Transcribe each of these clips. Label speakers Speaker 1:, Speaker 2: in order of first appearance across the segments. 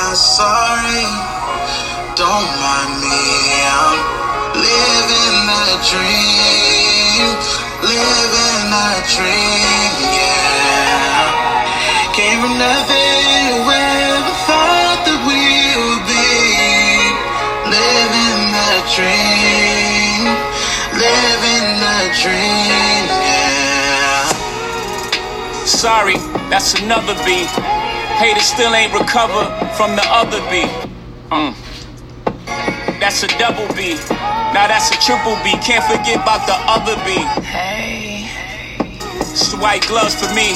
Speaker 1: not sorry. Don't mind me. I'm living a dream. Living a dream, yeah. Came from nothing. Whoever thought that we would be living a dream. Living a dream, yeah.
Speaker 2: Sorry, that's another beat. Haters still ain't recovered from the other beat. Mm. That's a double B. Now that's a triple B. Can't forget about the other B.
Speaker 1: Hey.
Speaker 2: It's white gloves for me.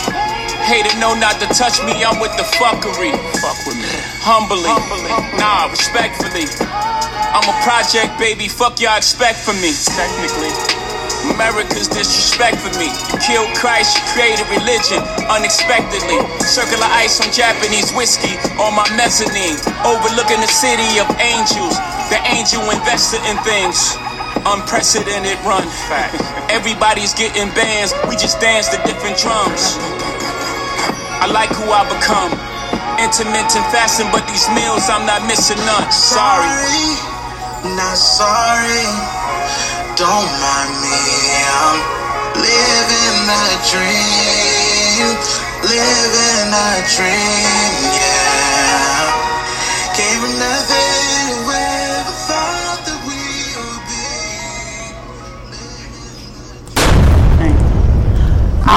Speaker 2: Hater know not to touch me. I'm with the fuckery. Fuck with me. Humbly. Nah, respectfully. I'm a project baby. Fuck y'all expect from me. Technically. America's disrespect for me. You killed Christ, you created religion unexpectedly. Circular ice on Japanese whiskey on my mezzanine. Overlooking the city of angels. The angel invested in things. Unprecedented run. Everybody's getting bands. We just dance to different drums. I like who I become. Intermittent fasting, but these meals I'm not missing none. Sorry.
Speaker 1: Not sorry. Don't mind me. I'm living a dream. Living a dream, yeah. Came from nothing.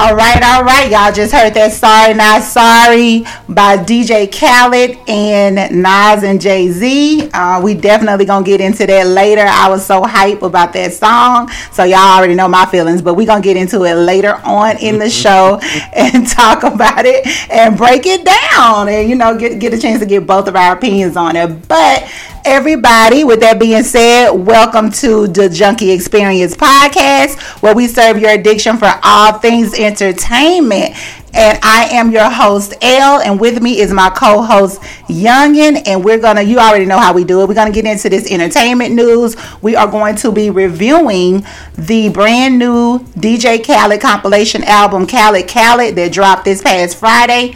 Speaker 3: All right, all right. Y'all just heard that Sorry Not Sorry by DJ Khaled and Nas and Jay Z. Uh, we definitely to get into that later. I was so hype about that song. So y'all already know my feelings, but going to get into it later on in the show and talk about it and break it down and, you know, get, get a chance to get both of our opinions on it. But everybody. With that being said, welcome to the Junkie Experience podcast, where we serve your addiction for all things entertainment. And I am your host, L, and with me is my co-host, Youngin. And we're gonna, you already know how we do it. We're gonna get into this entertainment news. We are going to be reviewing the brand new DJ Khaled compilation album, Khaled Khaled, that dropped this past Friday.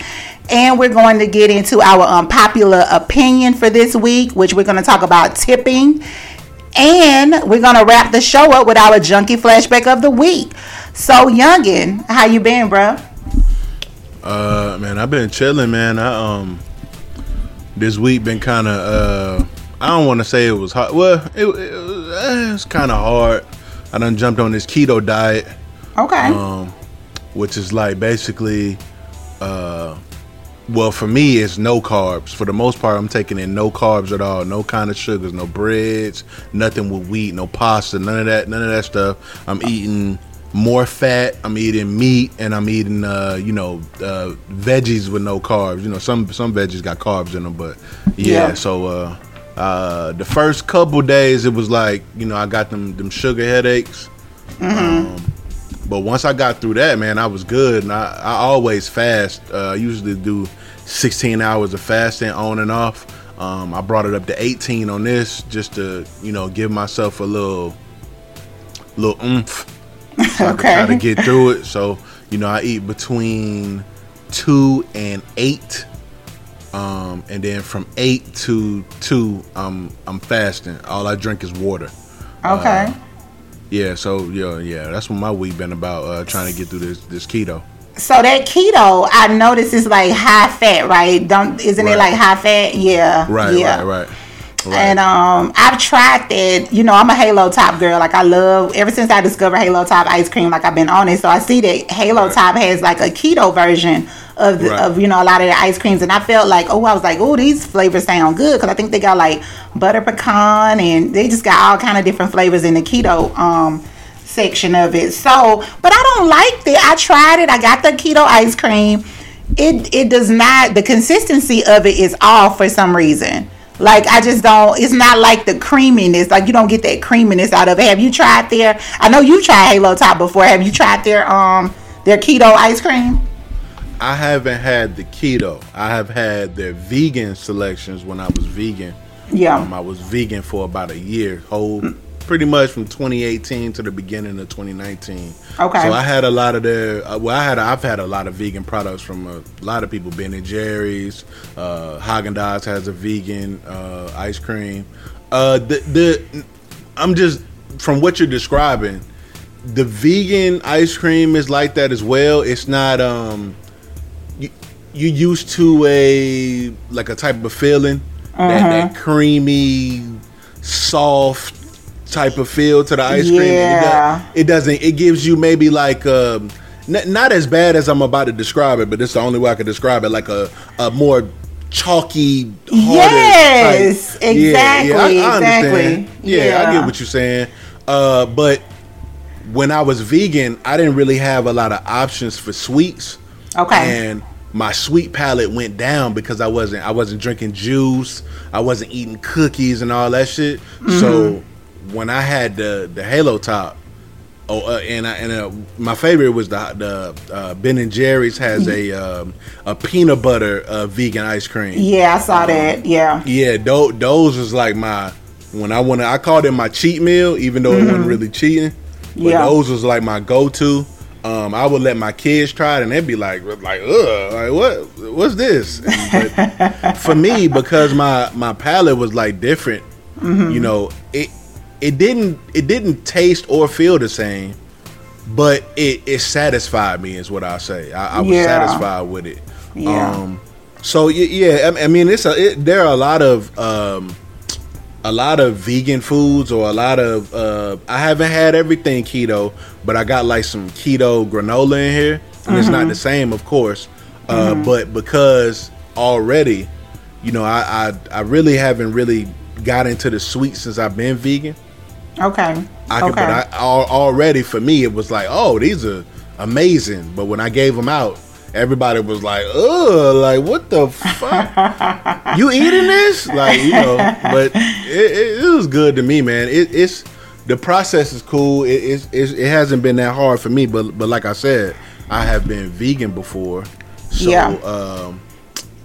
Speaker 3: And we're going to get into our um, unpopular opinion for this week, which we're going to talk about tipping. And we're going to wrap the show up with our junkie flashback of the week. So, Youngin, how you been, bro?
Speaker 4: Uh, man, I've been chilling, man. I um, this week been kind of uh, I don't want to say it was hard. Well, it, it, it's kind of hard. I done jumped on this keto diet,
Speaker 3: Okay.
Speaker 4: um, which is like basically, uh, well, for me, it's no carbs. For the most part, I'm taking in no carbs at all, no kind of sugars, no breads, nothing with wheat, no pasta, none of that, none of that stuff. I'm eating more fat. I'm eating meat, and I'm eating, uh, you know, uh, veggies with no carbs. You know, some some veggies got carbs in them, but yeah.
Speaker 3: Yeah.
Speaker 4: So uh, uh, the first couple days, it was like, you know, I got them them sugar headaches. Um, but once I got through that, man, I was good. And I, I always fast. Uh, I usually do 16 hours of fasting on and off. Um, I brought it up to 18 on this just to, you know, give myself a little, little oomph. So I could try to get through it. So, you know, I eat between two and eight. Um, and then from eight to two, I'm I'm fasting. All I drink is water.
Speaker 3: Okay.
Speaker 4: Yeah, so yeah, yeah, that's what my week been about. Uh, trying to get through this this keto.
Speaker 3: so that keto, I noticed is like high fat, right? Don't isn't it like high fat? Yeah.
Speaker 4: Right,
Speaker 3: yeah.
Speaker 4: right, right, right.
Speaker 3: And um, I've tried that. You know, I'm a Halo Top girl. Like I love ever since I discovered Halo Top ice cream. Like I've been on it, so I see that Halo
Speaker 4: Right.
Speaker 3: Top has like a keto version of the,
Speaker 4: Right.
Speaker 3: of you know a lot of the ice creams, and I felt like oh, I was like oh, these flavors sound good because I think they got like butter pecan and they just got all kind of different flavors in the keto um section of it. So, but I don't like that. I tried it. I got the keto ice cream. It it does not. The consistency of it is off for some reason. Like I just don't. It's not like the creaminess. Like you don't get that creaminess out of it. Have you tried their? I know you tried Halo Top before. Have you tried their um their keto ice cream?
Speaker 4: I haven't had the keto. I have had their vegan selections when I was vegan.
Speaker 3: Yeah.
Speaker 4: Um, I was vegan for about a year, whole pretty much from 2018 to the beginning of 2019.
Speaker 3: Okay.
Speaker 4: So I had a lot of their. Uh, well, I had. I've had a lot of vegan products from a lot of people. Ben and Jerry's, uh, Haagen Dazs has a vegan uh, ice cream. Uh, the the I'm just from what you're describing. The vegan ice cream is like that as well. It's not um you used to a like a type of feeling that, that creamy, soft type of feel to the ice cream. It,
Speaker 3: Yeah.
Speaker 4: it doesn't. It gives you maybe like um, n- not as bad as I'm about to describe it, but it's the only way I can describe it. Like a a more chalky, harder
Speaker 3: Yes,
Speaker 4: type.
Speaker 3: exactly,
Speaker 4: understand.
Speaker 3: exactly.
Speaker 4: Yeah, I get what you're saying. Uh, but when I was vegan, I didn't really have a lot of options for sweets.
Speaker 3: Okay.
Speaker 4: And my sweet palate went down because I wasn't I wasn't drinking juice, I wasn't eating cookies and all that shit.
Speaker 3: Mm-hmm.
Speaker 4: So when I had the the Halo top, oh, uh, and I, and uh, my favorite was the the uh, Ben and Jerry's has a um, a peanut butter uh, vegan ice cream.
Speaker 3: Yeah, I saw that. Yeah.
Speaker 4: Yeah, those, those was like my when I want to. I called it my cheat meal, even though it wasn't really cheating. But
Speaker 3: Mm-hmm. Yeah.
Speaker 4: those was like my go to. Um, I would let my kids try it, and they'd be like, like, ugh, like what, what's this? And- for me, because my my palate was like different,
Speaker 3: Mm-hmm.
Speaker 4: you know, it it didn't it didn't taste or feel the same, but it it satisfied me, is what I say. I, I was
Speaker 3: Yeah.
Speaker 4: satisfied with it.
Speaker 3: Yeah.
Speaker 4: Um, so yeah, I I mean, it's a it, there are a lot of um, a lot of vegan foods or a lot of uh, I haven't had everything keto, but I got like some keto granola in here, and it's not the same, of course. Uh, But because already, you know, I, I I really haven't really got into the sweet since I've been vegan.
Speaker 3: Okay.
Speaker 4: I could,
Speaker 3: okay.
Speaker 4: but I already for me it was like, oh, these are amazing. But when I gave them out, everybody was like, ugh, like what the fuck? you eating this? Like you know, but it, it, it was good to me, man. It, it's the process is cool. It, it's, it's, it hasn't been that hard for me, but but like I said, I have been vegan before, so
Speaker 3: Yeah.
Speaker 4: um,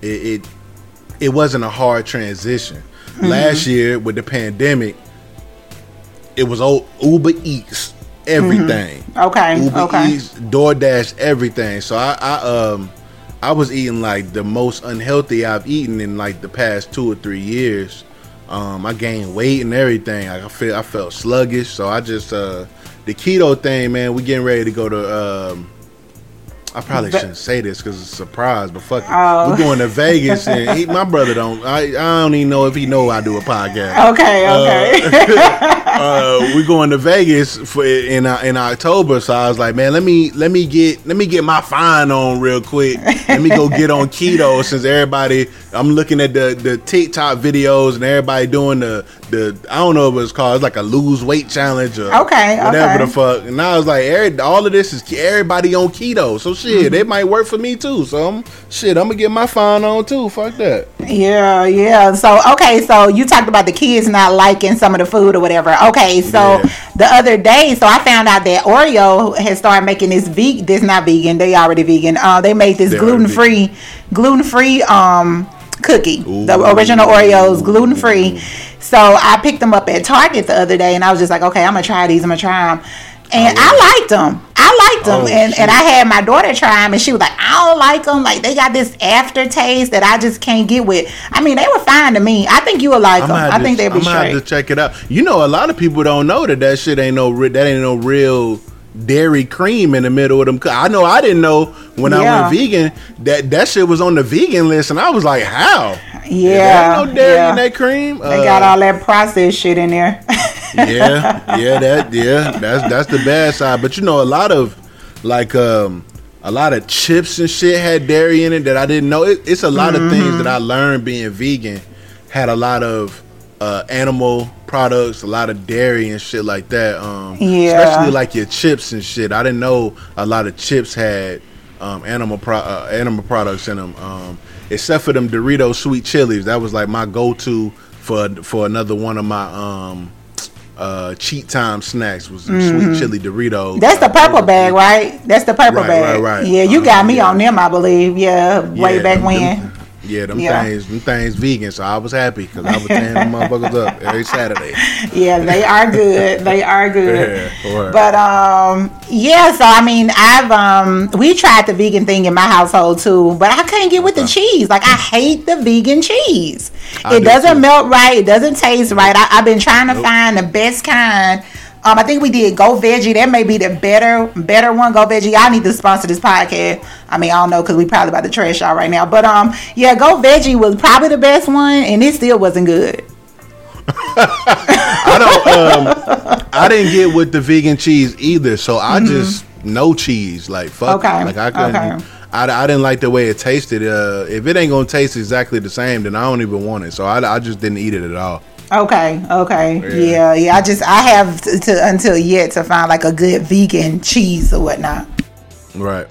Speaker 4: it, it it wasn't a hard transition.
Speaker 3: Mm-hmm.
Speaker 4: Last year with the pandemic, it was old Uber Eats everything.
Speaker 3: Okay.
Speaker 4: Uber
Speaker 3: okay.
Speaker 4: Eats, DoorDash, everything. So I, I um I was eating like the most unhealthy I've eaten in like the past two or three years. Um, I gained weight and everything. I feel I felt sluggish, so I just uh the keto thing, man. We getting ready to go to. Um, I probably shouldn't say this because it's a surprise, but fuck it.
Speaker 3: Oh.
Speaker 4: We're going to Vegas, and he, my brother don't. I I don't even know if he know I do a podcast
Speaker 3: Okay. Okay.
Speaker 4: uh, we're going to Vegas for in uh, in October. So I was like, man, let me let me get let me get my fine on real quick. Let me go get on keto since everybody. I'm looking at the the TikTok videos and everybody doing the the I don't know what it's called. It's like a lose weight challenge or
Speaker 3: Okay,
Speaker 4: whatever
Speaker 3: okay.
Speaker 4: the fuck. And I was like, every, all of this is everybody on keto. So shit,
Speaker 3: Mm-hmm.
Speaker 4: it might work for me too. So I'm shit. I'm gonna get my fine on too. Fuck that.
Speaker 3: Yeah, yeah. So okay, so you talked about the kids not liking some of the food or whatever. Okay, so
Speaker 4: Yeah.
Speaker 3: the other day, so I found out that Oreo has started making this vegan. This not vegan. They already vegan. Uh, they made this gluten free, gluten free um cookie. The original Oreos, gluten free. So I picked them up at Target the other day, and I was just like, okay, I'm gonna try these. I'm gonna try them. And I oh. liked them. I liked them,
Speaker 4: Oh,
Speaker 3: and,
Speaker 4: shit.
Speaker 3: and I had my daughter try them, and she was like, "I don't like them. Like they got this aftertaste that I just can't get with." I mean, they were fine to me. I think you would like them. I think they'd be
Speaker 4: have
Speaker 3: straight.
Speaker 4: to check it out. You know, a lot of people don't know that that shit ain't no that ain't no real dairy cream in the middle of them. I know I didn't know when I
Speaker 3: Yeah.
Speaker 4: went vegan that that shit was on the vegan list, and I was like, how?
Speaker 3: Yeah,
Speaker 4: no dairy
Speaker 3: yeah.
Speaker 4: in that cream.
Speaker 3: They
Speaker 4: Uh,
Speaker 3: got all that processed shit in there.
Speaker 4: yeah, yeah, that yeah, that's that's the bad side. But you know, a lot of like um a lot of chips and shit had dairy in it that I didn't know. It, it's a lot of things
Speaker 3: Mm-hmm.
Speaker 4: that I learned being vegan had a lot of uh animal products, a lot of dairy and shit like that. Um
Speaker 3: Yeah.
Speaker 4: especially like your chips and shit. I didn't know a lot of chips had um animal pro- uh, animal products in them. Um except for them Doritos sweet chilies. That was like my go-to for for another one of my um uh, cheat time snacks was some sweet chili Doritos.
Speaker 3: Mm-hmm. That's the
Speaker 4: Uh,
Speaker 3: purple bag, right? That's the purple
Speaker 4: Right,
Speaker 3: bag.
Speaker 4: right, right.
Speaker 3: Yeah, you got
Speaker 4: Uh,
Speaker 3: me
Speaker 4: yeah.
Speaker 3: on them, I believe. Yeah, way
Speaker 4: Yeah,
Speaker 3: back when.
Speaker 4: them- Yeah, them
Speaker 3: Yeah.
Speaker 4: things, them things vegan. So I was happy because I was tearing them motherfuckers up every Saturday.
Speaker 3: Yeah, they are good. They are good.
Speaker 4: Yeah.
Speaker 3: But um, yeah. So I mean, I've um, we tried the vegan thing in my household too, but I couldn't get with the cheese. Like I hate the vegan cheese.
Speaker 4: I
Speaker 3: it
Speaker 4: do
Speaker 3: doesn't
Speaker 4: too.
Speaker 3: melt right. It doesn't taste right. I, I've been trying to find the best kind. Um, I think we did Go Veggie. That may be the better, better one. Go Veggie. I need to sponsor this podcast. I mean, I don't know because we probably about to trash y'all right now. But um, yeah, Go Veggie was probably the best one, and it still wasn't good.
Speaker 4: I don't. Um, I didn't get with the vegan cheese either. So I just no cheese. Like fuck.
Speaker 3: Mm-hmm. Okay,
Speaker 4: Like I couldn't.
Speaker 3: okay.
Speaker 4: I, I didn't like the way it tasted. Uh, if it ain't gonna taste exactly the same, then I don't even want it. So I, I just didn't eat it at all.
Speaker 3: Okay, okay, yeah.
Speaker 4: Yeah.
Speaker 3: yeah, I just I have to, to until yet to find like a good vegan cheese or whatnot.
Speaker 4: Right.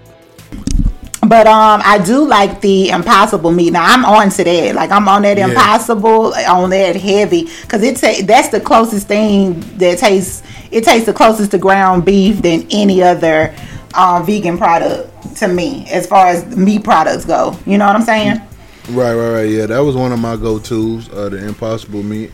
Speaker 3: But um, I do like the Impossible meat. Now I'm on to that. Like I'm on that
Speaker 4: Yeah.
Speaker 3: Impossible, on that heavy, because it's a, that's the closest thing that tastes. It tastes the closest to ground beef than any other um, vegan product to me, as far as meat products go. You know what I'm saying?
Speaker 4: Right, right, right. Yeah, that was one of my go-tos. Uh, the Impossible meat.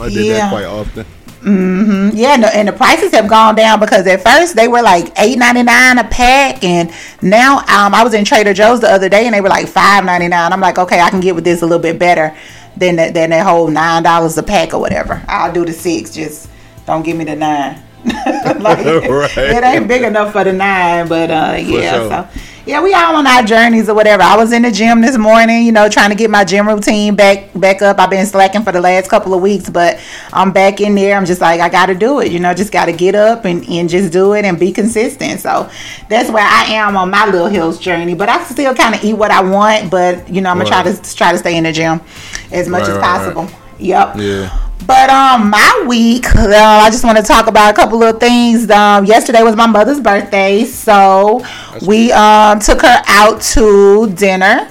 Speaker 4: I did
Speaker 3: Yeah.
Speaker 4: that quite often. Mm-hmm.
Speaker 3: Yeah, and the, and the prices have gone down because at first they were like eight ninety nine a pack, and now um, I was in Trader Joe's the other day and they were like five ninety nine. I'm like, okay, I can get with this a little bit better than that than that whole nine dollars a pack or whatever. I'll do the six, just don't give me the nine. like,
Speaker 4: Right.
Speaker 3: It ain't big enough for the nine, but uh, yeah.
Speaker 4: sure.
Speaker 3: So yeah, we all on our journeys or whatever. I was in the gym this morning, you know, trying to get my gym routine back back up. I've been slacking for the last couple of weeks, but I'm back in there. I'm just like, I got to do it, you know, just got to get up and, and just do it and be consistent. So that's where I am on my little hills journey. But I still kind of eat what I want, but you know, I'm gonna try to try to stay in the gym as much
Speaker 4: Right,
Speaker 3: as
Speaker 4: right, right.
Speaker 3: possible. Yep.
Speaker 4: Yeah.
Speaker 3: But um, my week, uh, I just want to talk about a couple of things. Um, yesterday was my mother's birthday, so we um took her out to dinner,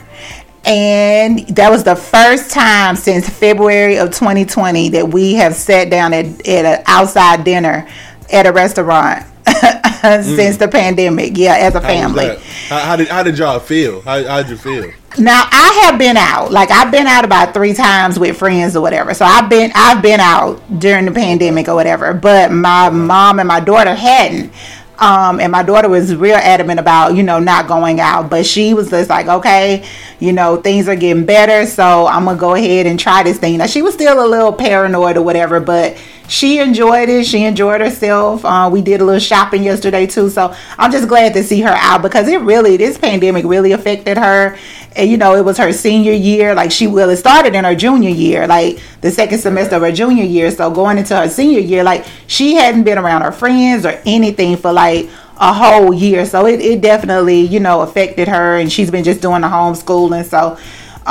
Speaker 3: and that was the first time since February of 2020 that we have sat down at at an outside dinner at a restaurant since the pandemic. Yeah, as a
Speaker 4: How
Speaker 3: family.
Speaker 4: How, how did how did y'all feel? How how'd you feel?
Speaker 3: Now I have been out. Like I've been out about three times with friends or whatever. So I've been I've been out during the pandemic or whatever. But my mom and my daughter hadn't. Um, and my daughter was real adamant about you know not going out, but she was just like, okay, you know things are getting better, so I'm gonna go ahead and try this thing. Now she was still a little paranoid or whatever, but she enjoyed it. She enjoyed herself. Uh, we did a little shopping yesterday too, so I'm just glad to see her out because it really this pandemic really affected her. And you know, it was her senior year. Like she well, it started in her junior year, like the second semester of her junior year. So going into her senior year, like she hadn't been around her friends or anything for like a whole year. So it, it definitely, you know, affected her and she's been just doing the homeschooling. So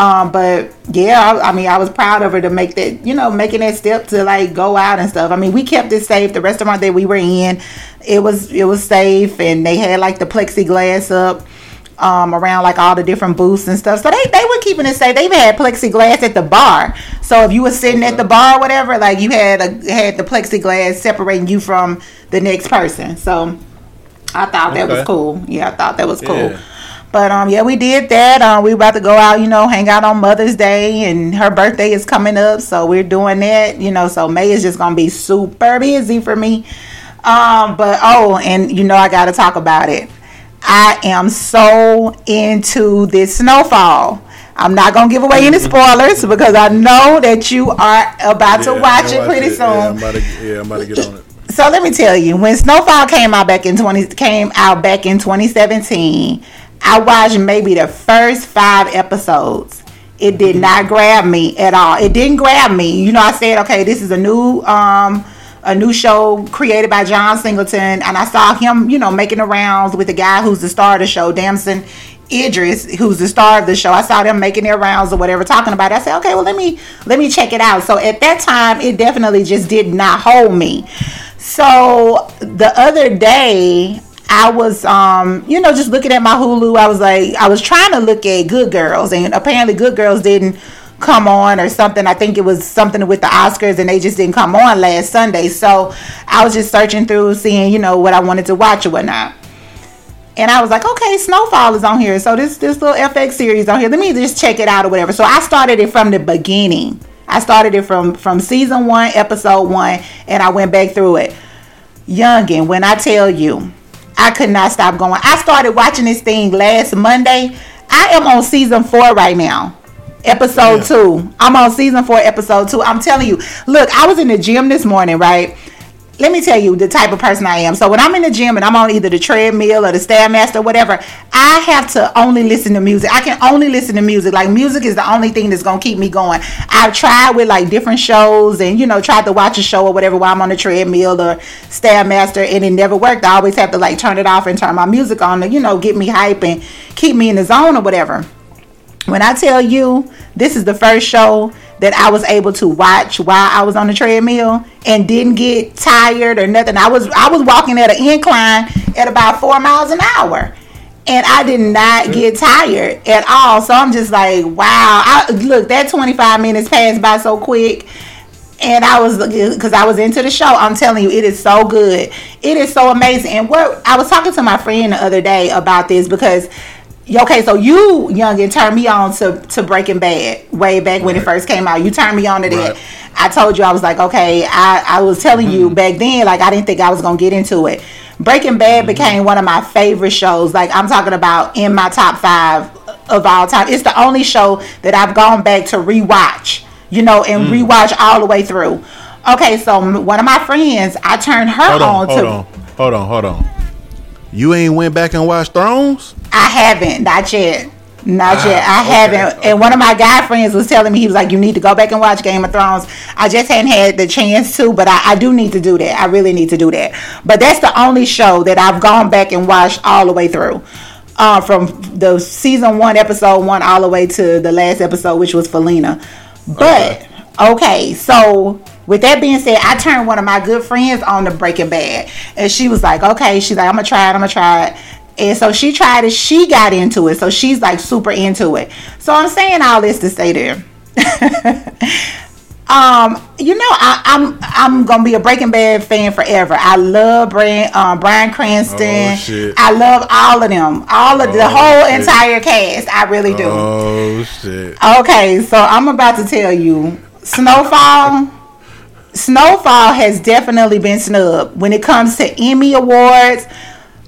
Speaker 3: um, but yeah, I, I mean, I was proud of her to make that, you know, making that step to like go out and stuff. I mean, we kept it safe. The restaurant that we were in, it was it was safe, and they had like the plexiglass up um, around like all the different booths and stuff. So they, they were keeping it safe. They even had plexiglass at the bar. So if you were sitting at the bar or whatever, like you had a had the plexiglass separating you from the next person. So I thought that was cool. Yeah, I thought that was cool.
Speaker 4: Yeah.
Speaker 3: But um, yeah, we did that. Uh, we about to go out, you know, hang out on Mother's Day, and her birthday is coming up, so we're doing that. You know, so May is just gonna be super busy for me. Um, but oh, and you know, I got to talk about it. I am so into this snowfall. I'm not gonna give away any spoilers because I know that you are about to
Speaker 4: Yeah,
Speaker 3: watch
Speaker 4: I
Speaker 3: it pretty
Speaker 4: Yeah, I'm
Speaker 3: soon.
Speaker 4: about to, yeah, I'm about to get on it.
Speaker 3: So let me tell you, when Snowfall came out back in twenty came out back in 2017, I watched maybe the first five episodes. It did not grab me at all. It didn't grab me. You know, I said, okay, this is a new um a new show created by John Singleton, and I saw him, you know, making the rounds with the guy who's the star of the show, Damson Idris, who's the star of the show. I saw them making their rounds or whatever, talking about it. I said, okay, well, let me let me check it out. So at that time, it definitely just did not hold me. So the other day, I was, um, you know, just looking at my Hulu. I was like, I was trying to look at Good Girls, and apparently Good Girls didn't come on or something. I think it was something with the Oscars, and they just didn't come on last Sunday. So I was just searching through, seeing, you know, what I wanted to watch or whatnot. And I was like, okay, Snowfall is on here. So this this little FX series on here. Let me just check it out or whatever. So I started it from the beginning. I started it from from season one, episode one, and I went back through it. Youngin, when I tell you, I could not stop going. I started watching this thing last Monday. I am on season four right now. Episode
Speaker 4: Yeah.
Speaker 3: two. I'm on season four, episode two. I'm telling you, look, I was in the gym this morning, right? Let me tell you the type of person I am. So when I'm in the gym and I'm on either the treadmill or the stairmaster or whatever, I have to only listen to music. I can only listen to music. Like music is the only thing that's gonna keep me going. I've tried with like different shows and you know tried to watch a show or whatever while I'm on the treadmill or stairmaster and it never worked. I always have to like turn it off and turn my music on to you know get me hype and keep me in the zone or whatever. When I tell you this is the first show that I was able to watch while I was on the treadmill and didn't get tired or nothing. I was I was walking at an incline at about four miles an hour. And I did not get tired at all. So I'm just like, wow. I, look, that 25 minutes passed by so quick and I was because I was into the show. I'm telling you, it is so good. It is so amazing. And what I was talking to my friend the other day about this because okay, so you young and turned me on to to Breaking Bad way back when it first came out. You turned me on to that.
Speaker 4: Right.
Speaker 3: I told you I was like, okay, I I was telling
Speaker 4: Mm-hmm.
Speaker 3: you back then like I didn't think I was gonna get into it. Breaking Bad
Speaker 4: Mm-hmm.
Speaker 3: became one of my favorite shows. Like I'm talking about in my top five of all time. It's the only show that I've gone back to rewatch, you know, and
Speaker 4: Mm.
Speaker 3: rewatch all the way through. Okay, so one of my friends, I turned her
Speaker 4: Hold
Speaker 3: on,
Speaker 4: on,
Speaker 3: to.
Speaker 4: hold on, hold on, hold on. You ain't went back and watched Thrones?
Speaker 3: I haven't, not yet. Not
Speaker 4: Ah,
Speaker 3: yet. I
Speaker 4: okay,
Speaker 3: haven't.
Speaker 4: okay.
Speaker 3: And one of my guy friends was telling me, he was like, you need to go back and watch Game of Thrones. I just hadn't had the chance to, but I, I do need to do that. I really need to do that. But that's the only show that I've gone back and watched all the way through. Uh, from the season one, episode one, all the way to the last episode, which was Felina. But, okay, so with that being said, I turned one of my good friends on to Breaking Bad. And she was like, okay, she's like, I'm going to try it, I'm going to try it. And so she tried it, she got into it. So she's like super into it. So I'm saying all this to say there. um, you know, I, I'm I'm gonna be a Breaking Bad fan forever. I love Bryan um, Bryan Cranston.
Speaker 4: Oh.
Speaker 3: I love all of them, all of the
Speaker 4: Oh,
Speaker 3: whole
Speaker 4: shit.
Speaker 3: entire cast. I really do.
Speaker 4: Oh shit.
Speaker 3: Okay, so I'm about to tell you, Snowfall. Snowfall has definitely been snubbed when it comes to Emmy awards.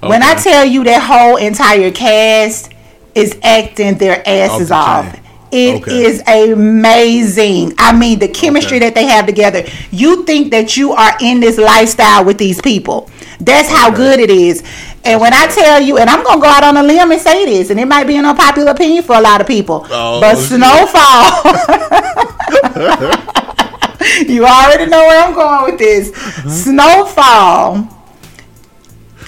Speaker 3: When I tell you that whole entire cast is acting their asses
Speaker 4: the
Speaker 3: off. It
Speaker 4: Okay.
Speaker 3: is amazing. I mean, the chemistry
Speaker 4: Okay.
Speaker 3: that they have together. You think that you are in this lifestyle with these people. That's how
Speaker 4: Okay.
Speaker 3: good it is. And when I tell you, and I'm gonna go out on a limb and say this, and it might be an unpopular opinion for a lot of people,
Speaker 4: Oh,
Speaker 3: but. Snowfall. you already know where I'm going with this. Uh-huh. Snowfall.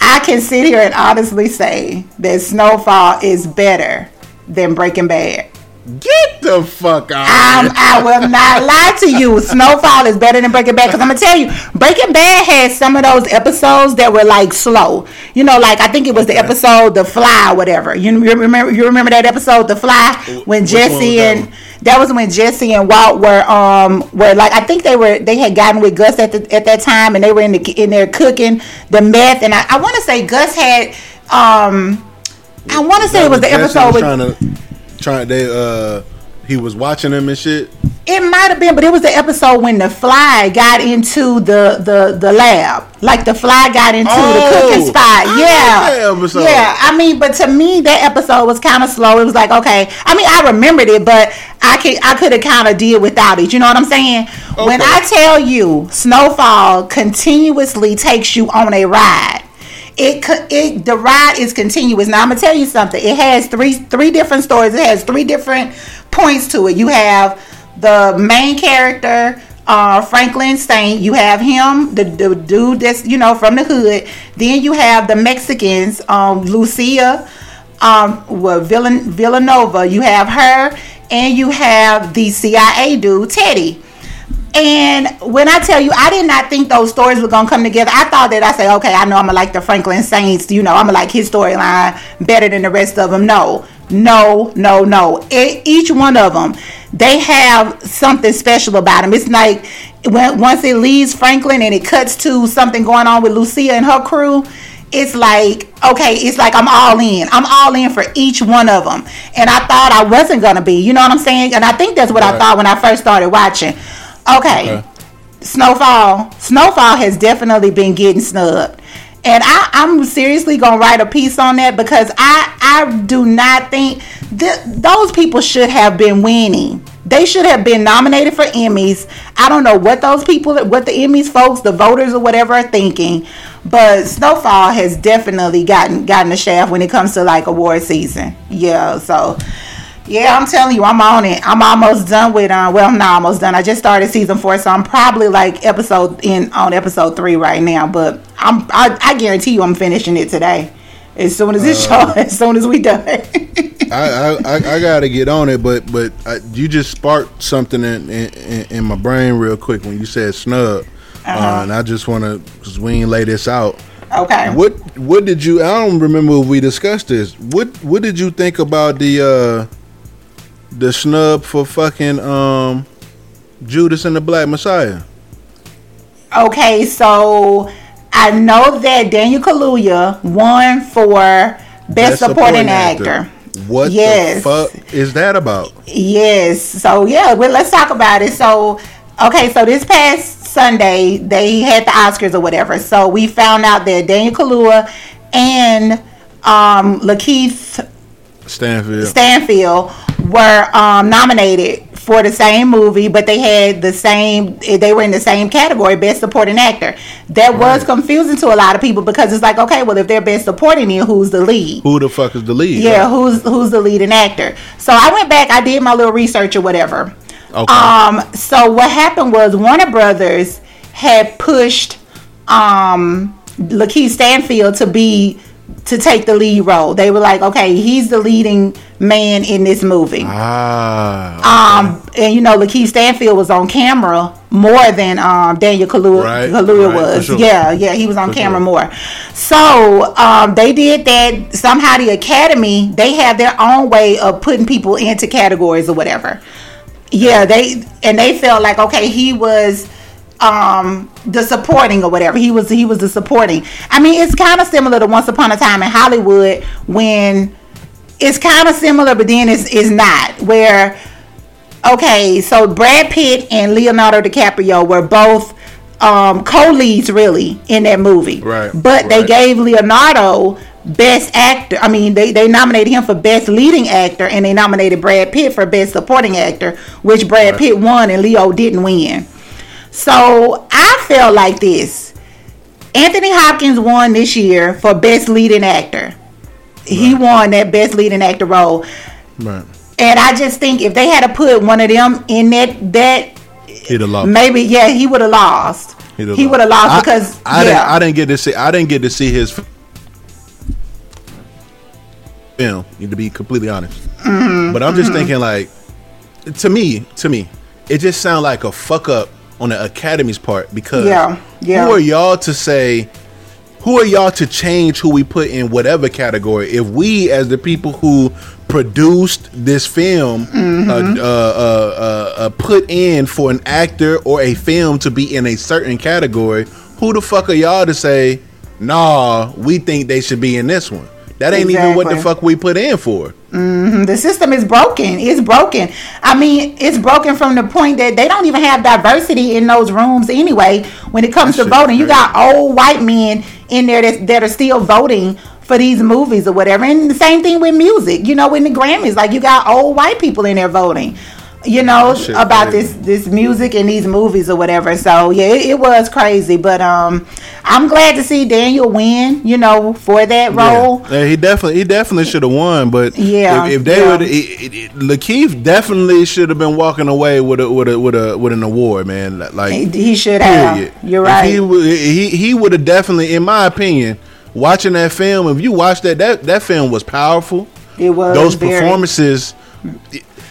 Speaker 3: I can sit here and honestly say that Snowfall is better than Breaking Bad.
Speaker 4: Get the fuck out.
Speaker 3: I'm, I will not lie to you. Snowfall is better than Breaking Bad because I'm gonna tell you, Breaking Bad had some of those episodes that were like slow. You know, like I think it was the episode "The Fly" or whatever. You remember? You remember that episode, "The Fly," when
Speaker 4: Which
Speaker 3: Jesse
Speaker 4: that
Speaker 3: and
Speaker 4: one?
Speaker 3: that was when Jesse and Walt were um were like I think they were they had gotten with Gus at the, at that time and they were in the in there cooking the meth and I, I want to say Gus had um I want to say it was the episode with
Speaker 4: trying they uh he was watching them and shit.
Speaker 3: It might have been, but it was the episode when the fly got into the the the lab. Like the fly got into
Speaker 4: Oh,
Speaker 3: the cooking spot.
Speaker 4: I
Speaker 3: yeah.
Speaker 4: like that episode.
Speaker 3: Yeah. I mean, but to me that episode was kind of slow. It was like, okay. I mean, I remembered it, but I could I could have kind of did without it. You know what I'm saying? When I tell you Snowfall continuously takes you on a ride. It, it the ride is continuous. Now I'm gonna tell you something. It has three three different stories. It has three different points to it. You have the main character, uh, Franklin Saint. You have him, the, the dude that's you know from the hood. Then you have the Mexicans, um, Lucia, um, well, Villan- Villanova. You have her, and you have the CIA dude, Teddy. And when I tell you, I did not think those stories were gonna come together. I thought that I say, okay, I know I'm gonna like the Franklin Saints. You know, I'm gonna like his storyline better than the rest of them. No, no, no, no. E- each one of them, they have something special about them. It's like when once it leaves Franklin and it cuts to something going on with Lucia and her crew. it's like okay, it's like I'm all in. I'm all in for each one of them, and I thought I wasn't gonna be. You know what I'm saying? And I think that's what I thought when I first started watching. Okay,
Speaker 4: Okay.
Speaker 3: Snowfall. Snowfall has definitely been getting snubbed. And I, I'm seriously gonna write a piece on that because I I do not think th- those people should have been winning. They should have been nominated for Emmys. I don't know what those people, what the Emmys folks, the voters or whatever are thinking, but Snowfall has definitely gotten gotten the shaft when it comes to like award season. Yeah, so yeah, I'm telling you, I'm on it. I'm almost done with. Uh, well, I'm not almost done. I just started season four, so I'm probably like episode in on episode three right now. But I'm. I, I guarantee you, I'm finishing it today. As soon as this show, as soon as we done.
Speaker 4: I, I, I, gotta get on it, but but I, you just sparked something in, in in my brain real quick when you said snub, uh and I just want to because we ain't lay this out.
Speaker 3: okay.
Speaker 4: What what did you? I don't remember if we discussed this. What what did you think about the uh the snub for fucking um Judas and the Black Messiah?
Speaker 3: Okay, so I know that Daniel Kaluuya won for best, supporting, actor.
Speaker 4: What
Speaker 3: Yes.
Speaker 4: the fuck is that about?
Speaker 3: Yes. So yeah, well, let's talk about it. So okay, so this past Sunday they had the Oscars or whatever. So we found out that Daniel Kaluuya and um, Lakeith
Speaker 4: Stanfield.
Speaker 3: Stanfield were um, nominated for the same movie, but they had the same. They were in the same category, Best Supporting Actor. That was confusing to a lot of people because it's like, okay, well, if they're Best Supporting, then who's the lead?
Speaker 4: Who the fuck is the lead?
Speaker 3: Yeah, who's who's the leading actor? So I went back, I did my little research or whatever.
Speaker 4: Okay.
Speaker 3: Um, so what happened was Warner Brothers had pushed um Lakeith Stanfield to be to take the lead role. They were like, okay, he's the leading man in this movie.
Speaker 4: ah.
Speaker 3: Um, and you know, Lakeith Stanfield was on camera more than um, Daniel Kaluuya,
Speaker 4: Right,
Speaker 3: Kaluuya
Speaker 4: right,
Speaker 3: was.
Speaker 4: sure.
Speaker 3: Yeah, yeah, he was on
Speaker 4: For
Speaker 3: camera
Speaker 4: sure.
Speaker 3: more. So um, they did that. Somehow the Academy they have their own way of putting people into categories or whatever. Yeah, they and they felt like okay, he was um the supporting or whatever. He was he was the supporting. I mean it's kind of similar to once upon a time in hollywood when it's kind of similar but then it's, it's not where okay so brad pitt and leonardo dicaprio were both um co-leads really in that movie.
Speaker 4: Right,
Speaker 3: but they gave leonardo best actor i mean they, they nominated him for best leading actor and they nominated brad pitt for best supporting actor which brad
Speaker 4: Right.
Speaker 3: pitt won and leo didn't win so i felt like this anthony hopkins won this year for best leading actor he won that best leading actor role
Speaker 4: right.
Speaker 3: and I just think if they had to put one of them in that that
Speaker 4: He'd have lost.
Speaker 3: maybe yeah he would have lost.
Speaker 4: He'd have
Speaker 3: he would have lost because
Speaker 4: I,
Speaker 3: yeah
Speaker 4: didn't. I didn't get to see. I didn't get to see his film. Need to be completely honest,
Speaker 3: Mm-hmm,
Speaker 4: but I'm just thinking like, to me, to me, it just sounds like a fuck up on the Academy's part because
Speaker 3: Yeah, yeah.
Speaker 4: who are y'all to say? Who are y'all to change who we put in whatever category? If we, as the people who produced this film,
Speaker 3: Mm-hmm.
Speaker 4: uh, uh, uh, uh, uh, put in for an actor or a film to be in a certain category, who the fuck are y'all to say, nah, we think they should be in this one? That ain't even what the fuck we put in for. Mm-hmm.
Speaker 3: the system is broken. It's broken. I mean, it's broken from the point that they don't even have diversity in those rooms anyway. When it comes
Speaker 4: That
Speaker 3: to voting, you got old white men in there that, that are still voting for these movies or whatever. And the same thing with music. You know, in the Grammys, like you got old white people in there voting. You know
Speaker 4: shit
Speaker 3: about this this music and these movies or whatever. So yeah, it, it was crazy. But um, I'm glad to see Daniel win. You know, for that role.
Speaker 4: Yeah. Yeah, he definitely he definitely should have won, but
Speaker 3: Yeah,
Speaker 4: if, if they
Speaker 3: yeah.
Speaker 4: would, it, it, it, Lakeith definitely should have been walking away with a with a with a with an award, man. Like
Speaker 3: He, he should have. You're
Speaker 4: If
Speaker 3: right.
Speaker 4: he would- he he would have definitely, in my opinion, watching that film. If you watch that, that that film was powerful.
Speaker 3: It was
Speaker 4: those
Speaker 3: very-
Speaker 4: performances.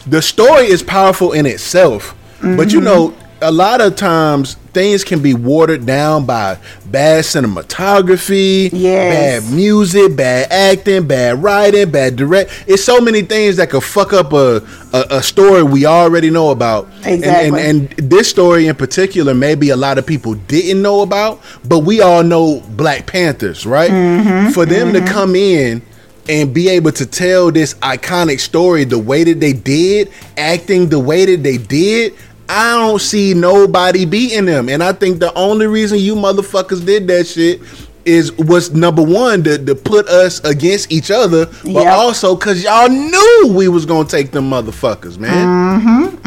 Speaker 4: The story is powerful in itself, but
Speaker 3: Mm-hmm.
Speaker 4: you know, a lot of times things can be watered down by bad cinematography,
Speaker 3: Yes.
Speaker 4: bad music, bad acting, bad writing, bad direct. It's so many things that could fuck up a a, a story we already know about. And-
Speaker 3: Exactly.
Speaker 4: And, and this story in particular, maybe a lot of people didn't know about, but we all know Black Panthers, right?
Speaker 3: Mm-hmm.
Speaker 4: For them to come in and be able to tell this iconic story the way that they did, acting the way that they did, I don't see nobody beating them. And I think the only reason you motherfuckers did that shit is was number one to, to put us against each other, but
Speaker 3: Yep.
Speaker 4: also because y'all knew we was gonna take them motherfuckers, man.
Speaker 3: Mm-hmm,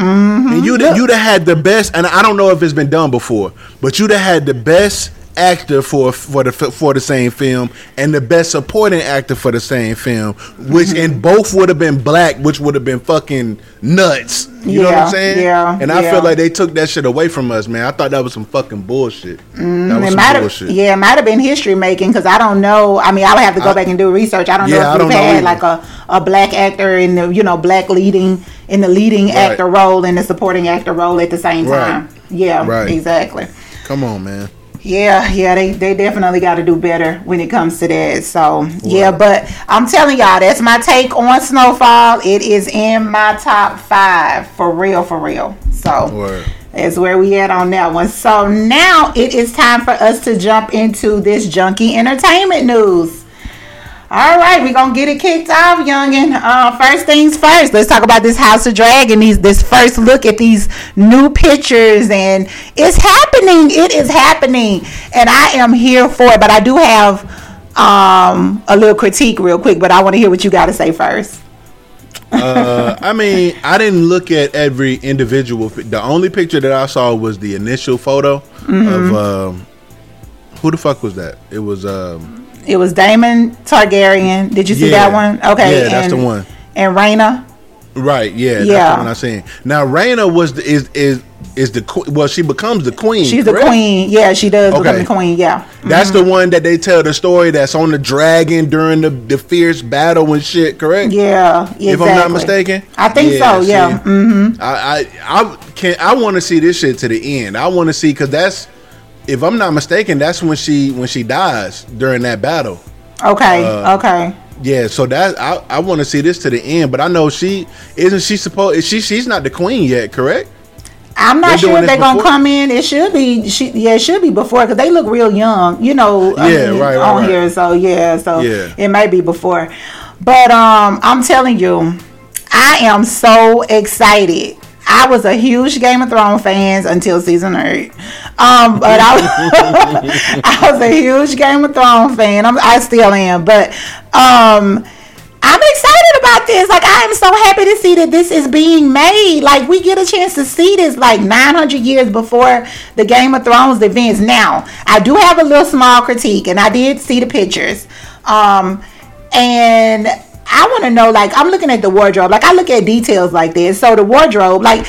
Speaker 4: And you'd you'd have had the best, and I don't know if it's been done before, but you'd have had the best actor for for the for the same film and the best supporting actor for the same film, which
Speaker 3: Mm-hmm.
Speaker 4: and both would have been black, which would have been fucking nuts. You know what I'm saying?
Speaker 3: yeah,
Speaker 4: And I
Speaker 3: yeah.
Speaker 4: feel like they took that shit away from us, man. I thought that was some fucking bullshit. that was
Speaker 3: Mm, It
Speaker 4: some
Speaker 3: might have,
Speaker 4: bullshit.
Speaker 3: yeah, it might have been history making because I don't know. I mean, I would have to go
Speaker 4: I-
Speaker 3: back and do research. I don't know
Speaker 4: Yeah, I
Speaker 3: if we've had like a, a black actor in the you know black leading in the leading
Speaker 4: Right.
Speaker 3: actor role and the supporting actor role at the same
Speaker 4: Right.
Speaker 3: time. Yeah,
Speaker 4: Right.
Speaker 3: exactly.
Speaker 4: Come on, man.
Speaker 3: Yeah, yeah, they, they definitely got to do better when it comes to that. So, yeah, but I'm telling y'all, that's my take on Snowfall. It is in my top five for real, for real. So,
Speaker 4: Word.
Speaker 3: that's where we at on that one. So, now it is time for us to jump into this junkie entertainment news. All right, we're gonna get it kicked off, youngin. Uh, first things first, let's talk about this House of Dragon. These this first look at these new pictures, and it's happening. It is happening, and I am here for it. But I do have um, a little critique, real quick. But I want to hear what you got to say first.
Speaker 4: Uh, I mean, I didn't look at every individual. The only picture that I saw was the initial photo
Speaker 3: Mm-hmm.
Speaker 4: of um, who the fuck was that? It was um,
Speaker 3: It was Daemon Targaryen. Did you see
Speaker 4: Yeah.
Speaker 3: that one? Okay,
Speaker 4: Yeah, that's
Speaker 3: and-
Speaker 4: the one.
Speaker 3: And Raina.
Speaker 4: right. Yeah,
Speaker 3: Yeah.
Speaker 4: the one I seen. Now, Raina was the, is is is the well, she becomes the queen.
Speaker 3: She's the queen. Yeah, she does become the queen. Yeah.
Speaker 4: That's the one that they tell the story that's on the dragon during the, the fierce battle and shit. Correct.
Speaker 3: Yeah. Exactly.
Speaker 4: If I'm not mistaken,
Speaker 3: I think so.
Speaker 4: see,
Speaker 3: Yeah. Mm-hmm.
Speaker 4: I I I can I want to see this shit to the end. I want to see because that's if I'm not mistaken, that's when she when she dies during that battle.
Speaker 3: Okay.
Speaker 4: Uh,
Speaker 3: okay.
Speaker 4: Yeah, so that I, I want to see this to the end, but I know she isn't she supposed is she she's not the queen yet, correct?
Speaker 3: I'm not
Speaker 4: They're
Speaker 3: sure if they're gonna come in. It should be. She, yeah, it should be before because they look real young. You know. I
Speaker 4: Yeah, right, right,
Speaker 3: On
Speaker 4: right.
Speaker 3: here, so yeah, so
Speaker 4: Yeah.
Speaker 3: it may be before. But um, I'm telling you, I am so excited. I was a huge Game of Thrones fans until season eight. Um, but I, I was a huge Game of Thrones fan. I'm, I still am. But um, I'm excited about this. Like I am so happy to see that this is being made. Like we get a chance to see this like 900 years before the Game of Thrones events. Now I do have a little small critique, and I did see the pictures. Um, and I want to know, like, I'm looking at the wardrobe. Like I look at details like this. So the wardrobe, like.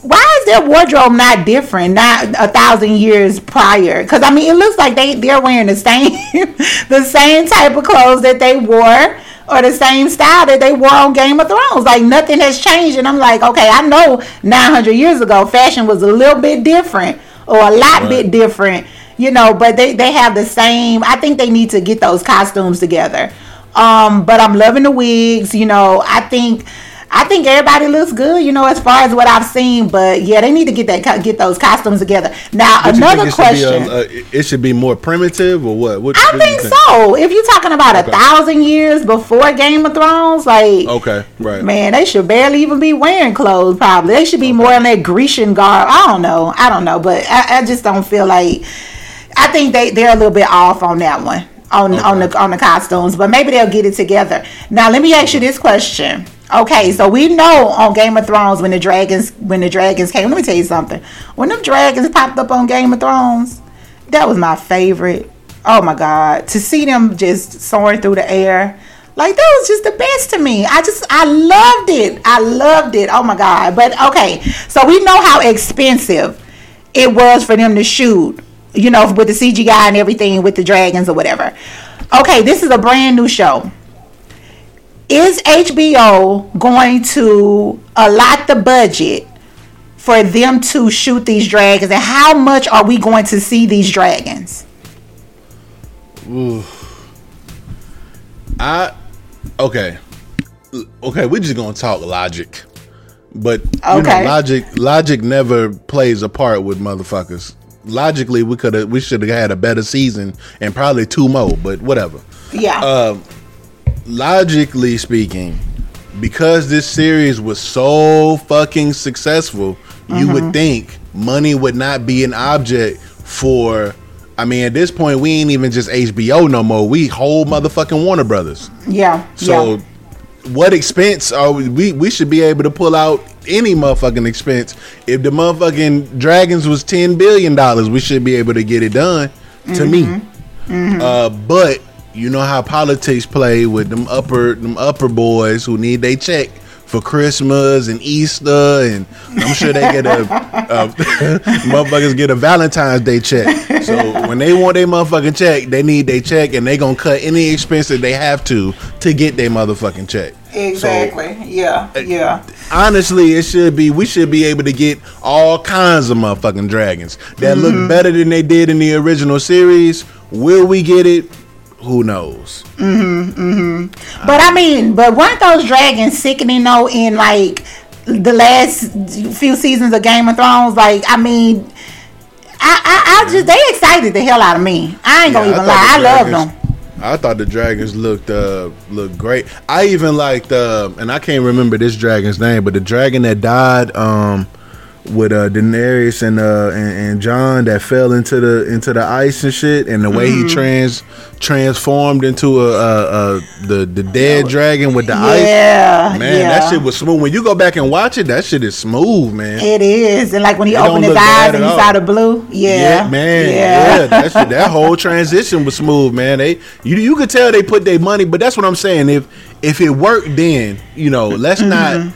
Speaker 3: Why is their wardrobe not different, not a thousand years prior? Because I mean, it looks like they they're wearing the same the same type of clothes that they wore or the same style that they wore on Game of Thrones. Like nothing has changed, and I'm like, okay, I know 900 years ago fashion was a little bit different or a lot
Speaker 4: Right.
Speaker 3: bit different, you know. But they they have the same. I think they need to get those costumes together. Um, but I'm loving the wigs. You know, I think. I think everybody looks good, you know, as far as what I've seen. But yeah, they need to get that get those costumes together. Now,
Speaker 4: think
Speaker 3: another
Speaker 4: it should be a-
Speaker 3: question.
Speaker 4: a- it should be more primitive or what? what
Speaker 3: I
Speaker 4: what do
Speaker 3: think so. If you're talking about
Speaker 4: Okay.
Speaker 3: a thousand years before Game of Thrones, like
Speaker 4: Okay, right.
Speaker 3: man, they should barely even be wearing clothes. Probably they should be more in that Grecian garb. I don't know. I don't know, but I, I just don't feel like. I think they they're a little bit off on that one on on the on the costumes, but maybe they'll get it together. Now, let me ask you this question. Okay, so we know on Game of Thrones when the dragons when the dragons came. Let me tell you something. When them dragons popped up on Game of Thrones, that was my favorite. Oh my god, to see them just soaring through the air. Like that was just the best to me. I just I loved it. I loved it. Oh my god. But okay, so we know how expensive it was for them to shoot, you know, with the CGI and everything with the dragons or whatever. Okay, this is a brand new show. Is HBO going to allot the budget for them to shoot these dragons, and how much are we going to see these dragons?
Speaker 4: I okay, okay. We're just gonna talk logic, but you
Speaker 3: Okay.
Speaker 4: know, logic logic never plays a part with motherfuckers. Logically, we could have we should have had a better season and probably two more, but whatever.
Speaker 3: Yeah.
Speaker 4: Uh, logically speaking, because this series was so fucking successful, you
Speaker 3: Mm-hmm.
Speaker 4: would think money would not be an object for. I mean, at this point, we ain't even just HBO no more. We whole motherfucking Warner Brothers.
Speaker 3: yeah.
Speaker 4: So,
Speaker 3: yeah.
Speaker 4: what expense are we? We should be able to pull out any motherfucking expense. If the motherfucking Dragons was ten billion dollars, we should be able to get it done. To me,
Speaker 3: Mm-hmm.
Speaker 4: uh, but you know how politics play with them upper them upper boys who need they check for Christmas and Easter, and I'm sure they get a, a motherfuckers get a Valentine's Day check. So when they want their motherfucking check, they need their check, and they gonna cut any expense that they have to to get their motherfucking check.
Speaker 3: Exactly. yeah. Yeah.
Speaker 4: Honestly, it should be we should be able to get all kinds of motherfucking dragons that look better than they did in the original series. Will we get it? Who knows? Mhm. Mhm.
Speaker 3: But I mean, but weren't those dragons sickening though in like the last few seasons of Game of Thrones? Like, I mean, I I, I just they excited the hell out of me. I ain't gonna even
Speaker 4: thought
Speaker 3: lie, I love them.
Speaker 4: I thought the dragons looked uh looked great. I even liked uh and I can't remember this dragon's name, but the dragon that died um with uh Daenerys and uh and, and Jon that fell into the into the ice and shit and the way
Speaker 3: Mm-hmm.
Speaker 4: he trans transformed into a, a, a the the dead dragon with the ice.
Speaker 3: Yeah,
Speaker 4: Man,
Speaker 3: yeah.
Speaker 4: that shit was smooth. When you go back and watch it, that shit is smooth, man.
Speaker 3: It is, and like when he
Speaker 4: It
Speaker 3: opened his eyes and he saw the blue. Yeah,
Speaker 4: man.
Speaker 3: yeah.
Speaker 4: Yeah, that, shit, that whole transition was smooth, man. They you you could tell they put their money, but that's what I'm saying. If if it worked, then you know, let's
Speaker 3: Mm-hmm.
Speaker 4: not.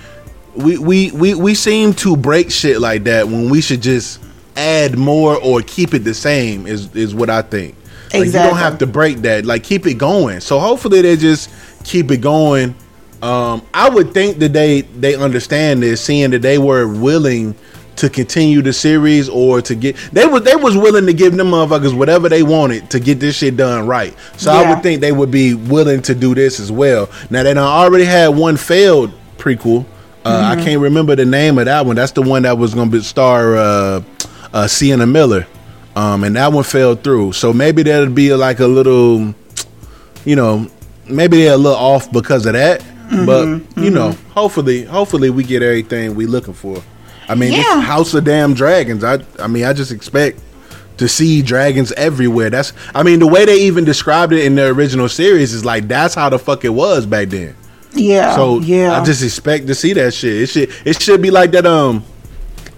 Speaker 4: We, we we we seem to break shit like that when we should just add more or keep it the same. Is is what I think. Like, You don't have to break that. Like keep it going. So hopefully they just keep it going. Um, I would think that they they understand this, seeing that they were willing to continue the series or to get they was they was willing to give them motherfuckers whatever they wanted to get this shit done right. So I would think they would be willing to do this as well. Now they done already had one failed prequel. Uh,
Speaker 3: Mm-hmm.
Speaker 4: I can't remember the name of that one. That's the one that was gonna be star uh, uh, Sienna Miller, um, and that one fell through. So maybe that'll be like a little you know, maybe they're a little off because of that.
Speaker 3: Mm-hmm,
Speaker 4: But you know, hopefully, hopefully we get everything we looking for. I mean,
Speaker 3: Yeah.
Speaker 4: House of Damn Dragons. I, I mean, I just expect to see dragons everywhere. That's, I mean, the way they even described it in the original series is like that's how the fuck it was back then.
Speaker 3: Yeah.
Speaker 4: So
Speaker 3: yeah,
Speaker 4: I just expect to see that shit. It should, it should be like that. Um,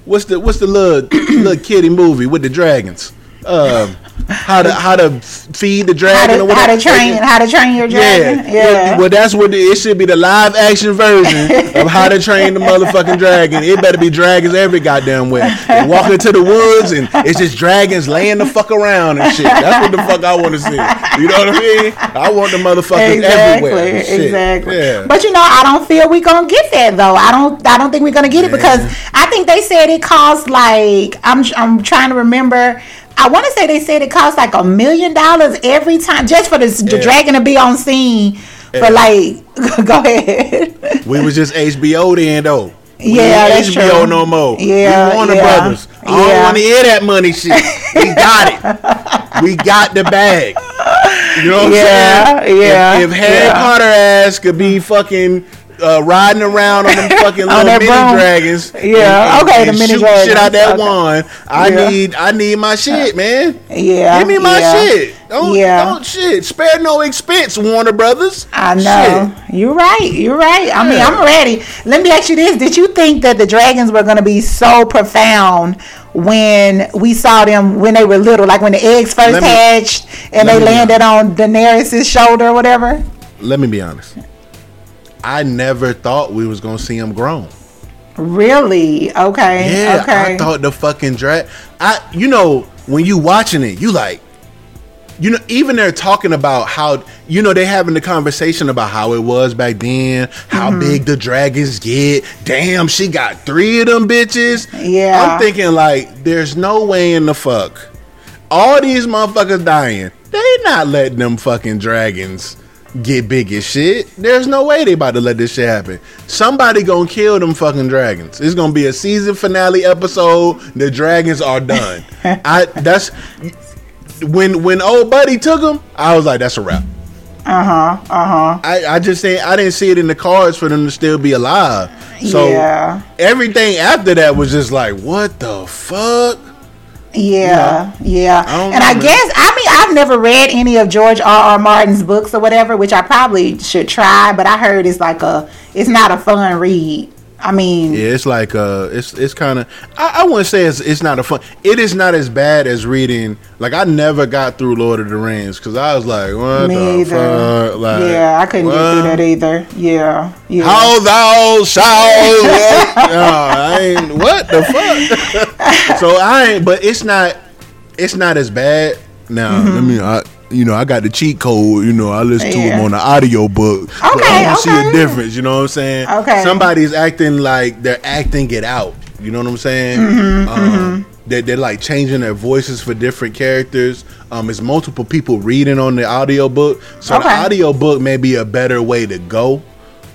Speaker 4: what's the what's the little little kitty movie with the dragons? Um, how to how to feed the
Speaker 3: how
Speaker 4: dragon
Speaker 3: to,
Speaker 4: or
Speaker 3: how to train how to train your dragon.
Speaker 4: Yeah,
Speaker 3: Yeah,
Speaker 4: Well, that's what the, it should be the live action version of how to train the motherfucking dragon. It better be dragons every goddamn way. They walk into the woods and it's just dragons laying the fuck around and shit. That's what the fuck I want to see. You know what I mean? I want the motherfuckers
Speaker 3: exactly,
Speaker 4: everywhere.
Speaker 3: exactly.
Speaker 4: Yeah.
Speaker 3: But you know, I don't feel we're gonna get that though. I don't. I don't think we're gonna get it because I think they said it costs like I'm. I'm trying to remember. I want to say they said it costs like a million dollars every time just for this the dragon to be on scene
Speaker 4: Yeah.
Speaker 3: for like. go ahead.
Speaker 4: we was just HBO then though. We
Speaker 3: Yeah, that's
Speaker 4: HBO
Speaker 3: true.
Speaker 4: no more.
Speaker 3: Yeah,
Speaker 4: we Warner
Speaker 3: yeah,
Speaker 4: Brothers. I don't
Speaker 3: yeah.
Speaker 4: want to hear that money shit. We got it. we got the bag. You know what
Speaker 3: Yeah,
Speaker 4: I'm saying?
Speaker 3: yeah,
Speaker 4: If, if Harry. Potter ass could be fucking uh, riding around on them fucking little mini
Speaker 3: broom.
Speaker 4: dragons,
Speaker 3: Yeah, okay, the mini dragons,
Speaker 4: shit out that
Speaker 3: okay.
Speaker 4: wand. I
Speaker 3: Yeah.
Speaker 4: need, I need my shit, man.
Speaker 3: Yeah,
Speaker 4: Give me my
Speaker 3: yeah.
Speaker 4: shit. Don't,
Speaker 3: Yeah.
Speaker 4: don't shit. Spare no expense, Warner Brothers.
Speaker 3: I know.
Speaker 4: Shit.
Speaker 3: You're right. You're right. I mean, I'm ready. Let me ask you this. Did you think that the dragons were going to be so profound when we saw them when they were little? Like when the eggs first
Speaker 4: me-
Speaker 3: hatched and they landed on Daenerys' shoulder or whatever?
Speaker 4: Let me be honest. I never thought we was gonna see him grown.
Speaker 3: Really? Okay.
Speaker 4: Yeah,
Speaker 3: okay.
Speaker 4: I thought the fucking drag. I, you know, when you watching it, you like, you know, even they're talking about how you know they having the conversation about how it was back then, how
Speaker 3: Mm-hmm.
Speaker 4: big the dragons get. Damn, she got three of them bitches.
Speaker 3: Yeah.
Speaker 4: I'm thinking like, there's no way in the fuck. All these motherfuckers dying. They not letting them fucking dragons get big as shit. There's no way they about to let this shit happen. Somebody gonna kill them fucking dragons. It's gonna be a season finale episode. The dragons are done. I that's when when old buddy took them. I was like, that's a wrap.
Speaker 3: Uh huh. Uh huh.
Speaker 4: I, I just say I didn't see it in the cards for them to still be alive. So
Speaker 3: Yeah.
Speaker 4: everything after that was just like, what the fuck?
Speaker 3: Yeah, yeah.
Speaker 4: I
Speaker 3: and I guess I mean I've never read any of George R. R. Martin's books or whatever, which I probably should try, but I heard it's like a it's not a fun read. I mean,
Speaker 4: Yeah, it's like uh, it's it's kind of I, I wouldn't say it's it's not a fun. It is not as bad as reading. Like I never got through Lord of the Rings because I was like, what
Speaker 3: me
Speaker 4: the
Speaker 3: either.
Speaker 4: fuck? Like,
Speaker 3: yeah, I couldn't get through that either. Yeah, yeah.
Speaker 4: How thou shalt? no, I ain't. What the fuck? so I ain't. But it's not. It's not as bad. Now
Speaker 3: Mm-hmm.
Speaker 4: let me. I, you know, I got the cheat code. You know, I listen to
Speaker 3: Yeah.
Speaker 4: them on the audio book. but
Speaker 3: Okay,
Speaker 4: I don't see a difference. You know what I'm saying?
Speaker 3: Okay.
Speaker 4: Somebody's acting like they're acting it out. You know what I'm saying?
Speaker 3: Mm-hmm,
Speaker 4: um, They're, they're like changing their voices for different characters. Um, it's multiple people reading on the audio book. So the audio book may be a better way to go.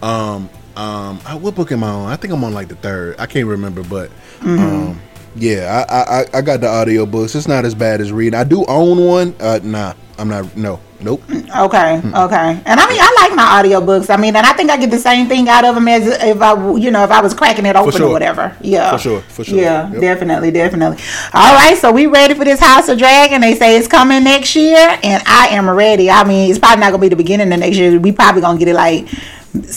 Speaker 4: Um, um, what book am I on? I think I'm on like the third. I can't remember, but
Speaker 3: Mm-hmm.
Speaker 4: um, yeah, I, I I- got the audio books. It's not as bad as reading. I do own one. Uh, nah, I'm not. No, nope.
Speaker 3: Okay, okay. And I mean, I like my audiobooks. I mean, and I think I get the same thing out of them as if I, you know, if I was cracking it open
Speaker 4: sure.
Speaker 3: or whatever. Yeah,
Speaker 4: For sure, for sure.
Speaker 3: Yeah,
Speaker 4: Yep.
Speaker 3: definitely, definitely. All right, so we ready for this House of Dragon? They say it's coming next year, and I am ready. I mean, it's probably not gonna be the beginning of next year. We probably gonna get it like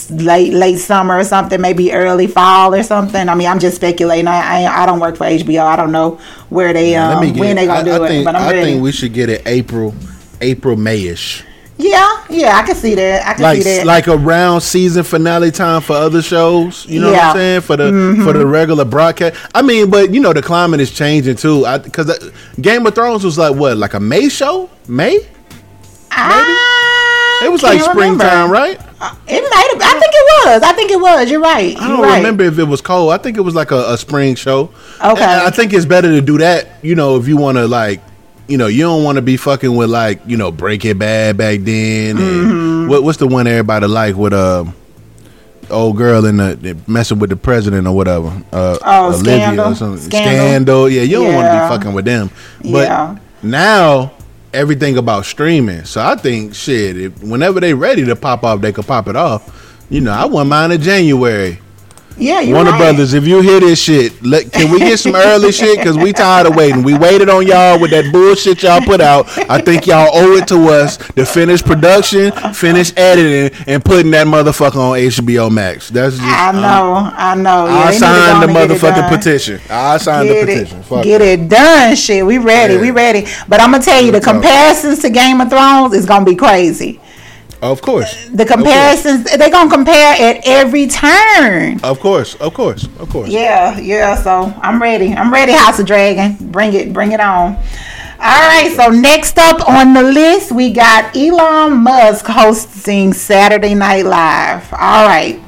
Speaker 3: late late summer or something, maybe early fall or something. I mean, I'm just speculating. I I, I don't work for HBO. I don't know where they um
Speaker 4: me get.
Speaker 3: when they gonna
Speaker 4: I,
Speaker 3: do
Speaker 4: I
Speaker 3: it,
Speaker 4: think
Speaker 3: but I'm
Speaker 4: I
Speaker 3: ready.
Speaker 4: think we should get it April, April Mayish.
Speaker 3: yeah, yeah, I can see that. I can
Speaker 4: Like
Speaker 3: see that.
Speaker 4: like around season finale time for other shows. You know what I'm saying for the mm-hmm. for the regular broadcast. I mean, but you know the climate is changing too. Because uh, Game of Thrones was like what, like a May show? May?
Speaker 3: I
Speaker 4: It was like springtime,
Speaker 3: remember.
Speaker 4: right?
Speaker 3: It might have. I think it was. I think it was. You're right.
Speaker 4: I
Speaker 3: You're
Speaker 4: don't
Speaker 3: right.
Speaker 4: remember if it was cold. I think it was like a, a spring show.
Speaker 3: Okay.
Speaker 4: And I think it's better to do that, you know, if you want to like, you know, you don't want to be fucking with like, you know, Breaking Bad back then. And
Speaker 3: Mm-hmm.
Speaker 4: what, what's the one everybody like with um old girl in the, messing with the president or whatever? Uh,
Speaker 3: Oh,
Speaker 4: Olivia
Speaker 3: Scandal?
Speaker 4: or something.
Speaker 3: Scandal.
Speaker 4: Scandal. Yeah, you don't want to be fucking with them. But
Speaker 3: Yeah.
Speaker 4: now everything about streaming. So I think shit, if whenever they ready to pop off, they could pop it off. You know, I wouldn't mind in January.
Speaker 3: Yeah, you're
Speaker 4: Warner
Speaker 3: right.
Speaker 4: Brothers, if you hear this shit, let, can we get some early shit? Because we tired of waiting. We waited on y'all with that bullshit y'all put out. I think y'all owe it to us to finish production, finish editing, and putting that motherfucker on HBO Max. That's just.
Speaker 3: I uh, know. I know. Yeah,
Speaker 4: I
Speaker 3: they need to
Speaker 4: signed the
Speaker 3: get it
Speaker 4: motherfucking petition. I signed the petition.
Speaker 3: it,
Speaker 4: Fuck
Speaker 3: get it done. Shit, we ready.
Speaker 4: Yeah.
Speaker 3: We ready. But I'm gonna tell you, the comparisons to Game of Thrones is gonna be crazy.
Speaker 4: Of course.
Speaker 3: The comparisons, they're gonna compare at every turn.
Speaker 4: Of course. Of course. Of course.
Speaker 3: Yeah, yeah. So I'm ready. I'm ready. House of Dragon. Bring it. Bring it on. All right. So next up on the list, we got Elon Musk hosting Saturday Night Live. All right.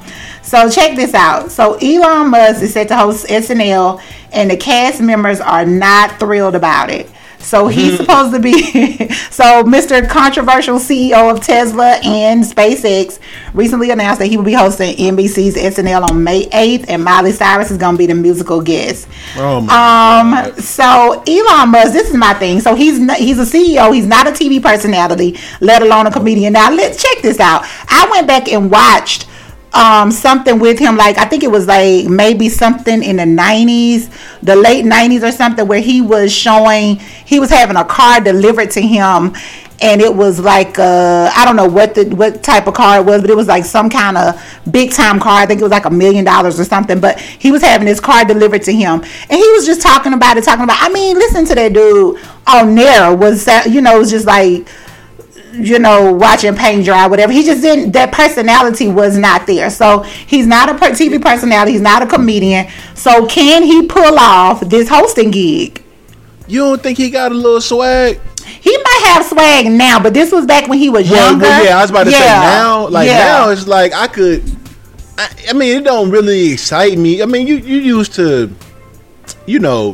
Speaker 3: So check this out. So Elon Musk is set to host SNL, and the cast members are not thrilled about it. So he's supposed to be so Mr. Controversial CEO of Tesla and SpaceX recently announced that he will be hosting NBC's SNL on May 8th and Miley Cyrus is going to be the musical guest.
Speaker 4: Oh my
Speaker 3: Um
Speaker 4: God.
Speaker 3: so Elon Musk this is my thing. So he's not, he's a CEO, he's not a TV personality, let alone a comedian. Now let's check this out. I went back and watched um something with him like I think it was like maybe something in the 90s, the late 90s or something where he was showing he was having a car delivered to him and it was like uh I don't know what the what type of car it was, but it was like some kind of big time car. I think it was like a million dollars or something. But he was having his car delivered to him, and he was just talking about it, talking about. I mean, listen to that dude on there was that you know it was just like you know, watching paint dry, whatever. He just didn't. That personality was not there. So he's not a TV personality. He's not a comedian. So can he pull off this hosting gig?
Speaker 4: You don't think he got a little swag?
Speaker 3: He might have swag now, but this was back when he was
Speaker 4: Well,
Speaker 3: younger.
Speaker 4: well, yeah, I was about to say now, like
Speaker 3: Yeah.
Speaker 4: now, it's like I could. I, I mean, it don't really excite me. I mean, you you used to, you know,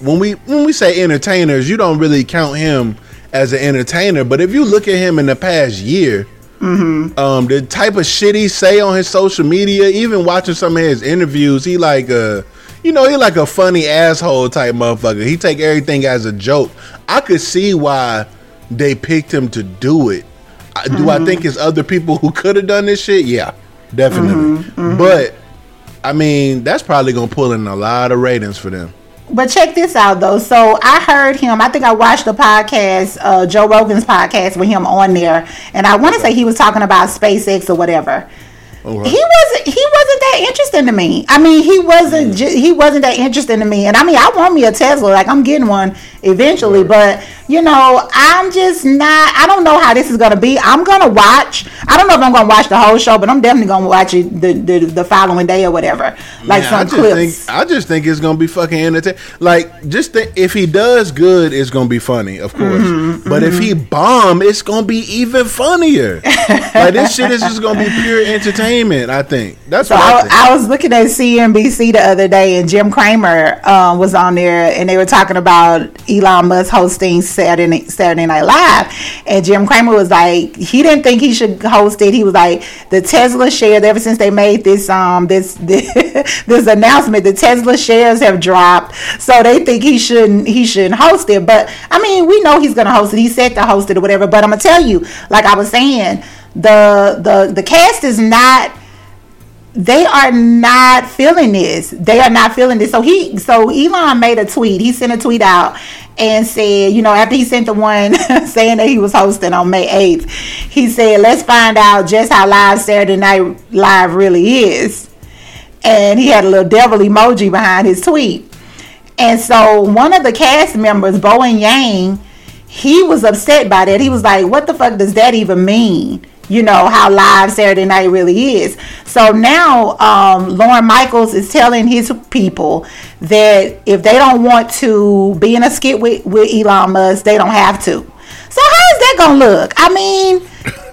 Speaker 4: when we when we say entertainers, you don't really count him as an entertainer. But if you look at him in the past year,
Speaker 3: Mm-hmm.
Speaker 4: um, the type of shit he say on his social media, even watching some of his interviews, he like a, you know, he like a funny asshole type motherfucker. He take everything as a joke. I could see why they picked him to do it. I- Do I think it's other people who could have done this shit? Yeah, definitely. But I mean, that's probably gonna pull in a lot of ratings for them.
Speaker 3: But check this out though. So I heard him. I think I watched the podcast, uh, Joe Rogan's podcast with him on there, and I want to say he was talking about SpaceX or whatever.
Speaker 4: Okay.
Speaker 3: He wasn't. He wasn't that interesting to me. I mean, he wasn't. ju- He wasn't that interesting to me. And I mean, I want me a Tesla. Like I'm getting one eventually. But you know, I'm just not. I don't know how this is gonna be. I'm gonna watch. I don't know if I'm gonna watch the whole show, but I'm definitely gonna watch it the the, the following day or whatever. Like
Speaker 4: Man, I
Speaker 3: some
Speaker 4: just
Speaker 3: clips.
Speaker 4: think I just think it's gonna be fucking entertaining. Like, just think if he does good, it's gonna be funny, of course.
Speaker 3: Mm-hmm,
Speaker 4: but if he bomb, it's gonna be even funnier. like this shit is just gonna be pure entertainment. I think that's
Speaker 3: So
Speaker 4: what I,
Speaker 3: I,
Speaker 4: think.
Speaker 3: I was looking at CNBC the other day, and Jim Cramer um, was on there, and they were talking about Elon Musk hosting Saturday Saturday Night Live, and Jim Cramer was like, he didn't think he should host it. He was like, the Tesla shares ever since they made this um this this, this announcement, the Tesla shares have dropped, so they think he shouldn't he shouldn't host it. But I mean, we know he's gonna host it. He said to host it or whatever. But I'm gonna tell you, like I was saying, the the the cast is not they are not feeling this. They are not feeling this. So he, so Elon made a tweet. He sent a tweet out and said, you know, after he sent the one saying that he was hosting on May eighth, he said, "Let's find out just how live Saturday Night Live really is." And he had a little devil emoji behind his tweet. And so one of the cast members, Bowen Yang, he was upset by that. He was like, "What the fuck does that even mean?" You know how live Saturday Night really is. So now, um, Lorne Michaels is telling his people that if they don't want to be in a skit with, with Elon Musk, they don't have to. So how is that gonna look? I mean,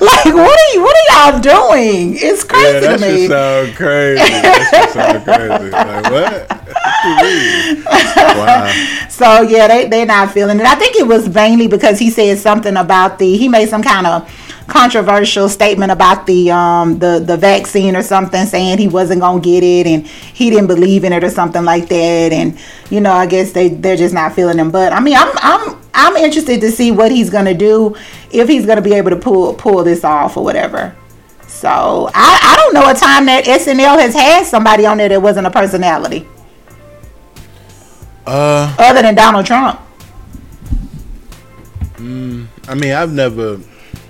Speaker 3: like, what are you? What are y'all doing? It's crazy
Speaker 4: yeah, that
Speaker 3: to me.
Speaker 4: shit sound crazy. that sound crazy. Like what? What you mean? wow.
Speaker 3: So yeah, they they're not feeling it. I think it was mainly because he said something about the he made some kind of controversial statement about the um the the vaccine or something saying he wasn't gonna get it and he didn't believe in it or something like that. And you know I guess they they're just not feeling him. But I mean I'm I'm I'm interested to see what he's gonna do if he's gonna be able to pull pull this off or whatever. So I I don't know a time that SNL has had somebody on there that wasn't a personality.
Speaker 4: Uh,
Speaker 3: other than Donald Trump.
Speaker 4: I mean, I've never.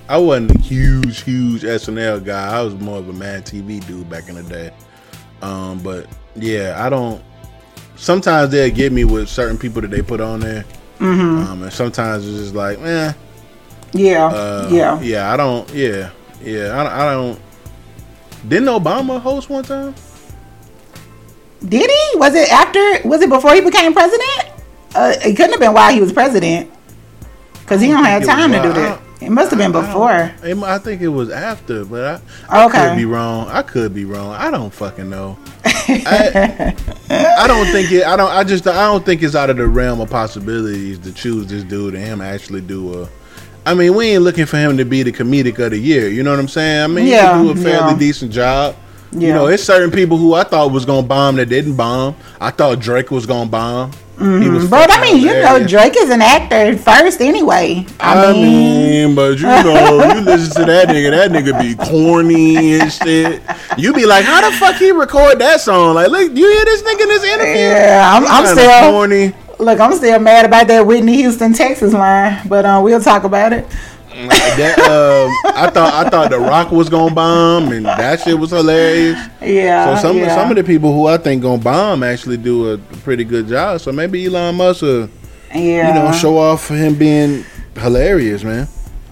Speaker 4: I wasn't a huge, huge SNL guy. I was more of a Mad TV dude back in the day. Um, but yeah, I don't. Sometimes they'll get me with certain people that they put on there,
Speaker 3: Mm-hmm.
Speaker 4: um, and sometimes it's just like, man,
Speaker 3: yeah
Speaker 4: uh,
Speaker 3: yeah
Speaker 4: yeah. I don't, yeah, yeah. I, don't- I don't. Didn't Obama host one time?
Speaker 3: Did he? Was it after? Was it before he became president? Uh, it couldn't have been while he was president, because he don't have time to do that. It must have been
Speaker 4: I- I
Speaker 3: before.
Speaker 4: don't- I think it was after, but I, I
Speaker 3: Okay.
Speaker 4: could be wrong. I could be wrong. I don't fucking know. I, I don't think it. I don't. I just. I don't think it's out of the realm of possibilities to choose this dude and him actually do a. I mean, we ain't looking for him to be the comedic of the year. You know what I'm saying? I mean,
Speaker 3: Yeah,
Speaker 4: he do a fairly
Speaker 3: yeah.
Speaker 4: decent job. You know, it's certain people who I thought was gonna bomb that didn't bomb. I thought Drake was gonna bomb. Was
Speaker 3: But I mean, you know. Drake is an actor first anyway. I,
Speaker 4: I
Speaker 3: mean,
Speaker 4: mean, but you know, you listen to that nigga, that nigga be corny and shit. You be like, how the fuck he record that song? Like, look, you hear this nigga in this interview?
Speaker 3: yeah, I'm, I'm still
Speaker 4: corny.
Speaker 3: look. I'm still mad about that Whitney Houston, Texas line, but uh, we'll talk about it.
Speaker 4: That, um, I thought I thought the Rock was gonna bomb, and that shit was hilarious.
Speaker 3: Yeah.
Speaker 4: So some
Speaker 3: yeah.
Speaker 4: some of the people who I think gonna bomb actually do a pretty good job. So maybe Elon Musk will,
Speaker 3: yeah.
Speaker 4: you know, show off for him being hilarious, man.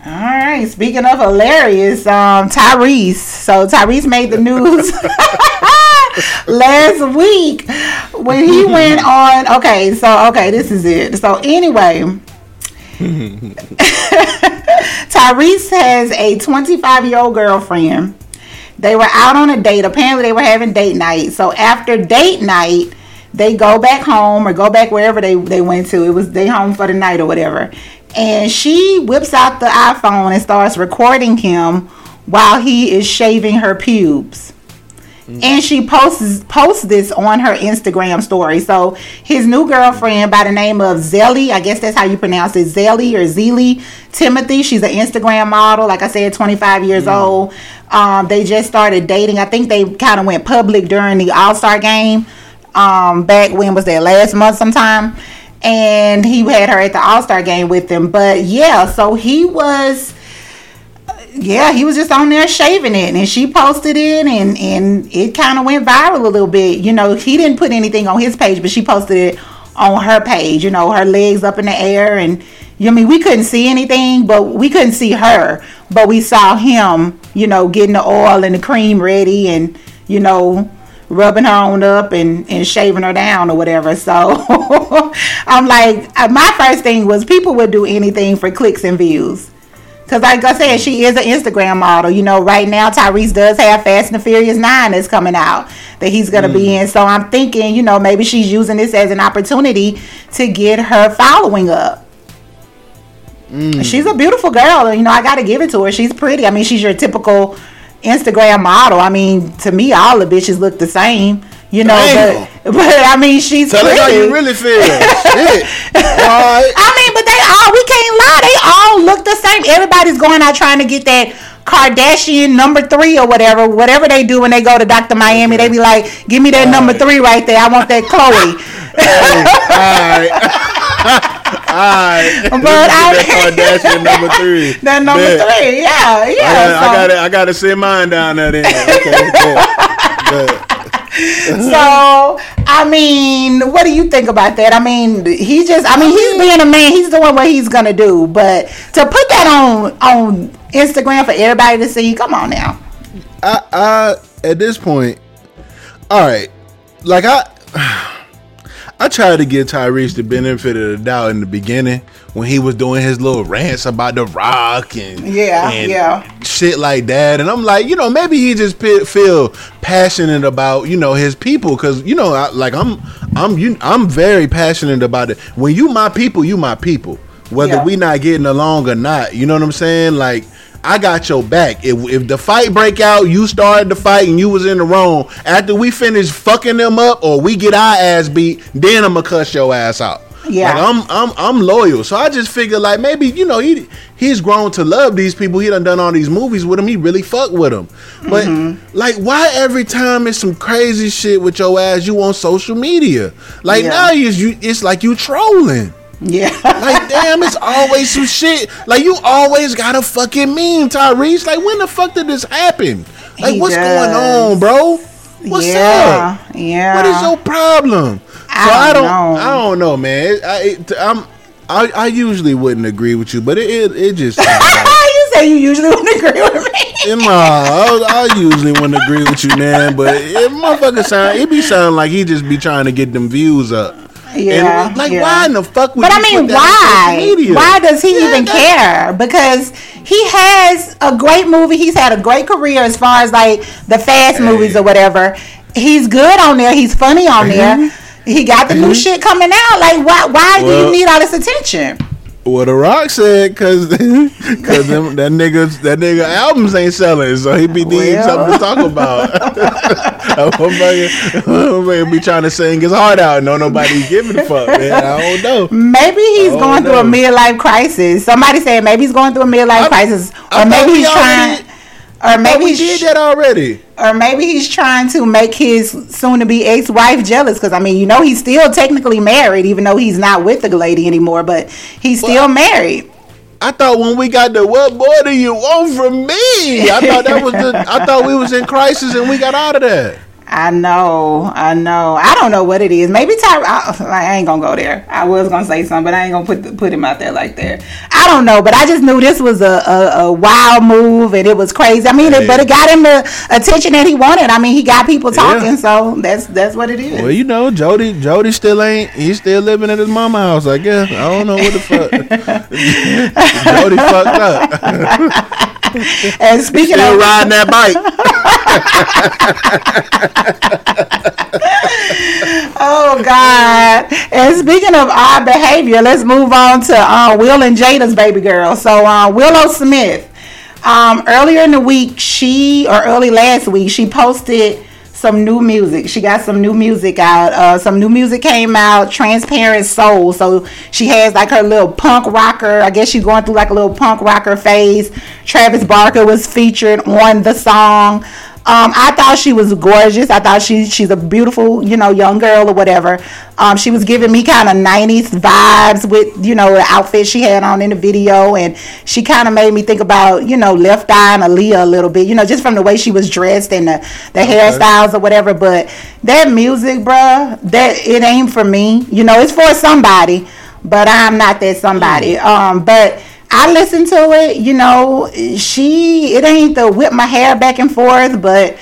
Speaker 3: All right. Speaking of hilarious, um, Tyrese. So Tyrese made the news last week when he went on, okay, so okay, this is it. So anyway, Tyrese has a 25 year old girlfriend. They were out on a date. Apparently, they were having date night. So after date night, they go back home or go back wherever they, they went to. It was they home for the night or whatever. And she whips out the iPhone and starts recording him while he is shaving her pubes. And she posts posts this on her Instagram story. So his new girlfriend by the name of Zelly, I guess that's how you pronounce it, Zelly or Zeely Timothy. She's an Instagram model, like I said, 25 years old. Um, they just started dating. I think they kind of went public during the All Star game. Um, back when was that last month sometime, and he had her at the All Star game with him. But yeah, so he was yeah, he was just on there shaving it, and she posted it, and and it kind of went viral a little bit. You know, he didn't put anything on his page, but she posted it on her page. You know, her legs up in the air, and you know, I mean, we couldn't see anything, but we couldn't see her, but we saw him. You know, getting the oil and the cream ready, and you know. Rubbing her on up and, and shaving her down or whatever. So I'm like, uh, my first thing was people would do anything for clicks and views. Cause like I said, she is an Instagram model. You know, right now Tyrese does have Fast and the Furious Nine that's coming out that he's gonna be mm. in. So I'm thinking, you know, maybe she's using this as an opportunity to get her following up. Mm. She's a beautiful girl. You know, I gotta give it to her. She's pretty. I mean, she's your typical Instagram model. I mean, to me, all the bitches look the same. You know,
Speaker 4: Damn.
Speaker 3: but but I mean, she's
Speaker 4: Tell
Speaker 3: pretty.
Speaker 4: how you really feel. Shit.
Speaker 3: I mean, but they all we can't lie. They all look the same. Everybody's going out trying to get that Kardashian number three or whatever. Whatever they do when they go to Dr. Miami, they be like, "Give me that number three right there. I want that Khloé."
Speaker 4: Alright. Alright.
Speaker 3: But I-
Speaker 4: that Kardashian number three.
Speaker 3: that number three, yeah,
Speaker 4: I
Speaker 3: yeah.
Speaker 4: gotta, I gotta, I gotta sit mine down there then. Okay.
Speaker 3: So, I mean, what do you think about that? I mean, he just, I mean, he's being a man. He's doing what he's gonna do. But to put that on on Instagram for everybody to see, come on now.
Speaker 4: I, I at this point, all right, like I, I tried to give Tyrese the benefit of the doubt in the beginning when he was doing his little rants about the Rock and
Speaker 3: Yeah,
Speaker 4: and
Speaker 3: yeah.
Speaker 4: shit like that, and I'm like, you know, maybe he just pe- feel passionate about you know his people because you know, I, like I'm, I'm, you, I'm very passionate about it. When you my people, you my people, whether
Speaker 3: Yeah.
Speaker 4: we not getting along or not. You know what I'm saying? Like. I got your back. If, if the fight break out, you started the fight and you was in the wrong. After we finish fucking them up or we get our ass beat, then I'ma cuss your ass out.
Speaker 3: Yeah.
Speaker 4: Like I'm I'm I'm loyal. So I just figure like maybe, you know, he he's grown to love these people. He done done all these movies with them. He really fuck with them. But
Speaker 3: Mm-hmm.
Speaker 4: like why every time it's some crazy shit with your ass you on social media? Like
Speaker 3: Yeah.
Speaker 4: now you it's like you trolling.
Speaker 3: Yeah.
Speaker 4: Like, damn, it's always some shit. Like, you always got a fucking meme, Tyrese. Like, when the fuck did this happen? Like,
Speaker 3: He
Speaker 4: what's going on, bro? What's
Speaker 3: yeah.
Speaker 4: up?
Speaker 3: Yeah.
Speaker 4: What is your problem?
Speaker 3: I
Speaker 4: so I
Speaker 3: don't
Speaker 4: don't,
Speaker 3: know.
Speaker 4: I don't know, man. It, I, it, I'm, I, I usually wouldn't agree with you, but it, it, it just. like-
Speaker 3: you say you usually wouldn't agree with me.
Speaker 4: Nah, I, I usually wouldn't agree with you, man. But it motherfucker sound, it be sounding like he just be trying to get them views up.
Speaker 3: Yeah,
Speaker 4: And, like,
Speaker 3: yeah.
Speaker 4: why in the fuck would
Speaker 3: But I mean, why? Why does he
Speaker 4: Yeah,
Speaker 3: even care? Because he has a great movie. He's had a great career as far as like the fast movies or whatever. He's good on there. He's funny on there. Mm-hmm. He got the new mm-hmm. shit coming out. Like, why? Why do you need all this attention?
Speaker 4: Well, The Rock said because because that nigga that nigga albums ain't selling, so he be needing
Speaker 3: Well.
Speaker 4: something to talk about. Motherfucker be trying to sing his heart out, no nobody giving a fuck. Man, I don't know.
Speaker 3: Maybe he's going through a midlife crisis. Somebody said maybe he's going through a midlife
Speaker 4: I-
Speaker 3: crisis, or
Speaker 4: thought
Speaker 3: maybe he's trying, or maybe
Speaker 4: Maybe we did that already.
Speaker 3: or maybe he's trying to make his soon-to-be ex-wife jealous because I mean, you know, he's still technically married, even though he's not with the lady anymore, but he's still
Speaker 4: Well,
Speaker 3: married.
Speaker 4: I thought when we got the what more do you want from me? I thought that was the. I thought we was in crisis and we got out of that.
Speaker 3: I know, I know. I don't know what it is. Maybe Ty. I, I ain't gonna go there. I was gonna say something, but I ain't gonna put put him out there like that. I don't know, but I just knew this was a, a, a wild move and it was crazy. I mean,
Speaker 4: Hey.
Speaker 3: it, but it got him the attention that he wanted. I mean, he got people
Speaker 4: Yeah.
Speaker 3: talking, so that's that's what it is.
Speaker 4: Well, you know, Jody, Jody still ain't. He's still living at his mama house. I guess. I don't know what the fuck. Jody fucked up.
Speaker 3: and speaking
Speaker 4: Still
Speaker 3: of
Speaker 4: riding that bike.
Speaker 3: Oh God! And speaking of odd behavior, let's move on to uh, Will and Jada's baby girl. So uh, Willow Smith. Um, earlier in the week, she or early last week, she posted some new music. She got some new music out. Uh, some new music came out. Transparent Soul. So she has like her little punk rocker. I guess she's going through like a little punk rocker phase. Travis Barker was featured on the song. Um, I thought she was gorgeous. I thought she she's a beautiful, you know, young girl or whatever. Um, she was giving me kind of '90s vibes with, you know, the outfit she had on in the video, and she kind of made me think about, you know, Left Eye and Aaliyah a little bit, you know, just from the way she was dressed and the the hairstyles or whatever. But that music, bruh, that it ain't for me. You know, it's for somebody, but I'm not that somebody. Um, but I listen to it, you know, she it ain't the whip my hair back and forth, but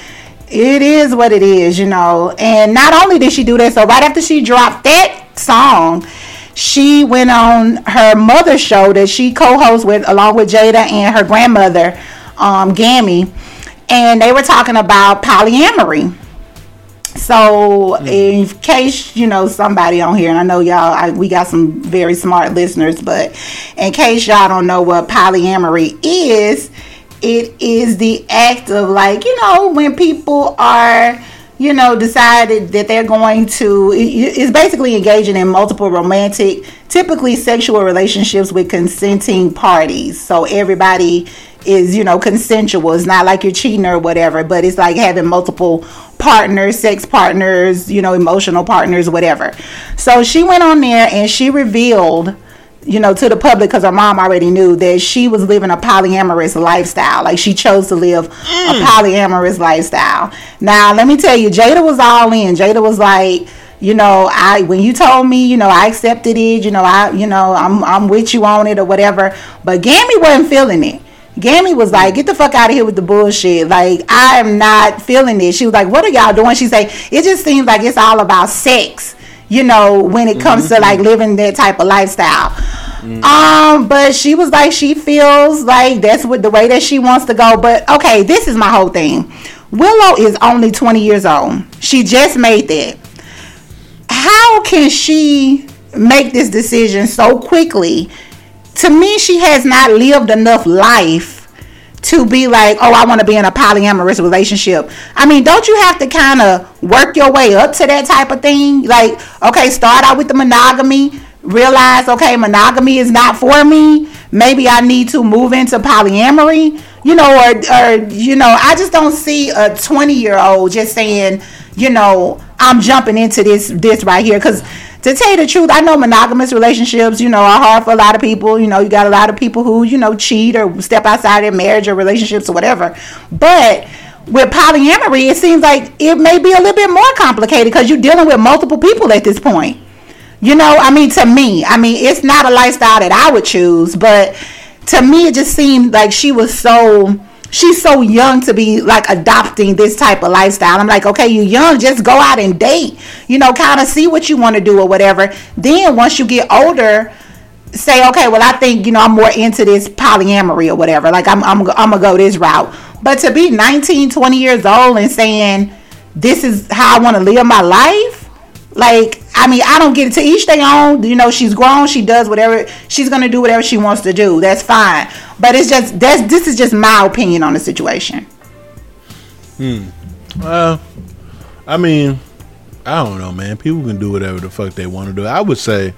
Speaker 3: it is what it is, you know. And not only did she do that, so right after she dropped that song, she went on her mother's show that she co-hosts with along with Jada and her grandmother, um, Gammy, and they were talking about polyamory. So, mm. in case you know somebody on here, and I know y'all, I, we got some very smart listeners, but in case y'all don't know what polyamory is, it is the act of like you know when people are you know decided that they're going to it's basically engaging in multiple romantic typically sexual relationships with consenting parties. So everybody is you know consensual. It's not like you're cheating or whatever but it's like having multiple partners sex partners you know emotional partners whatever so she went on there and she revealed you know, to the public because her mom already knew that she was living a polyamorous lifestyle. Like she chose to live a mm. polyamorous lifestyle. Now, let me tell you, Jada was all in. Jada was like, you know, I when you told me, you know, I accepted it. You know, I, you know, I'm I'm with you on it or whatever. But Gammy wasn't feeling it. Gammy was like, get the fuck out of here with the bullshit. Like, I am not feeling this." She was like, what are y'all doing? She said, it just seems like it's all about sex, you know, when it comes to like living that type of lifestyle. Um, but she was like, she feels like that's what the way that she wants to go. But okay, this is my whole thing. Willow is only 20 years old. She just made that. How can she make this decision so quickly? To me, she has not lived enough life to be like, oh, I want to be in a polyamorous relationship. I mean, don't you have to kind of work your way up to that type of thing? Like, okay, start out with the monogamy, realize, okay, monogamy is not for me. Maybe I need to move into polyamory, you know, or, or you know, I just don't see a 20 year old just saying, you know, I'm jumping into this this right here because to tell you the truth, I know monogamous relationships, you know, are hard for a lot of people. You know, you got a lot of people who, you know, cheat or step outside their marriage or relationships or whatever. But with polyamory, it seems like it may be a little bit more complicated because you're dealing with multiple people at this point. You know, I mean, to me, I mean, it's not a lifestyle that I would choose, but to me, it just seemed like she was so she's so young to be like adopting this type of lifestyle. I'm like, okay, you young, just go out and date, you know, kind of see what you want to do or whatever. Then once you get older, say, okay, well, I think, you know, I'm more into this polyamory or whatever. Like, I'm, I'm, I'm gonna go this route. But to be 19, 20 years old and saying, this is how I want to live my life, like, I mean, I don't get it to each their own. You know, she's grown. She does whatever she's gonna do, whatever she wants to do. That's fine. But it's just that's this is just my opinion on the situation. Hmm.
Speaker 4: Well, I mean, I don't know, man. People can do whatever the fuck they want to do. I would say,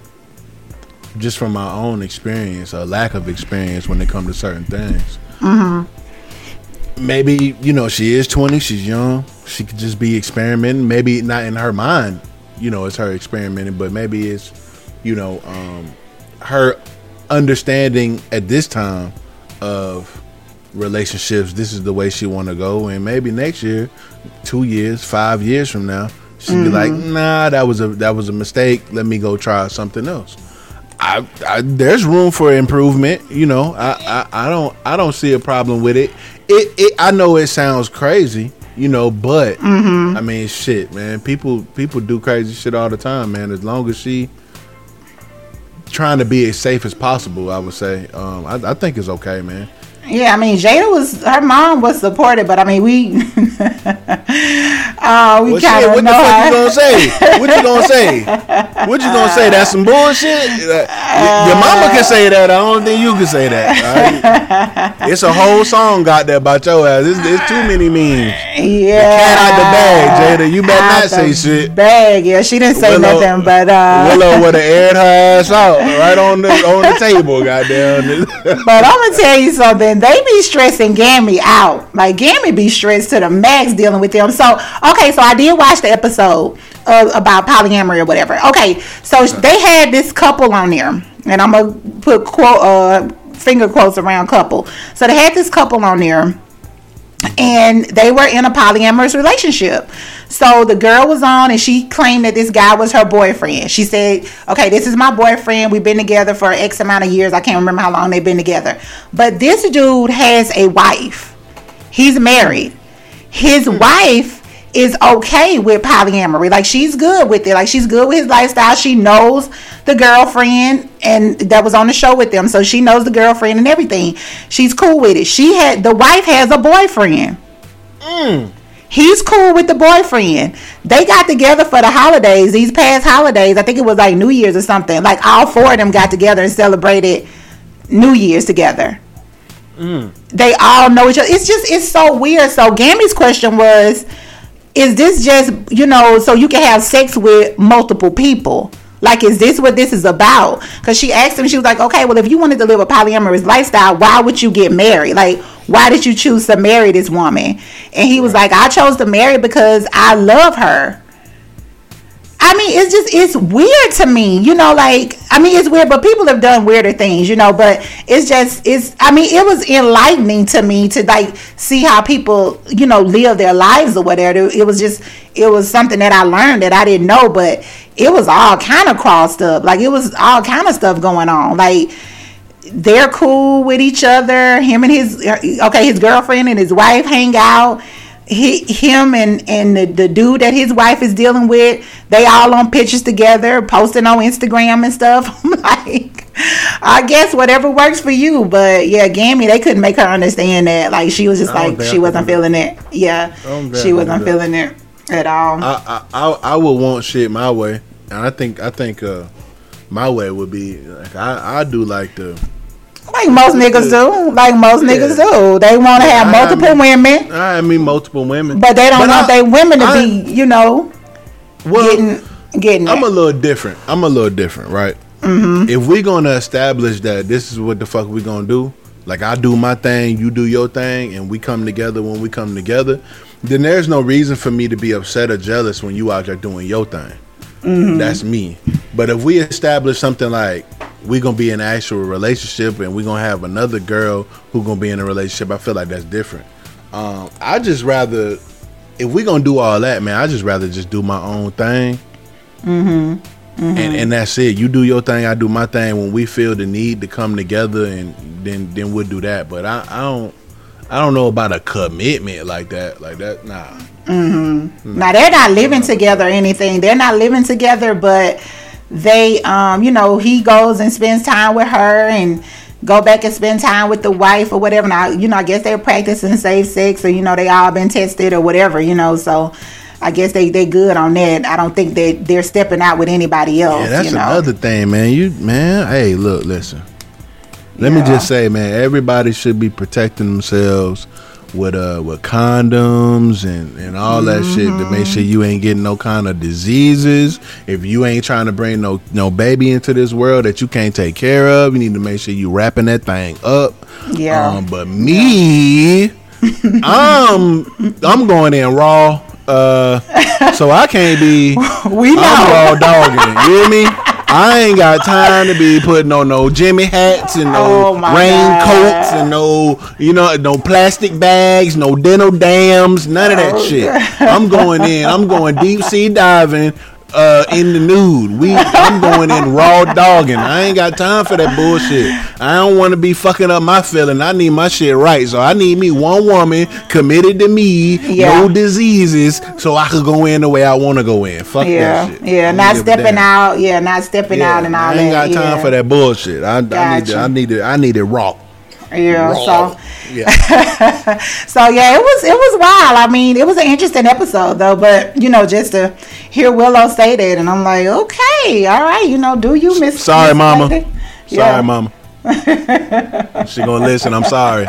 Speaker 4: just from my own experience, or lack of experience when it comes to certain things. Mhm. Maybe you know she is twenty. She's young. She could just be experimenting. Maybe not in her mind. You know, it's her experimenting, but maybe it's you know um, her understanding at this time of relationships. This is the way she want to go, and maybe next year, two years, five years from now, she'd be like, "Nah, that was a that was a mistake. Let me go try something else." I, I there's room for improvement. You know, I, I I don't I don't see a problem with it. It it I know it sounds crazy. You know, but I mean, shit, man. People people do crazy shit all the time, man. As long as she trying to be as safe as possible, I would say. Um, I, I think it's okay, man.
Speaker 3: Yeah, I mean Jada was her mom was supportive, but I mean we uh we
Speaker 4: Well,
Speaker 3: kind of
Speaker 4: what the fuck
Speaker 3: how-
Speaker 4: you gonna say? What you gonna say? What you gonna say? That's some bullshit. Uh, your mama can say that. I don't think you can say that. alright? It's a whole song got there about your ass. It's, it's too many memes.
Speaker 3: yeah
Speaker 4: Cat out the bag, Jada. You better not say
Speaker 3: the
Speaker 4: shit.
Speaker 3: Bag, yeah, she didn't say
Speaker 4: Willow-
Speaker 3: nothing, but uh,
Speaker 4: Willow would have aired her ass out right on the on the table. Goddamn.
Speaker 3: But I'm gonna tell you something. They be stressing Gammy out. Like Gammy be stressed to the max dealing with them. So okay, so I did watch the episode uh, about polyamory or whatever. Okay, so they had this couple on there, and I'm gonna put quote uh, finger quotes around couple. So they had this couple on there and they were in a polyamorous relationship. So the girl was on and she claimed that this guy was her boyfriend. She said, Okay, this is my boyfriend. We've been together for X amount of years. I can't remember how long they've been together. But this dude has a wife, he's married. His hmm. wife is okay with polyamory. Like she's good with it. Like she's good with his lifestyle. She knows the girlfriend and that was on the show with them. So she knows the girlfriend and everything. She's cool with it. She had the wife has a boyfriend. Mm. He's cool with the boyfriend. They got together for the holidays, these past holidays. I think it was like New Year's or something. Like all four of them got together and celebrated New Year's together. Mm. They all know each other. It's just it's so weird. So Gammy's question was, is this just you know so you can have sex with multiple people? Like, is this what this is about? Because she asked him, she was like, okay, well, if you wanted to live a polyamorous lifestyle, why would you get married? Like, why did you choose to marry this woman? And he was like, I chose to marry because I love her. I mean, it's just it's weird to me, you know. Like, I mean, it's weird, but people have done weirder things, you know. But it's just it's. I mean, it was enlightening to me to like see how people, you know, live their lives or whatever. It was just it was something that I learned that I didn't know, but it was all kind of crossed up. Like it was all kind of stuff going on. Like they're cool with each other. Him and his uh, okay, his girlfriend and his wife hang out. He, him and and the, the dude that his wife is dealing with, they all on pictures together, posting on Instagram and stuff. I'm like, I guess whatever works for you. But yeah, Gammy, they couldn't make her understand that. Like she was just like she wasn't feeling it. Yeah, she wasn't feeling it at all.
Speaker 4: I, I I I would want shit my way, and I think I think uh my way would be like I I do like the
Speaker 3: like most niggas do. Like most niggas do. They want to have
Speaker 4: I
Speaker 3: multiple
Speaker 4: mean-
Speaker 3: women.
Speaker 4: I mean multiple women,
Speaker 3: But they don't want
Speaker 4: I-
Speaker 3: their women to
Speaker 4: I-
Speaker 3: be, you know,
Speaker 4: well,
Speaker 3: getting getting
Speaker 4: I'm a little different. I'm a little different, right? Mm-hmm. If we're gonna establish that this is what the fuck we're gonna do, like I do my thing, you do your thing, and we come together when we come together, then there's no reason for me to be upset or jealous when you out there doing your thing. That's me. But if we establish something like we gonna be in an actual relationship and we're gonna have another girl who gonna be in a relationship, I feel like that's different. Um, I just rather if we gonna do all that, man, I just rather just do my own thing. Mm-hmm. Mm-hmm. And and that's it. You do your thing, I do my thing. When we feel the need to come together, and then then we'll do that. But I, I don't I don't know about a commitment like that. Like that, nah. Mm-hmm.
Speaker 3: Now they're not living together or anything. They're not living together, but they, um, you know, he goes and spends time with her and go back and spend time with the wife or whatever. Now, you know, I guess they're practicing safe sex or you know they all been tested or whatever. You know, so I guess they they good on that. I don't think that they're stepping out with anybody else.
Speaker 4: Yeah, that's
Speaker 3: you know?
Speaker 4: another thing, man. You man, hey, look, listen. Let me just say, man, everybody should be protecting themselves with uh with condoms and and all that shit to make sure you ain't getting no kind of diseases. If you ain't trying to bring no no baby into this world that you can't take care of, you need to make sure you wrapping that thing up.
Speaker 3: Yeah.
Speaker 4: Um, but me, I'm I'm going in raw. Uh, so I can't be.
Speaker 3: We know.
Speaker 4: I'm raw dogging. You hear me? I ain't got time to be putting on no Jimmy hats and no
Speaker 3: Oh,
Speaker 4: raincoats and no, you know, no plastic bags, no dental dams, none of that
Speaker 3: Oh,
Speaker 4: shit. I'm going in. I'm going deep sea diving. Uh, in the nude, we I'm going in raw dogging. I ain't got time for that bullshit. I don't want to be fucking up my feeling. I need my shit right, so I need me one woman committed to me,
Speaker 3: Yeah.
Speaker 4: no diseases, so I could go in the way I want to go in. Fuck
Speaker 3: Yeah,
Speaker 4: that shit.
Speaker 3: yeah, not stepping out. Yeah, not stepping out and all
Speaker 4: I ain't
Speaker 3: that.
Speaker 4: got time
Speaker 3: yeah.
Speaker 4: for that bullshit. I, I need
Speaker 3: Gotcha.
Speaker 4: to, I need it. I need it raw.
Speaker 3: Yeah,
Speaker 4: Raw.
Speaker 3: so
Speaker 4: yeah.
Speaker 3: so yeah, it was it was wild. I mean, it was an interesting episode though, but you know, just to hear Willow say that, and I'm like, okay, all right, you know, do you miss?
Speaker 4: Sorry,
Speaker 3: Miss
Speaker 4: mama. Sorry,
Speaker 3: Yeah.
Speaker 4: mama. she gonna listen. I'm sorry.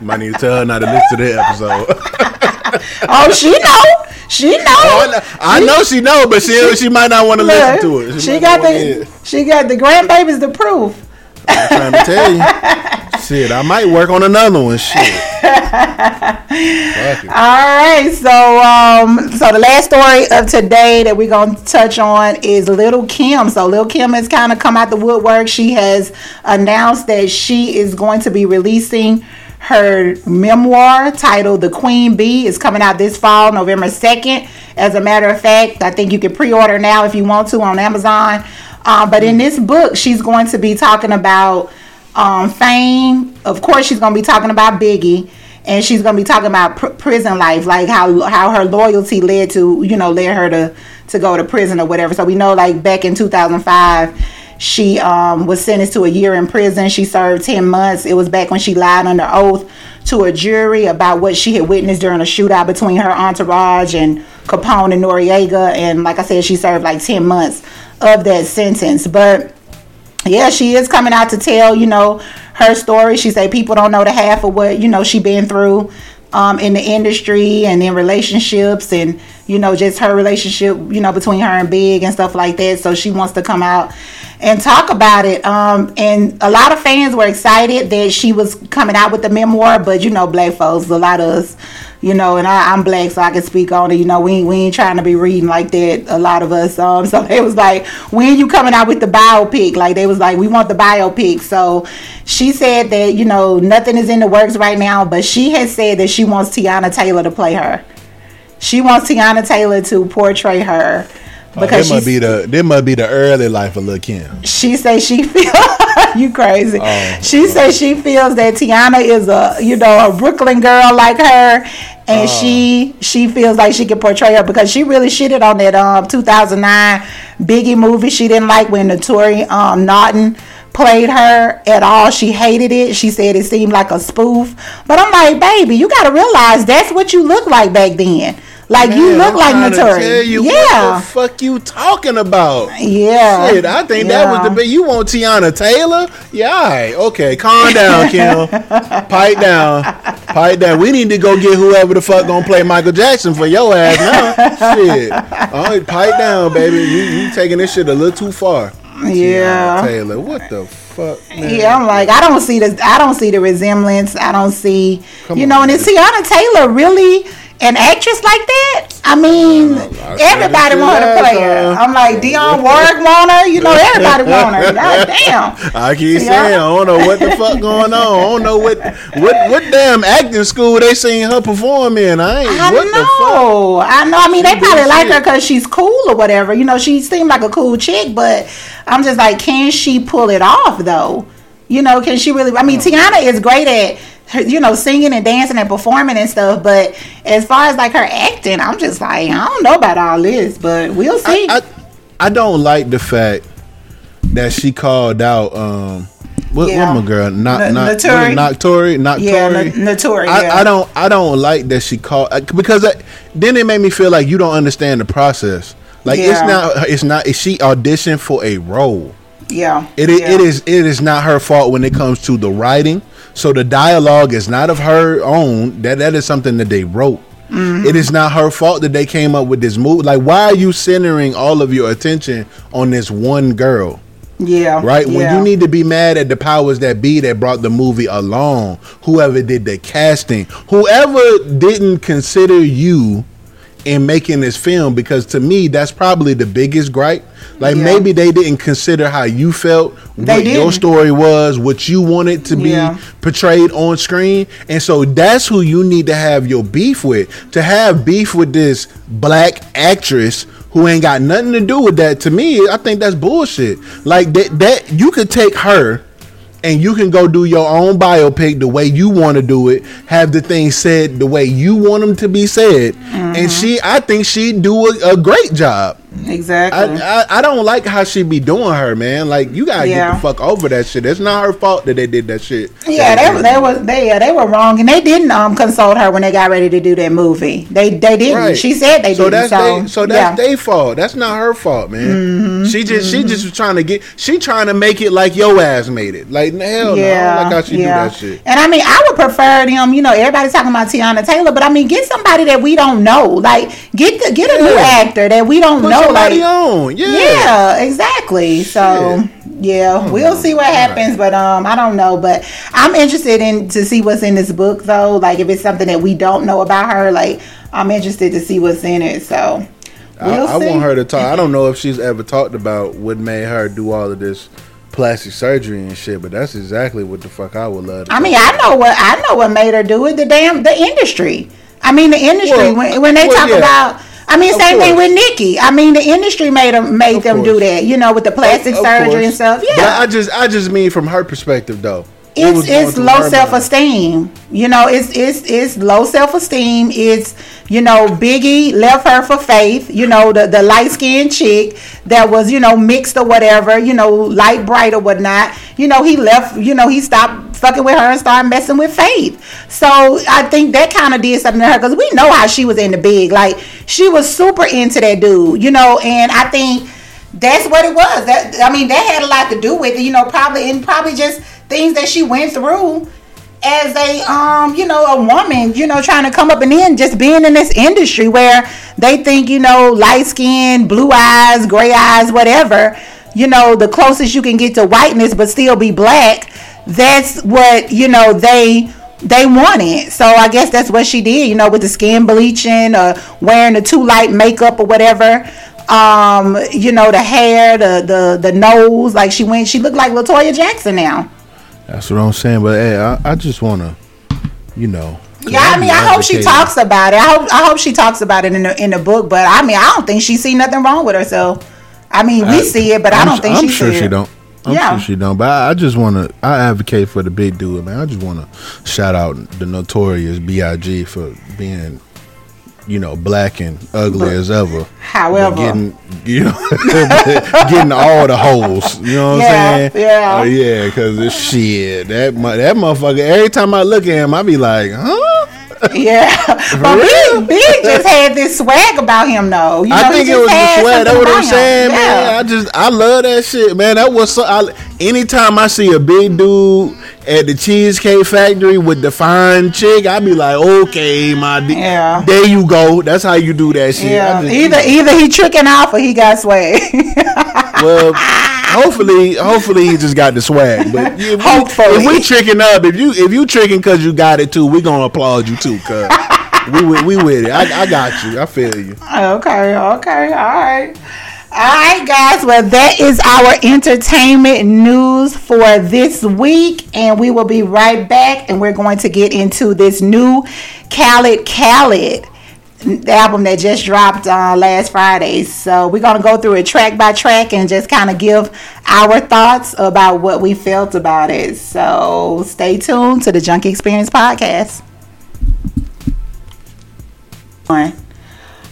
Speaker 4: Might need to tell her not to listen to the episode.
Speaker 3: Oh, she know, she know.
Speaker 4: Oh, I know- I know she know, but she she might not want to listen to it.
Speaker 3: She,
Speaker 4: might
Speaker 3: got
Speaker 4: not wanna hear
Speaker 3: the she got the grandbabies to prove.
Speaker 4: I'm trying to tell you. Shit, I might work on another one. Shit.
Speaker 3: All right, so um, so the last story of today that we're gonna touch on is Lil' Kim. So Lil' Kim has kind of come out the woodwork. She has announced that she is going to be releasing her memoir titled "The Queen Bee." is coming out this fall, November second. As a matter of fact, I think you can pre-order now if you want to on Amazon. Um, but in this book, she's going to be talking about um, fame. Of course, she's going to be talking about Biggie, and she's going to be talking about pr- prison life, like how how her loyalty led to you know led her to to go to prison or whatever. So we know like back in 2005. She um, was sentenced to a year in prison. She served 10 months. It was back when she lied under oath to a jury about what she had witnessed during a shootout between her entourage and Capone and Noreaga. And like I said, she served like 10 months of that sentence. But yeah, she is coming out to tell, you know, her story. She say people don't know the half of what, you know, she been through um, in the industry and in relationships and, you know, just her relationship, you know, between her and Big and stuff like that. So she wants to come out and talk about it. Um, and a lot of fans were excited that she was coming out with the memoir, but you know, black folks, a lot of us, you know, and I, I'm black, so I can speak on it. You know, we ain't, we ain't trying to be reading like that. A lot of us. Um, so they was like, when you coming out with the biopic? Like they was like, we want the biopic. So she said that you know nothing is in the works right now, but she has said that she wants Teyana Taylor to play her. She wants Teyana Taylor to portray her because
Speaker 4: That might
Speaker 3: she's-
Speaker 4: be the that might be the early life of Lil Kim.
Speaker 3: she say she feel you crazy.
Speaker 4: Oh,
Speaker 3: she say she feels that Teyana is a you know a Brooklyn girl like her, and
Speaker 4: Oh.
Speaker 3: she she feels like she can portray her because she really shitted on that um 2009 Biggie movie. She didn't like when Naturi um Naughton played her at all. She hated it. She said it seemed like a spoof. But I'm like, baby, you got to realize that's what you look like back then. Like you look
Speaker 4: I'm
Speaker 3: like
Speaker 4: trying to tell Naturi.
Speaker 3: Yeah.
Speaker 4: What the fuck you talking about?
Speaker 3: Yeah.
Speaker 4: Shit, I think that was the
Speaker 3: Yeah.
Speaker 4: big. You want Teyana Taylor? Yeah, all right, okay. Calm down, Kim. Pipe down. Pipe down. We need to go get whoever the fuck gonna play Michael Jackson for your ass now. shit. All right, pipe down, baby. You, you taking this shit a little too far.
Speaker 3: Yeah.
Speaker 4: Teyana Taylor. What the fuck, man?
Speaker 3: Yeah, I'm like, I don't see the, I don't see the resemblance. I don't see,
Speaker 4: Come
Speaker 3: you
Speaker 4: on,
Speaker 3: know, and is Teyana Taylor really an actress like that? I mean, oh,
Speaker 4: I
Speaker 3: everybody want her to play her. I'm like, Dionne Warwick want her. You know, everybody want her. God damn.
Speaker 4: I keep saying I don't know what the fuck going on. I don't know what what what damn acting school they seen her perform in. I ain't
Speaker 3: I
Speaker 4: what the fuck.
Speaker 3: I know. I mean, they
Speaker 4: She
Speaker 3: probably
Speaker 4: do
Speaker 3: like her because she's cool or whatever. You know, she seemed like a cool chick, but I'm just like, can she pull it off though? You know, can she really? I mean, Teyana is great at, her, you know, singing and dancing and performing and stuff. But as far as like her acting, I'm just like, I don't know about all this, but we'll see.
Speaker 4: I, I I don't like the fact that she called out um what,
Speaker 3: Yeah.
Speaker 4: what my girl not
Speaker 3: N-
Speaker 4: not
Speaker 3: Naturi.
Speaker 4: Noctori Noctori
Speaker 3: yeah, N- Naturi.
Speaker 4: I,
Speaker 3: Yeah.
Speaker 4: I don't I don't like that she called uh, because I, then it made me feel like you don't understand the process. Like it's
Speaker 3: Yeah.
Speaker 4: not it's not she auditioned for a role.
Speaker 3: yeah.
Speaker 4: It
Speaker 3: yeah.
Speaker 4: it is it is not her fault when it comes to the writing. So the dialogue is not of her own. That that is something that they wrote.
Speaker 3: Mm-hmm.
Speaker 4: It is not her fault that they came up with this movie. Like, why are you centering all of your attention on this one girl?
Speaker 3: Yeah.
Speaker 4: Right? When you need to be mad at the powers that be that brought the movie along, whoever did the casting, whoever didn't consider you in making this film because to me that's probably the biggest gripe. Like
Speaker 3: Yeah.
Speaker 4: maybe they didn't consider how you felt,
Speaker 3: They
Speaker 4: what your story was, what you wanted to be
Speaker 3: Yeah.
Speaker 4: portrayed on screen, and so that's who you need to have your beef with. To have beef with this black actress who ain't got nothing to do with that. To me, I think that's bullshit. Like that, that you could take her and you can go do your own biopic the way you want to do it. Have the things said the way you want them to be said,
Speaker 3: Mm-hmm.
Speaker 4: and she, I think she do a, a great job.
Speaker 3: Exactly.
Speaker 4: I, I I don't like how she be doing her, man. Like you gotta
Speaker 3: Yeah.
Speaker 4: get the fuck over that shit. It's not her fault that they did that shit.
Speaker 3: Yeah, they, they was they yeah, they were wrong, and they didn't um consult her when they got ready to do that movie. They they didn't.
Speaker 4: Right.
Speaker 3: She said they
Speaker 4: so
Speaker 3: didn't.
Speaker 4: that's
Speaker 3: so
Speaker 4: they, so that's
Speaker 3: yeah. Mm-hmm.
Speaker 4: their fault. That's not her fault, man. She just she just was trying to get she trying to make it like your ass made it. Like hell no, I don't like how she do that shit.
Speaker 3: And I mean, I would prefer them. You know, everybody's talking about Teyana Taylor, but I mean, get somebody that we don't know. Like, get the get a new actor that we don't know. Like,
Speaker 4: on, yeah.
Speaker 3: yeah, exactly. So yeah, we'll see what happens, but um, I don't know. But I'm interested in to see what's in this book, though. Like, if it's something that we don't know about her, like, I'm interested to see what's in it. So.
Speaker 4: I,
Speaker 3: We'll
Speaker 4: I
Speaker 3: see.
Speaker 4: want her to talk. I don't know if she's ever talked about what made her do all of this plastic surgery and shit, but that's exactly what the fuck I would love. To
Speaker 3: I mean, I know what I know what made her do it. The damn the industry. I mean, the industry
Speaker 4: Well,
Speaker 3: when, when they
Speaker 4: well,
Speaker 3: talk
Speaker 4: yeah.
Speaker 3: about. I mean,
Speaker 4: Of
Speaker 3: same thing with Nikki. I mean, the industry made them made
Speaker 4: Of
Speaker 3: them do that. You know, with the plastic
Speaker 4: Of-
Speaker 3: surgery
Speaker 4: course.
Speaker 3: and stuff.
Speaker 4: But
Speaker 3: Yeah,
Speaker 4: I just I just mean from her perspective though.
Speaker 3: It's it's low self esteem. You know, it's it's it's low self esteem. It's you know, Biggie left her for Faith. You know, the the light skinned chick that was you know mixed or whatever. You know, light bright or whatnot. You know, he left. You know, he stopped fucking with her and started messing with Faith. So I think that kind of did something to her because we know how she was in the big. Like she was super into that dude. You know, and I think that's what it was. That I mean, that had a lot to do with it. You know, probably and probably just things that she went through as a um, you know, a woman. You know, trying to come up and in, just being in this industry where they think you know, light skin, blue eyes, gray eyes, whatever. You know, the closest you can get to whiteness, but still be black. That's what you know they they wanted. So I guess that's what she did, you know, with the skin bleaching or wearing the too light makeup or whatever. Um, you know, the hair, the the the nose, like she went she looked like La Toya Jackson now.
Speaker 4: That's what I'm saying. But hey, I, I just wanna, you know,
Speaker 3: Yeah, I mean, I hope she talks about it. I hope I hope she talks about it in the in the book. But I mean, I don't think she see nothing wrong with herself. I mean, we
Speaker 4: I-
Speaker 3: see it, but I
Speaker 4: I'm
Speaker 3: don't think
Speaker 4: I'm
Speaker 3: she
Speaker 4: sure
Speaker 3: see
Speaker 4: she
Speaker 3: it.
Speaker 4: don't. I'm
Speaker 3: Yeah.
Speaker 4: sure she don't. But I, I just want to. I advocate for the big dude, man. I just want to shout out the notorious Big for being, you know, black and ugly as ever. but
Speaker 3: However,
Speaker 4: getting you know getting all the holes. You know what
Speaker 3: Yeah,
Speaker 4: I'm saying?
Speaker 3: yeah.
Speaker 4: Uh, yeah. Because this shit that that motherfucker. Every time I look at him, I be like, huh?
Speaker 3: Yeah, but
Speaker 4: real?
Speaker 3: Big, Big just had this swag about him, though. You know,
Speaker 4: I think it was the swag. That's what I'm
Speaker 3: about him.
Speaker 4: saying,
Speaker 3: Yeah.
Speaker 4: man. I just I love that shit, man. That was so. I, anytime I see a big dude at the Cheesecake Factory with the fine chick, I be like, okay, my d-
Speaker 3: Yeah.
Speaker 4: there you go. That's how you do that shit.
Speaker 3: Yeah,
Speaker 4: just-
Speaker 3: either either he tricking off or he got swag.
Speaker 4: well, hopefully, hopefully he just got the swag. But if we,
Speaker 3: Hopefully.
Speaker 4: if we tricking up, if you if you tricking because you got it too, we gonna applaud you too, cause we with, we with it. I, I got you. I feel you.
Speaker 3: okay, okay, all right. All right, guys. Well, that is our entertainment news for this week, and we will be right back. And we're going to get into this new Khaled Khaled album that just dropped uh, last Friday. So we're gonna go through it track by track and just kind of give our thoughts about what we felt about it. So stay tuned to the Junkie Experience podcast. One.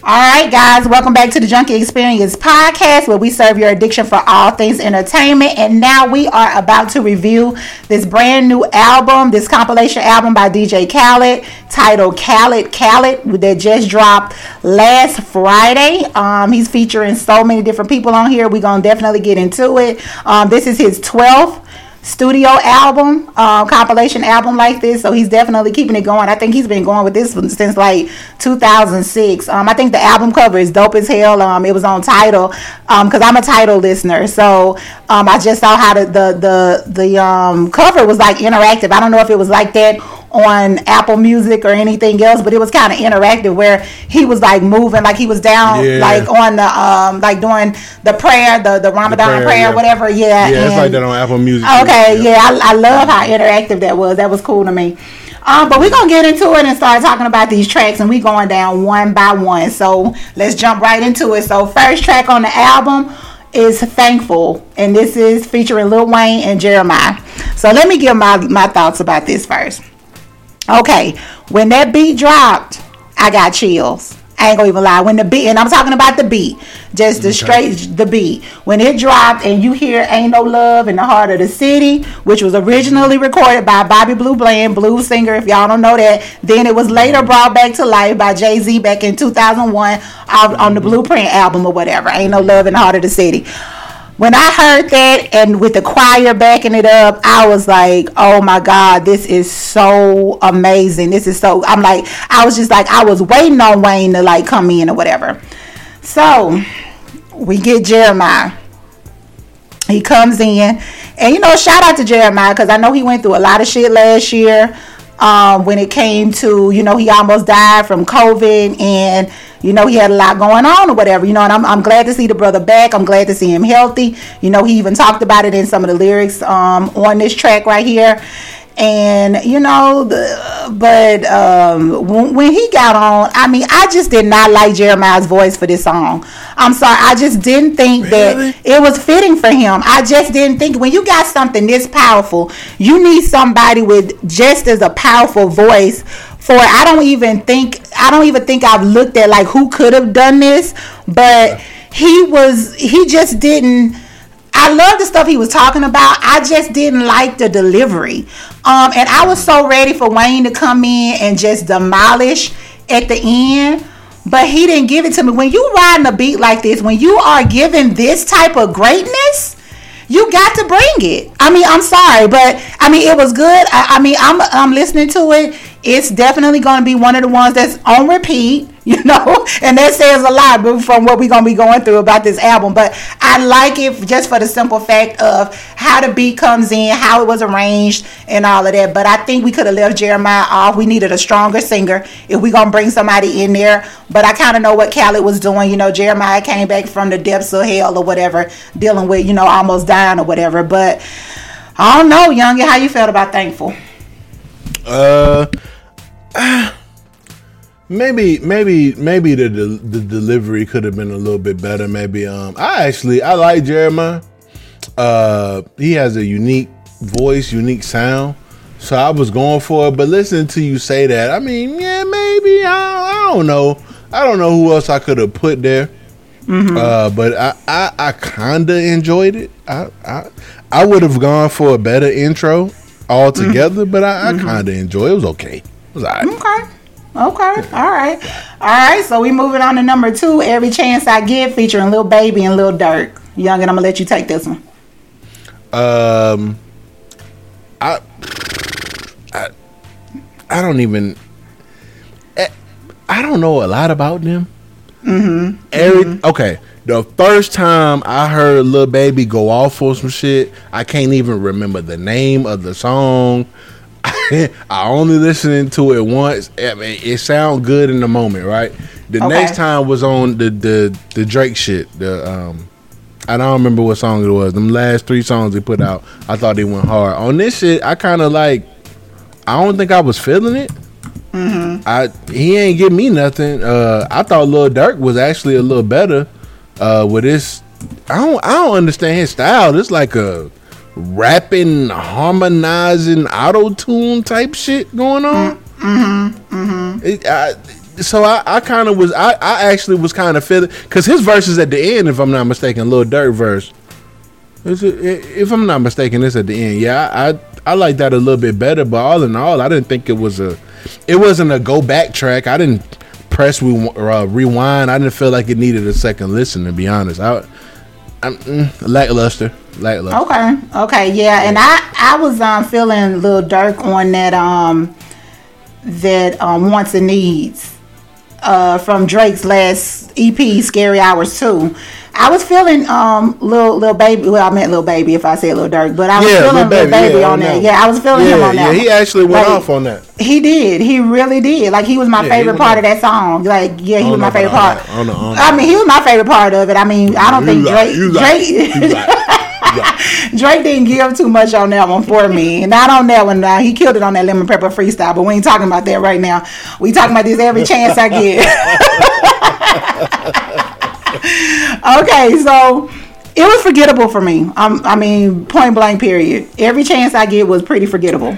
Speaker 3: All right, guys, welcome back to the Junkie Experience podcast where we serve your addiction for all things entertainment. And now we are about to review this brand new album, this compilation album by DJ Khaled titled Khaled Khaled that just dropped last Friday. Um, he's featuring so many different people on here. We're going to definitely get into it. Um, this is his 12th studio album, um, compilation album like this. So he's definitely keeping it going. I think he's been going with this since like 2006. Um, I think the album cover is dope as hell. Um, it was on Tidal because I'm a Tidal listener. So um, I just saw how the the the, the um, cover was like interactive. I don't know if it was like that on Apple Music or anything else, but it was kind of interactive where he was like moving, like he was down,
Speaker 4: Yeah.
Speaker 3: like on the um, like doing the prayer, the the Ramadan
Speaker 4: prayer,
Speaker 3: prayer,
Speaker 4: yeah.
Speaker 3: whatever. Yeah,
Speaker 4: Yeah, it's like that on Apple Music.
Speaker 3: Okay,
Speaker 4: Yep.
Speaker 3: yeah, I, I love how interactive that was. That was cool to me. Um, but we're gonna get into it and start talking about these tracks, and we going down one by one. So let's jump right into it. So first track on the album is "Thankful," and this is featuring Lil Wayne and Jeremih. So let me give my my thoughts about this first. Okay, when that beat dropped, I got chills. I ain't gonna even lie. When the beat, and I'm talking about the beat, just the straight the beat. When it dropped, and you hear "Ain't No Love in the Heart of the City," which was originally mm-hmm. recorded by Bobby Blue Bland, blues singer. If y'all don't know that, then it was later mm-hmm. brought back to life by Jay Z back in 2001 on the mm-hmm. Blueprint album or whatever. "Ain't No Love in the Heart of the City." When I heard that and with the choir backing it up, I was like, oh my God, this is so amazing. This is so, I'm like, I was just like, I was waiting on Wayne to like come in or whatever. So we get Jeremih. He comes in, and you know, shout out to Jeremih because I know he went through a lot of shit last year. Um, when it came to, you know, he almost died from COVID, and you know, he had a lot going on or whatever, you know. And I'm, I'm glad to see the brother back. I'm glad to see him healthy. You know, he even talked about it in some of the lyrics um, on this track right here. And you know, the, but um, when, when he got on, I mean, I just did not like Jeremih's voice for this song. I'm sorry, I just didn't think
Speaker 4: Really?
Speaker 3: that it was fitting for him. I just didn't think when you got something this powerful, you need somebody with just as a powerful voice for it. I don't even think I don't even think I've looked at like who could have done this, but he was he just didn't I love the stuff he was talking about. I just didn't like the delivery. Um, and I was so ready for Wayne to come in and just demolish at the end. But he didn't give it to me. When you riding a beat like this, when you are given this type of greatness, you got to bring it. I mean, I'm sorry, but I mean, it was good. I, I mean, I'm I'm listening to it. It's definitely going to be one of the ones that's on repeat, you know, and that says a lot from what we're going to be going through about this album. But I like it just for the simple fact of how the beat comes in, how it was arranged, and all of that. But I think we could have left Jeremih off. We needed a stronger singer if we're going to bring somebody in there. But I kind of know what Khaled was doing. You know, Jeremih came back from the depths of hell or whatever, dealing with, you know, almost dying or whatever. But I don't know, Youngie, how you felt about Thankful?
Speaker 4: Uh, maybe, maybe, maybe the the, the delivery could have been a little bit better. Maybe. Um, I actually I like Jeremih. Uh, he has a unique voice, unique sound. So I was going for it, but listening to you say that, I mean, yeah, maybe I, I don't know. I don't know who else I could have put there. Uh, but I, I, I kinda enjoyed it. I, I, I would have gone for a better intro altogether, but I, I kinda enjoy. It was okay. It was alright.
Speaker 3: Okay. Okay. All right. All right. So we moving on to number two. Every chance I get, featuring Lil Baby and Lil Durk. Young, and I'm gonna let you take this one.
Speaker 4: Um, I, I, I don't even. eh, I don't know a lot about them. Mm-hmm. Every okay, the first time I heard Lil Baby go off on some shit, I can't even remember the name of the song. I only listened to it once. I mean, it sound good in the moment, right? The
Speaker 3: Okay.
Speaker 4: next time was on the the the Drake shit. The um, I don't remember what song it was. Them last three songs he put out, I thought they went hard. On this shit, I kind of like. I don't think I was feeling it. I he ain't give me nothing. Uh, I thought Lil Durk was actually a little better. Uh, with this, I don't I don't understand his style. It's like a rapping, harmonizing, auto tune type shit going on. Mm-hmm. It, I, so I, I kind of was I, I actually was kind of feeling because his verse is at the end if I'm not mistaken. Lil Durk verse. Is it, if I'm not mistaken, it's at the end. Yeah, I, I I like that a little bit better. But all in all, I didn't think it was a it wasn't a go back track. I didn't press re- uh, rewind. I didn't feel like it needed a second listen. To be honest, I I'm mm, lackluster. Lackluster.
Speaker 3: Okay. Okay. Yeah. And I I was um feeling little Durk on that um that um wants and needs uh from Drake's last EP, Scary Hours Two. I was feeling um little little baby. Well, I meant little baby if I said little Durk, but I was
Speaker 4: Yeah,
Speaker 3: feeling little
Speaker 4: Baby,
Speaker 3: baby,
Speaker 4: yeah,
Speaker 3: on that.
Speaker 4: know.
Speaker 3: Yeah, I was feeling him on that.
Speaker 4: yeah, he actually went
Speaker 3: Like,
Speaker 4: off on that.
Speaker 3: He did. He really did. Like he was my
Speaker 4: Yeah,
Speaker 3: favorite part of that song. Like yeah, he was my favorite part.
Speaker 4: I know, I don't
Speaker 3: I mean, he was my favorite part of it. I mean, I don't
Speaker 4: You
Speaker 3: think Drake Drake
Speaker 4: you right, you right.
Speaker 3: Drake didn't give too much on that one for me. Not on that one. Now he killed it on that lemon pepper freestyle, but we ain't talking about that right now. We talking about this every chance I get. okay, so it was forgettable for me. Um, I mean, point blank. Period. Every chance I get was pretty forgettable.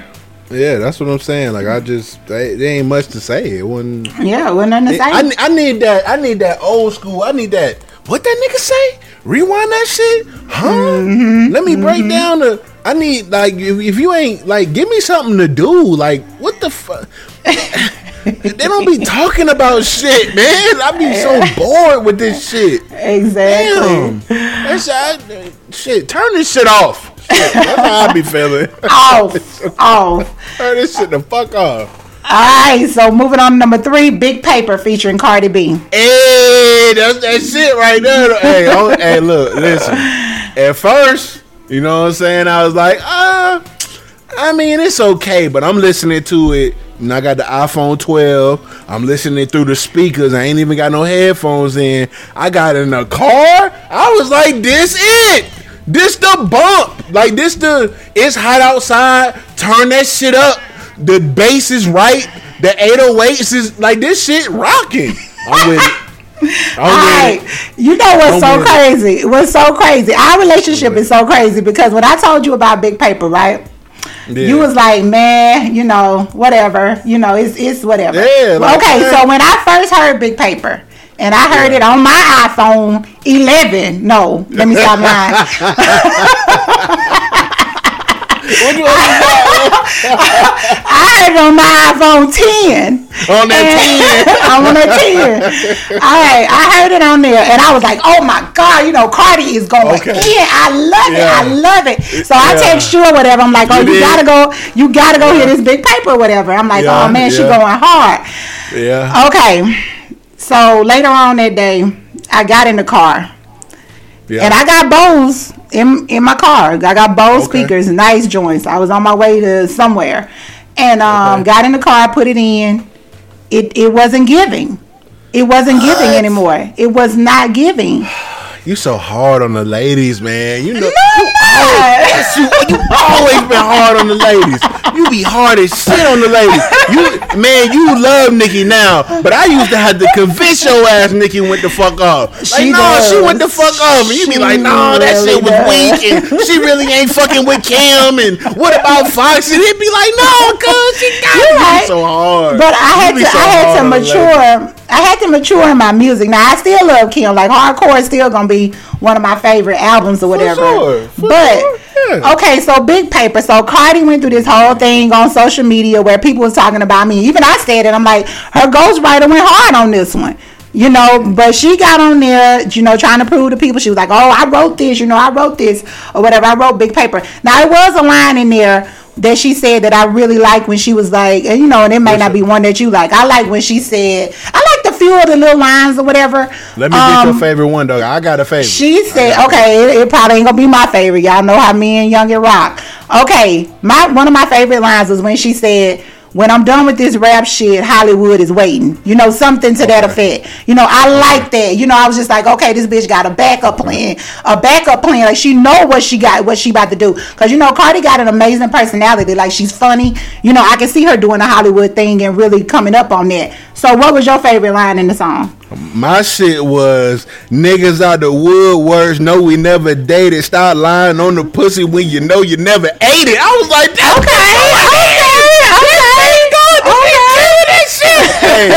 Speaker 4: Yeah, that's what I'm saying. Like I just, there ain't much to say. It wasn't.
Speaker 3: Yeah, wasn't nothing to say.
Speaker 4: I, I need that. I need that old school. I need that. What that nigga say? Rewind that shit, huh?
Speaker 3: Mm-hmm.
Speaker 4: Let me break down the. I need like if, if you ain't like give me something to do. Like what the fuck? they don't be talking about shit, man. I be so bored with this shit.
Speaker 3: exactly.
Speaker 4: Damn, that's I, shit. Turn this shit off. Shit, that's how I be feeling.
Speaker 3: Off, off.
Speaker 4: Turn this shit the fuck off.
Speaker 3: All right, so moving on to number three, Big Paper featuring Cardi B.
Speaker 4: Hey, that's that shit right there. hey, oh, hey, look, listen. At first, you know what I'm saying? I was like, uh, I mean, it's okay, but I'm listening to it. And I got the iPhone 12. I'm listening through the speakers. I ain't even got no headphones in. I got in the car. I was like, this it. This the bump. Like this the it's hot outside. Turn that shit up. The bass is right. The 808s is like this shit rocking. I'm with it. I'm
Speaker 3: All right,
Speaker 4: it.
Speaker 3: you know what's
Speaker 4: I'm
Speaker 3: so crazy? What's so crazy? Our relationship is so crazy because when I told you about Big Paper, right?
Speaker 4: Yeah.
Speaker 3: You was like, man, you know, whatever, you know, it's it's whatever.
Speaker 4: Yeah, like,
Speaker 3: okay,
Speaker 4: yeah.
Speaker 3: so when I first heard Big Paper, and I heard
Speaker 4: Yeah.
Speaker 3: it on my iPhone 11. No, let me stop lying.
Speaker 4: What you
Speaker 3: I heard it on my iPhone 10.
Speaker 4: on that 10.
Speaker 3: I'm on that 10. All right, I heard it on there, and I was like, "Oh my god, you know, Cardi is going
Speaker 4: Okay.
Speaker 3: in. I love it. I love it." So I
Speaker 4: Yeah.
Speaker 3: text you or whatever. I'm like, "Oh,
Speaker 4: You
Speaker 3: you, gotta go. You gotta go hit this big paper or whatever." I'm like, oh,
Speaker 4: Yeah,
Speaker 3: "Oh man, she going hard."
Speaker 4: Yeah.
Speaker 3: Okay, so later on that day, I got in the car.
Speaker 4: Yeah.
Speaker 3: And I got Bose in in my car. I got Bose
Speaker 4: Okay.
Speaker 3: speakers, nice joints. I was on my way to somewhere, and um,
Speaker 4: Okay.
Speaker 3: got in the car, put it in. It it wasn't giving. It wasn't giving anymore. It was not giving.
Speaker 4: You so hard on the ladies, man. You know,
Speaker 3: No,
Speaker 4: you, always, you, you always been hard on the ladies. You be hard as shit on the ladies. You man, you love Nikki now, but I used to have to convince your ass Nikki went the fuck off. Like,
Speaker 3: She
Speaker 4: no,
Speaker 3: does.
Speaker 4: she went the fuck off, and you be like, no, that
Speaker 3: really
Speaker 4: shit was
Speaker 3: does.
Speaker 4: weak, and she really ain't fucking with Kim, and what about Fox? And he'd be like, no, cause she got
Speaker 3: You're
Speaker 4: you
Speaker 3: right.
Speaker 4: so hard.
Speaker 3: But I had to
Speaker 4: so
Speaker 3: I had to
Speaker 4: on the ladies.
Speaker 3: mature. I had to mature in my music. Now I still love Kim. Like hardcore is still gonna be one of my favorite albums or whatever.
Speaker 4: sure, for
Speaker 3: but
Speaker 4: sure, yeah.
Speaker 3: okay, so big paper. So Cardi went through this whole thing on social media where people was talking about me. Even I said it. I'm like, her ghostwriter went hard on this one. You know, but she got on there, you know, trying to prove to people. She was like, "Oh, I wrote this, you know, I wrote this or whatever. I wrote big paper." Now, it was a line in there that she said that I really like when she was like, and you know, and it may not be one that you like. I like when she said, I like the few of the little lines or whatever.
Speaker 4: Let me get your
Speaker 3: Um,
Speaker 4: favorite one, dog. I got a favorite.
Speaker 3: she said, okay, it, it probably ain't gonna be my favorite. Y'all know how me and Young and Rock. Okay, my one of my favorite lines was when she said, "When I'm done with this rap shit, Hollywood is waiting." You know, something to that effect. You know, I like that. You know, I was just like, okay, this bitch got a backup plan, a backup plan. Like she know what she got, what she about to do. Cause you know, Cardi got an amazing personality. Like she's funny. You know, I can see her doing a Hollywood thing and really coming up on that. So, what was your favorite line in the song?
Speaker 4: My shit was niggas out the woodworks No, we never dated. Stop lying on the pussy when you know you never ate it. I was like, okay, okay, okay, okay. Hey,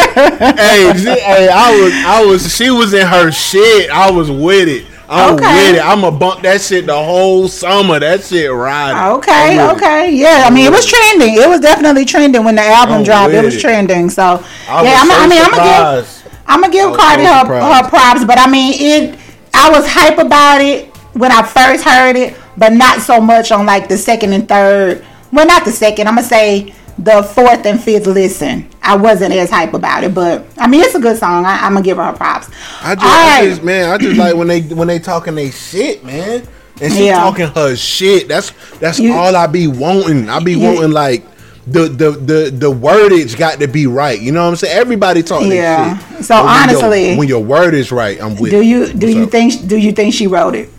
Speaker 4: hey, she- hey, I was, I was, she was in her shit. I was with it. I'm
Speaker 3: Okay.
Speaker 4: with it. I'ma bump that shit the whole summer. That shit riding.
Speaker 3: Okay,
Speaker 4: I'm it.
Speaker 3: okay, yeah. I mean, it was trending. It was definitely trending when the album
Speaker 4: I'm
Speaker 3: dropped. It was trending. So
Speaker 4: I
Speaker 3: yeah, I'm, I
Speaker 4: so
Speaker 3: mean, I'm gonna give, I'm gonna give Cardi
Speaker 4: so
Speaker 3: her her props. But I mean, it. I was hype about it when I first heard it, but not so much on like the second and third. Well, not the second. I'm gonna say the fourth and fifth listen, I wasn't as hype about it. But I mean, it's a good song. I, am gonna give her props.
Speaker 4: I just, I just, man, I just like when they when they talking they shit, man. And she yeah. talking her shit. That's that's you, all I be wanting. I be you, wanting like the the the the wordage got to be right. You know what I'm saying? Everybody talking yeah. shit.
Speaker 3: So when honestly,
Speaker 4: your, when your word is right, I'm with.
Speaker 3: Do you do you think do you think she wrote it?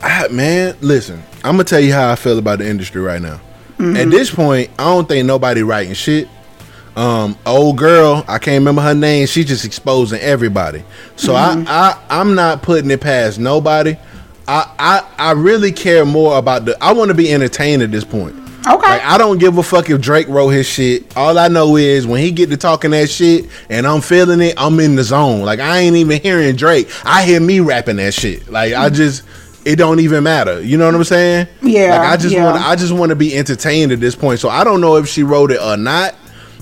Speaker 4: I, man, listen. I'm gonna tell you how I feel about the industry right now. Mm-hmm. At this point, I don't think nobody writing shit. Um, old girl, I can't remember her name. She's just exposing everybody. So mm-hmm. I, I, I'm not putting it past nobody. I, I, I really care more about the. I want to be entertained at this point.
Speaker 3: Okay.
Speaker 4: Like, I don't give a fuck if Drake wrote his shit. All I know is when he get to talking that shit and I'm feeling it, I'm in the zone. Like I ain't even hearing Drake. I hear me rapping that shit. Like I just it don't even matter. You know what I'm saying?
Speaker 3: Yeah.
Speaker 4: Like I just
Speaker 3: yeah.
Speaker 4: want I just want to be entertained at this point. So I don't know if she wrote it or not.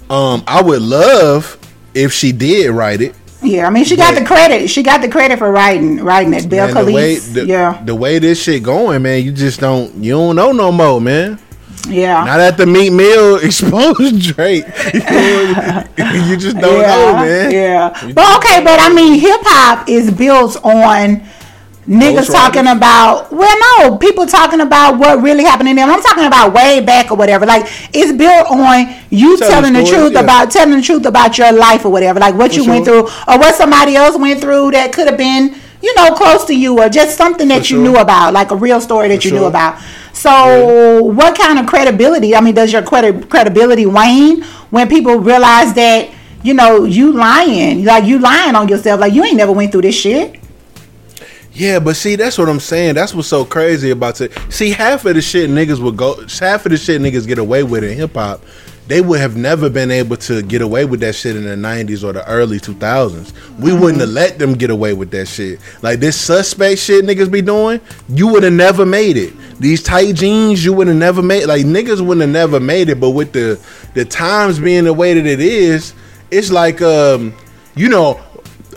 Speaker 4: Um, I would love if she did write it.
Speaker 3: Yeah, I mean she got the credit. She got the credit for writing writing it. Bill Khalifa.
Speaker 4: The,
Speaker 3: yeah.
Speaker 4: The way this shit going, man, you just don't you don't know no more, man.
Speaker 3: Yeah.
Speaker 4: Not at the Meek Mill exposed Drake, you just don't
Speaker 3: yeah,
Speaker 4: know, man.
Speaker 3: Yeah. But okay, but I mean, hip hop is built on niggas talking about well no people talking about what really happened to them i'm talking about way back or whatever like it's built on you Tell telling the, the truth yeah. about telling the truth about your life or whatever like what For you sure. went through or what somebody else went through that could have been you know close to you or just something that For you sure. knew about like a real story that For you sure. knew about so yeah. what kind of credibility i mean does your credi- credibility wane when people realize that you know you lying like you lying on yourself like you ain't never went through this shit
Speaker 4: yeah, but see, that's what I'm saying. That's what's so crazy about it. See, half of the shit niggas would go, half of the shit niggas get away with in hip hop, they would have never been able to get away with that shit in the 90s or the early 2000s. We mm-hmm. wouldn't have let them get away with that shit. Like this suspect shit niggas be doing, you would have never made it. These tight jeans, you would have never made. Like niggas wouldn't have never made it. But with the the times being the way that it is, it's like um, you know,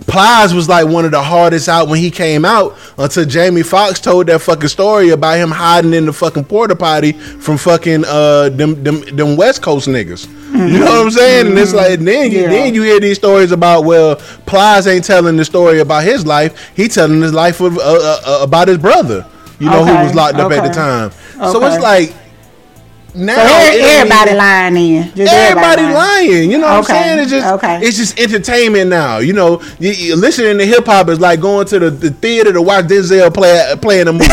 Speaker 4: Plies was like one of the hardest out when he came out until Jamie Foxx told that fucking story about him hiding in the fucking porta potty from fucking uh them them, them West Coast niggas. You know what I'm saying? And it's like then you yeah. then you hear these stories about well Plies ain't telling the story about his life. He telling his life of, uh, uh about his brother. You know okay. who was locked up okay. at the time. Okay. So it's like
Speaker 3: now so everybody lying in.
Speaker 4: Just everybody, everybody lying. lying. You know what okay. I'm saying? It's just okay. it's just entertainment now. You know, you, you listening to hip hop is like going to the, the theater to watch Denzel play playing a movie.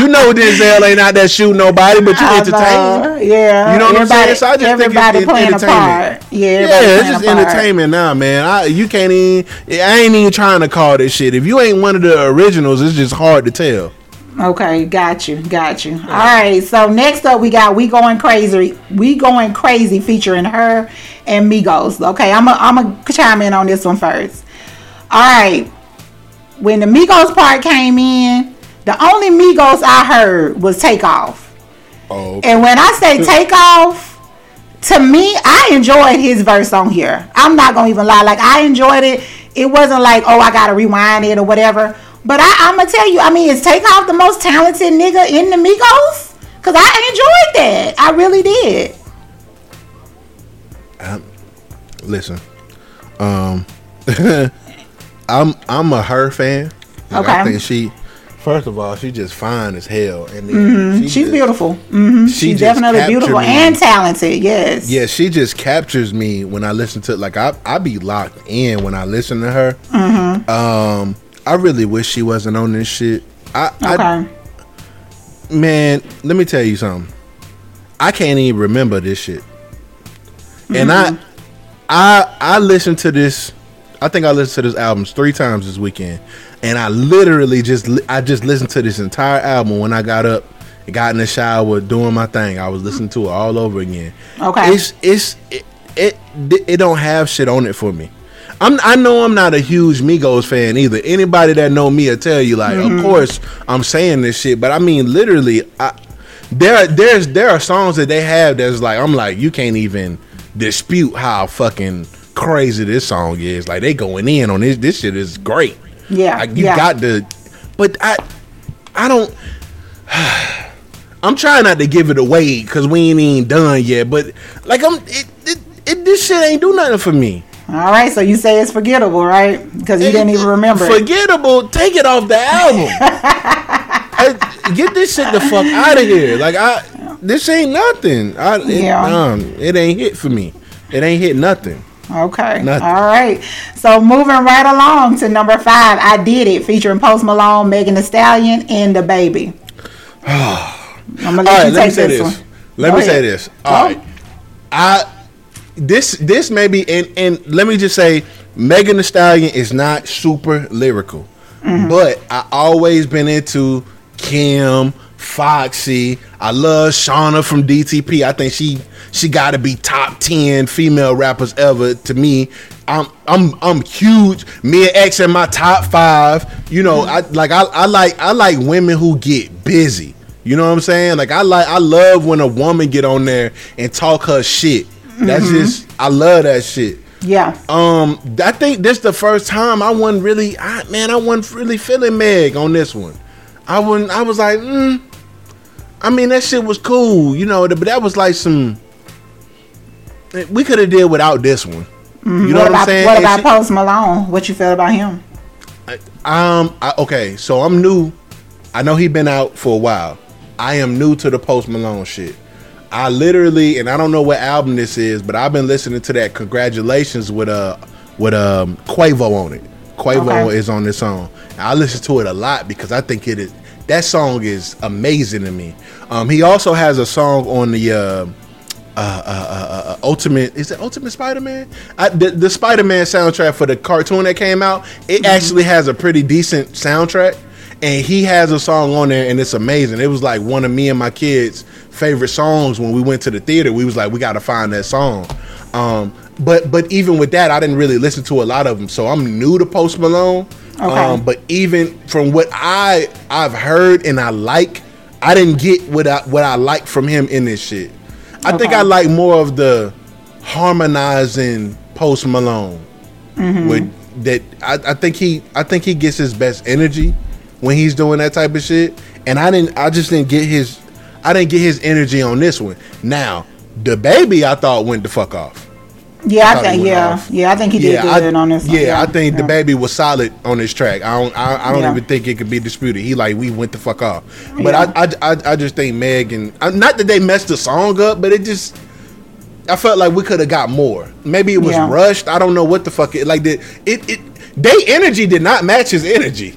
Speaker 4: you know Denzel ain't out there shooting nobody, but you uh-huh. entertain.
Speaker 3: Yeah.
Speaker 4: You know what I'm saying? So I just
Speaker 3: everybody
Speaker 4: think it's
Speaker 3: playing entertainment.
Speaker 4: A part. Yeah, yeah, it's just entertainment now, man. I you can't even I ain't even trying to call this shit. If you ain't one of the originals, it's just hard to tell.
Speaker 3: Okay, got you, got you. All right, so next up we got We Going Crazy. We Going Crazy featuring H.E.R. and Migos. Okay, I'm going I'm to chime in on this one first. All right, when the Migos part came in, the only Migos I heard was Takeoff. Oh. Okay. And when I say "Takeoff," to me, I enjoyed his verse on here. I'm not gonna even lie. Like I enjoyed it. It wasn't like, oh, I gotta rewind it or whatever. But I, am gonna tell you, I mean, is Takeoff the most talented nigga in the Migos? Cause I enjoyed that. I really did.
Speaker 4: Um, listen, um, I'm I'm a H.E.R. fan.
Speaker 3: Okay.
Speaker 4: I think she, first of all, she just fine as hell, and
Speaker 3: mm-hmm. she she's just, beautiful. Mm-hmm. She she's definitely beautiful me. and talented. Yes.
Speaker 4: Yeah, she just captures me when I listen to like I I be locked in when I listen to her.
Speaker 3: Mm-hmm.
Speaker 4: Um I really wish she wasn't on this shit. I,
Speaker 3: okay. I,
Speaker 4: man, let me tell you something. I can't even remember this shit. Mm-hmm. And I, mm-hmm. I, I listened to this. I think I listened to this album three times this weekend, and I literally just, I just listened to this entire album when I got up, got in the shower, doing my thing. I was listening to it all over again.
Speaker 3: Okay.
Speaker 4: It's, it's, it, it, it don't have shit on it for me. I'm I know I'm not a huge Migos fan either. Anybody that know me will tell you like, mm-hmm. of course I'm saying this shit, but I mean literally, I, there there's there are songs that they have that's like I'm like you can't even dispute how fucking crazy this song is. Like they going in on this. This shit is great.
Speaker 3: Yeah, like,
Speaker 4: you
Speaker 3: yeah.
Speaker 4: got to, but I I don't. I'm trying not to give it away because we ain't even done yet. But like I'm, it, it, it, this shit ain't do nothing for me.
Speaker 3: All right, so you say it's forgettable, right? Because you didn't even remember. it.
Speaker 4: Forgettable. Take it off the album. Hey, get this shit the fuck out of here. Like I, this ain't nothing. I, it,
Speaker 3: Yeah.
Speaker 4: um, it ain't hit for me. It ain't hit nothing.
Speaker 3: Okay.
Speaker 4: Nothing.
Speaker 3: All right. So moving right along to number five, I did it, featuring Post Malone, Megan Thee Stallion, and DaBaby. I'm gonna
Speaker 4: All
Speaker 3: let
Speaker 4: right,
Speaker 3: you
Speaker 4: let me say
Speaker 3: this
Speaker 4: this.
Speaker 3: one.
Speaker 4: Let
Speaker 3: Go
Speaker 4: me say
Speaker 3: ahead.
Speaker 4: this. All right, I this this may be and and let me just say, Megan Thee Stallion is not super lyrical,
Speaker 3: Mm-hmm.
Speaker 4: but I always been into Kim, Foxy. I love Shawnna from DTP. I think she she got to be top ten female rappers ever to me. I'm I'm I'm huge. Me and X in my top five. You know, I like I, I like I like women who get busy. You know what I'm saying? Like I like I love when a woman get on there and talk her shit. That's just I love that shit.
Speaker 3: Yeah.
Speaker 4: Um, I think this the first time I wasn't really, I, man, I wasn't really feeling Meg on this one. I wasn't. I was like, mm, I mean, that shit was cool, you know, but that was like some. We could have did without this one. You know
Speaker 3: what
Speaker 4: what, I'm
Speaker 3: about
Speaker 4: saying?
Speaker 3: what about
Speaker 4: she-
Speaker 3: Post Malone? What you feel about him?
Speaker 4: Um. I, okay. So I'm new. I know he been out for a while. I am new to the Post Malone shit. I literally, and I don't know what album this is, but I've been listening to that. Congratulations with uh with um Quavo on it. Quavo
Speaker 3: Okay.
Speaker 4: is on this song. I listen to it a lot because I think it is that song is amazing to me. Um, he also has a song on the. Uh, uh, uh, uh, uh, Ultimate is it Ultimate Spider Man? The, the Spider Man soundtrack for the cartoon that came out, it actually has a pretty decent soundtrack, and he has a song on there, and it's amazing. It was like one of me and my kids' favorite songs when we went to the theater. We was like, we got to find that song. Um, but but even with that, I didn't really listen to a lot of them, so I'm new to Post Malone.
Speaker 3: Okay.
Speaker 4: Um, but even from what I I've heard and I like, I didn't get what I what I like from him in this shit. I think I like more of the harmonizing Post Malone.
Speaker 3: Mm-hmm.
Speaker 4: With that, I, I think he I think he gets his best energy when he's doing that type of shit. And I didn't I just didn't get his I didn't get his energy on this one. Now DaBaby I thought went the fuck off.
Speaker 3: Yeah, I
Speaker 4: he
Speaker 3: think yeah,
Speaker 4: off.
Speaker 3: yeah, I think he did
Speaker 4: I,
Speaker 3: good on this. one.
Speaker 4: yeah, I think DaBaby was solid on this track. I don't, I, I don't
Speaker 3: Yeah.
Speaker 4: even think it could be disputed. He like we went the fuck off. But
Speaker 3: Yeah.
Speaker 4: I, I, I, I just think Meg and not that they messed the song up, but it just I felt like we could have got more. Maybe it was
Speaker 3: Yeah.
Speaker 4: rushed. I don't know what the fuck it like. The, it it they energy did not match his energy.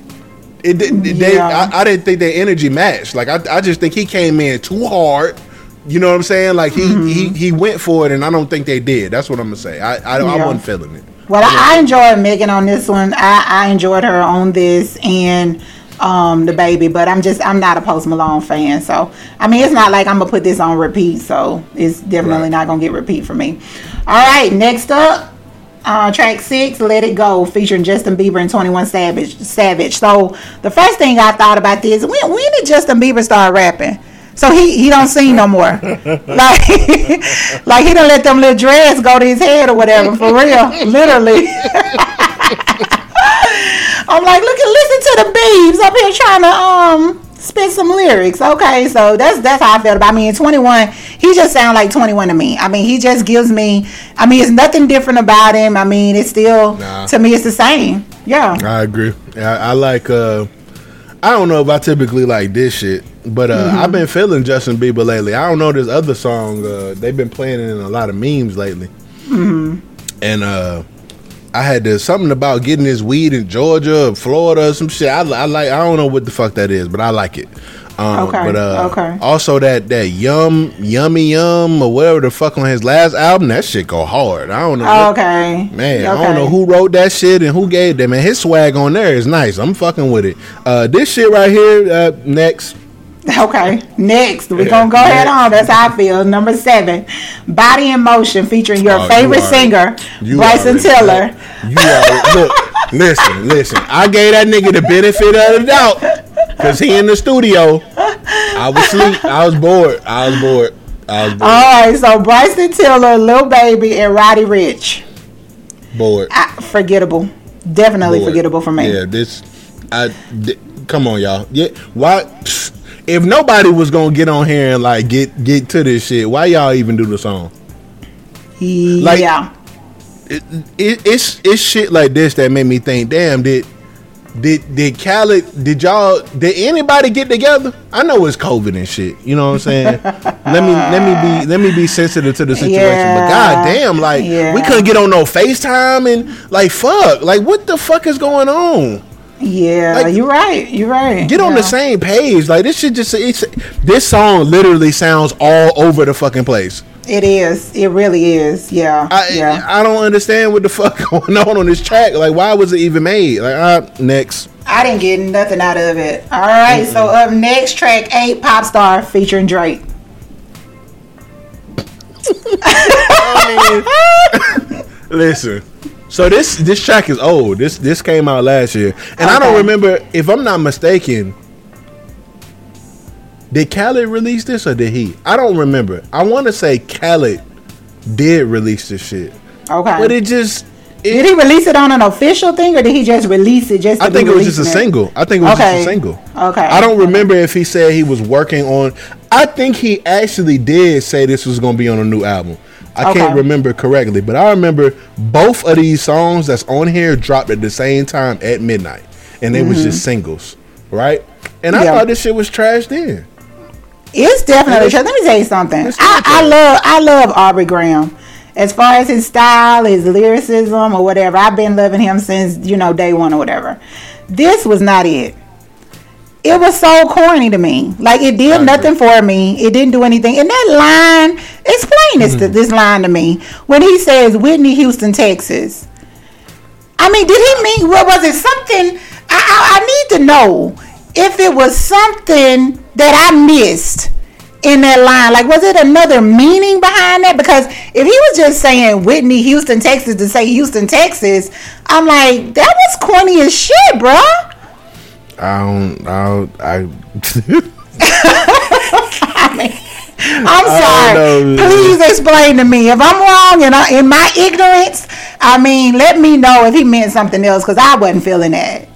Speaker 4: It did. They,
Speaker 3: Yeah.
Speaker 4: I, I didn't think their energy matched. Like I, I just think he came in too hard. You know what I'm saying? Like he,
Speaker 3: Mm-hmm.
Speaker 4: he he went for it, and I don't think they did. That's what I'm gonna say. I I, I wasn't feeling it.
Speaker 3: Well, I, I enjoyed Megan on this one. I, I enjoyed her on this and um DaBaby, but I'm just I'm not a Post Malone fan. So I mean, it's not like I'm gonna put this on repeat. So it's definitely
Speaker 4: Right.
Speaker 3: not gonna get repeat for me. All right, next up. Uh, track six, "Let It Go," featuring Justin Bieber and Twenty One Savage. Savage. So the first thing I thought about this: when when did Justin Bieber start rapping? So he he don't sing no more. like like he don't let them little dreads go to his head or whatever. For real, literally. I'm like, look at listen to the Biebs up here trying to um spit some lyrics. Okay, so that's that's how I felt about. I mean, 21, he just sound like 21 to me. I mean, he just gives me. I mean, it's nothing different about him. I mean, it's still
Speaker 4: Nah.
Speaker 3: to me, it's the same. Yeah.
Speaker 4: I agree. I, I like. uh I don't know if I typically like this shit, but uh
Speaker 3: Mm-hmm.
Speaker 4: I've been feeling Justin Bieber lately. I don't know this other song. Uh, they've been playing it in a lot of memes lately,
Speaker 3: Mm-hmm.
Speaker 4: and uh I had to, something about getting this weed in Georgia, or Florida, or some shit. I, I like. I don't know what the fuck that is, but I like it. Um,
Speaker 3: Okay,
Speaker 4: But uh,
Speaker 3: okay.
Speaker 4: also that that yum yummy yum or whatever the fuck on his last album, that shit go hard. I don't know. what-
Speaker 3: Okay.
Speaker 4: Man, I don't know who wrote that shit and who gave them. Man, his swag on there is nice. I'm fucking with it. Uh, this shit right here, uh, next.
Speaker 3: Okay, next we're gonna go ahead on. That's how I feel. Number seven, "Body in Motion" featuring your
Speaker 4: Oh, you
Speaker 3: favorite
Speaker 4: already-
Speaker 3: singer,
Speaker 4: you
Speaker 3: Bryson Tiller.
Speaker 4: You already, look, listen, listen. I gave that nigga the benefit of the doubt because he in the studio. I was asleep. I was bored. I was bored. I was bored.
Speaker 3: All right, so Bryson Tiller, Lil Baby, and Roddy Ricch.
Speaker 4: bored.
Speaker 3: Ah, forgettable, definitely
Speaker 4: bored.
Speaker 3: forgettable for me.
Speaker 4: Yeah, this. I. th- come on, y'all. Yeah. Why? If nobody was gonna get on here and like get get to this shit, why y'all even do the song? Like-
Speaker 3: yeah.
Speaker 4: It, it, it's it's shit like this that made me think, damn, did did did Khaled did y'all did anybody get together? I know it's COVID and shit. You know what I'm saying? let me let me be let me be sensitive to the situation. But
Speaker 3: Yeah.
Speaker 4: god damn, like we couldn't get on no FaceTime and like fuck. Like what the fuck is going on?
Speaker 3: Yeah,
Speaker 4: Like-
Speaker 3: you're right. You're right.
Speaker 4: Get on
Speaker 3: yeah.
Speaker 4: the same page. Like this should just it's this song literally sounds all over the fucking place.
Speaker 3: It is. It really is. Yeah.
Speaker 4: I
Speaker 3: yeah.
Speaker 4: I don't understand what the fuck going on on this track. Like why was it even made? Like uh, next.
Speaker 3: I didn't get nothing out of it. All right, so up next, track eight, Pop Star featuring Drake.
Speaker 4: Listen. So this this track is old. This this came out last year, and I don't remember if I'm not mistaken. Did Khaled release this or did he? I don't remember. I want to say Khaled did release this shit,
Speaker 3: Okay.
Speaker 4: but it just. It,
Speaker 3: did he release it on an official thing, or did he just release it just? To
Speaker 4: I think it was just a
Speaker 3: releasing
Speaker 4: single. I think it was
Speaker 3: Okay.
Speaker 4: just a single.
Speaker 3: Okay.
Speaker 4: I don't remember if he said he was working on. I think he actually did say this was going to be on a new album. I can't remember correctly, but I remember both of these songs that's on here dropped at the same time at midnight, and they was just singles, right? And I
Speaker 3: Mm-hmm. Yeah.
Speaker 4: thought this shit was trashed in.
Speaker 3: It's definitely.
Speaker 4: Let's-
Speaker 3: Let me tell you something. I, I love. I love Aubrey Graham. As far as his style, his lyricism, or whatever, I've been loving him since you know day one or whatever. This was not it. It was so corny to me. Like it did nothing for me. It didn't do anything. And that line, explain this
Speaker 4: Mm-hmm.
Speaker 3: this line to me when he says Whitney Houston, Texas. I mean, did he mean what was it? Something I, I, I need to know if it was something that I missed in that line. Like, was it another meaning behind that? Because if he was just saying Whitney, Houston, Texas to say Houston, Texas, I'm like, that was corny as shit, bruh.
Speaker 4: I don't. I. Don't, I
Speaker 3: I'm sorry. Please explain to me if I'm wrong and I, in my ignorance. I mean, let me know if he meant something else because I wasn't feeling that.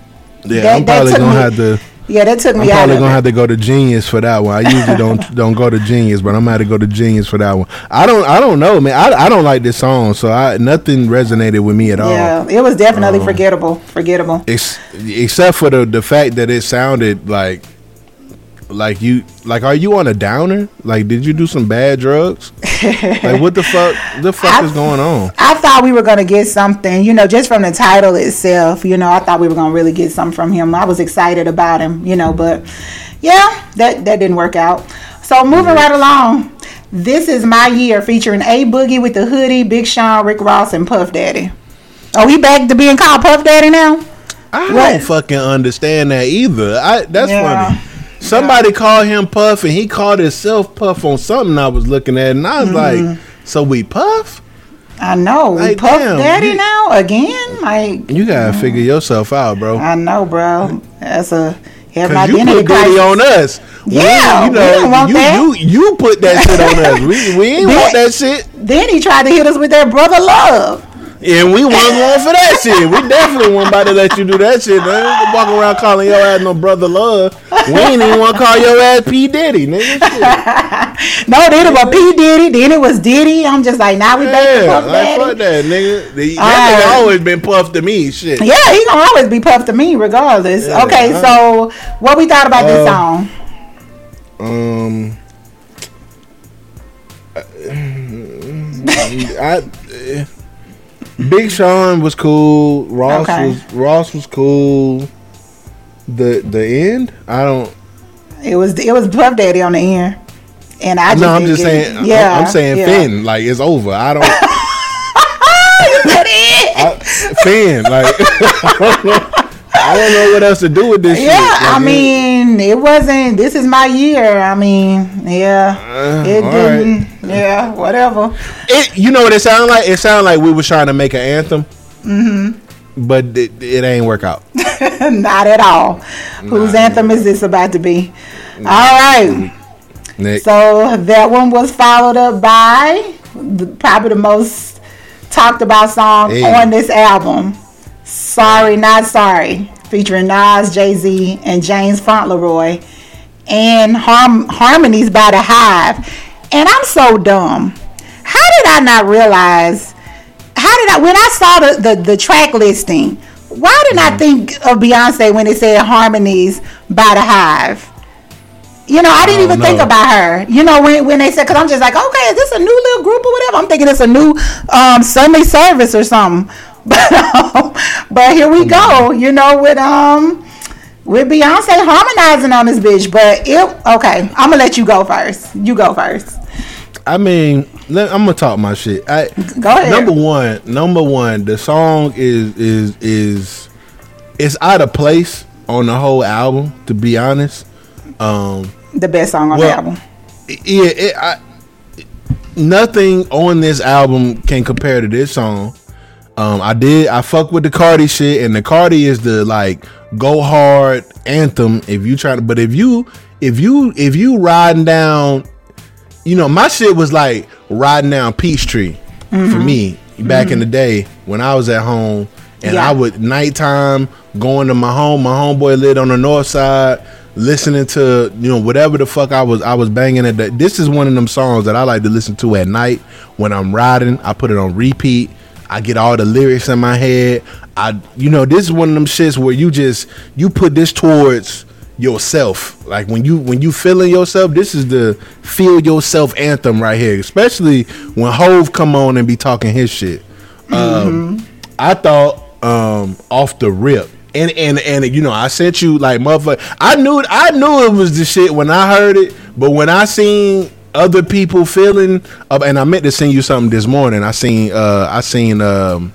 Speaker 4: yeah,
Speaker 3: That-
Speaker 4: I'm probably gonna
Speaker 3: me-
Speaker 4: have to.
Speaker 3: Yeah, that took me. I'm
Speaker 4: probably gonna
Speaker 3: it.
Speaker 4: have to go to Genius for that one. I usually don't don't go to Genius, but I'm gonna have to go to Genius for that one. I don't I don't know, man. I, I don't like this song, so I nothing resonated with me at all.
Speaker 3: Yeah, it was definitely
Speaker 4: Um,
Speaker 3: forgettable. Forgettable.
Speaker 4: Ex- except for the the fact that it sounded like like you like are you on a downer? Like did you do some bad drugs? like what the fuck the fuck
Speaker 3: I-
Speaker 4: is going on?
Speaker 3: I thought we were gonna get something, you know, just from the title itself. You know, I thought we were gonna really get something from him. I was excited about him, you know, but yeah, that that didn't work out. So moving right along, this is my year featuring A Boogie with the hoodie, Big Sean, Rick Ross, and Puff Daddy. Oh, he back to being called Puff Daddy now?
Speaker 4: I
Speaker 3: What?
Speaker 4: don't fucking understand that either. I that's
Speaker 3: Yeah.
Speaker 4: funny. Somebody called him Puff and he called himself Puff on something I was looking at and I was
Speaker 3: Mm-hmm.
Speaker 4: like, so we Puff?
Speaker 3: I know. We Puff
Speaker 4: damn,
Speaker 3: Daddy
Speaker 4: you-
Speaker 3: now again? Like
Speaker 4: You gotta figure yourself out, bro.
Speaker 3: I know, bro. That's a have an
Speaker 4: Cause you put Diddy on us. We-
Speaker 3: Yeah,
Speaker 4: you
Speaker 3: we don't want
Speaker 4: you,
Speaker 3: that.
Speaker 4: you you put that shit on us. We we ain't
Speaker 3: That-
Speaker 4: want that shit.
Speaker 3: Then he tried to hit us with that brother love.
Speaker 4: And we wasn't going for that shit. We definitely weren't about to let you do that shit, man. Walking around calling your ass no brother love. We ain't even want to call your ass P Diddy, nigga. Shit.
Speaker 3: No, then it was P Diddy. Then it was Diddy. I'm just like, now we back to
Speaker 4: Yeah,
Speaker 3: Puff
Speaker 4: like
Speaker 3: Daddy.
Speaker 4: fuck that, nigga. The, that
Speaker 3: right.
Speaker 4: nigga always been puffed to me, shit.
Speaker 3: Yeah, he gonna always be Puff to me, regardless.
Speaker 4: Yeah,
Speaker 3: okay,
Speaker 4: huh?
Speaker 3: so what we thought about this
Speaker 4: Uh,
Speaker 3: song?
Speaker 4: Um, I, eh, Big Sean was cool. Ross
Speaker 3: Okay.
Speaker 4: was Ross was cool. The the end, I don't.
Speaker 3: It was it was Puff Daddy on the end, and I just
Speaker 4: no, I'm just
Speaker 3: it.
Speaker 4: saying.
Speaker 3: Yeah,
Speaker 4: I'm, I'm saying
Speaker 3: yeah.
Speaker 4: Finn. Like it's over. I don't.
Speaker 3: You said it.
Speaker 4: I, Finn. Like I don't know what else to do with this.
Speaker 3: Yeah,
Speaker 4: shit. Like,
Speaker 3: I
Speaker 4: it-
Speaker 3: mean, it wasn't. This is my year. I mean, yeah,
Speaker 4: Uh,
Speaker 3: it didn't. Yeah, whatever.
Speaker 4: It, you know what it sounded like? It sounded like we was trying to make an anthem. Mm-hmm. But it, it ain't work out.
Speaker 3: Not at all. Whose anthem is this about to be? All right.
Speaker 4: Nick.
Speaker 3: So that one was followed up by the, probably the most talked about song
Speaker 4: Hey.
Speaker 3: on this album, "Sorry Not Sorry," featuring Nas, Jay Z, and James Fauntleroy. and harm, harmonies by the hive and i'm so dumb how did i not realize how did i when i saw the the, the track listing why didn't i think of beyonce when it said harmonies by the hive you know, I didn't
Speaker 4: I
Speaker 3: even
Speaker 4: don't
Speaker 3: think about her. You know, when, when they said, because I'm just like, okay, is this a new little group or whatever? I'm thinking it's a new um, Sunday service or something. But um, but here we go. You know, with um with Beyonce harmonizing on this bitch. But it okay. I'm gonna let you go first. You go first.
Speaker 4: I mean, let, I'm gonna talk my shit. I,
Speaker 3: Go ahead.
Speaker 4: Number one, number one, the song is is is it's out of place on the whole album. To be honest, um,
Speaker 3: The best song on
Speaker 4: Well,
Speaker 3: the album.
Speaker 4: yeah, it, I, nothing on this album can compare to this song. Um, I did. I fuck with the Cardi shit, and the Cardi is the like go hard anthem. If you try to, but if you if you if you riding down, you know, my shit was like riding down Peachtree for me back in the day when I was at home, and
Speaker 3: Yeah.
Speaker 4: I would nighttime going to my home. My homeboy lived on the north side. Listening to you know whatever the fuck I was I was banging at that. This is one of them songs that I like to listen to at night when I'm riding. I put it on repeat. I get all the lyrics in my head. I, you know, this is one of them shits where you just you put this towards yourself. Like when you when you feeling yourself, this is the feel yourself anthem right here. Especially when Hove come on and be talking his shit. Um, I thought um, off the rip. And, and and you know I sent you like motherfucker. I knew I knew it was the shit when I heard it, but when I seen other people feeling, uh, and I meant to send you something this morning. I seen uh I seen um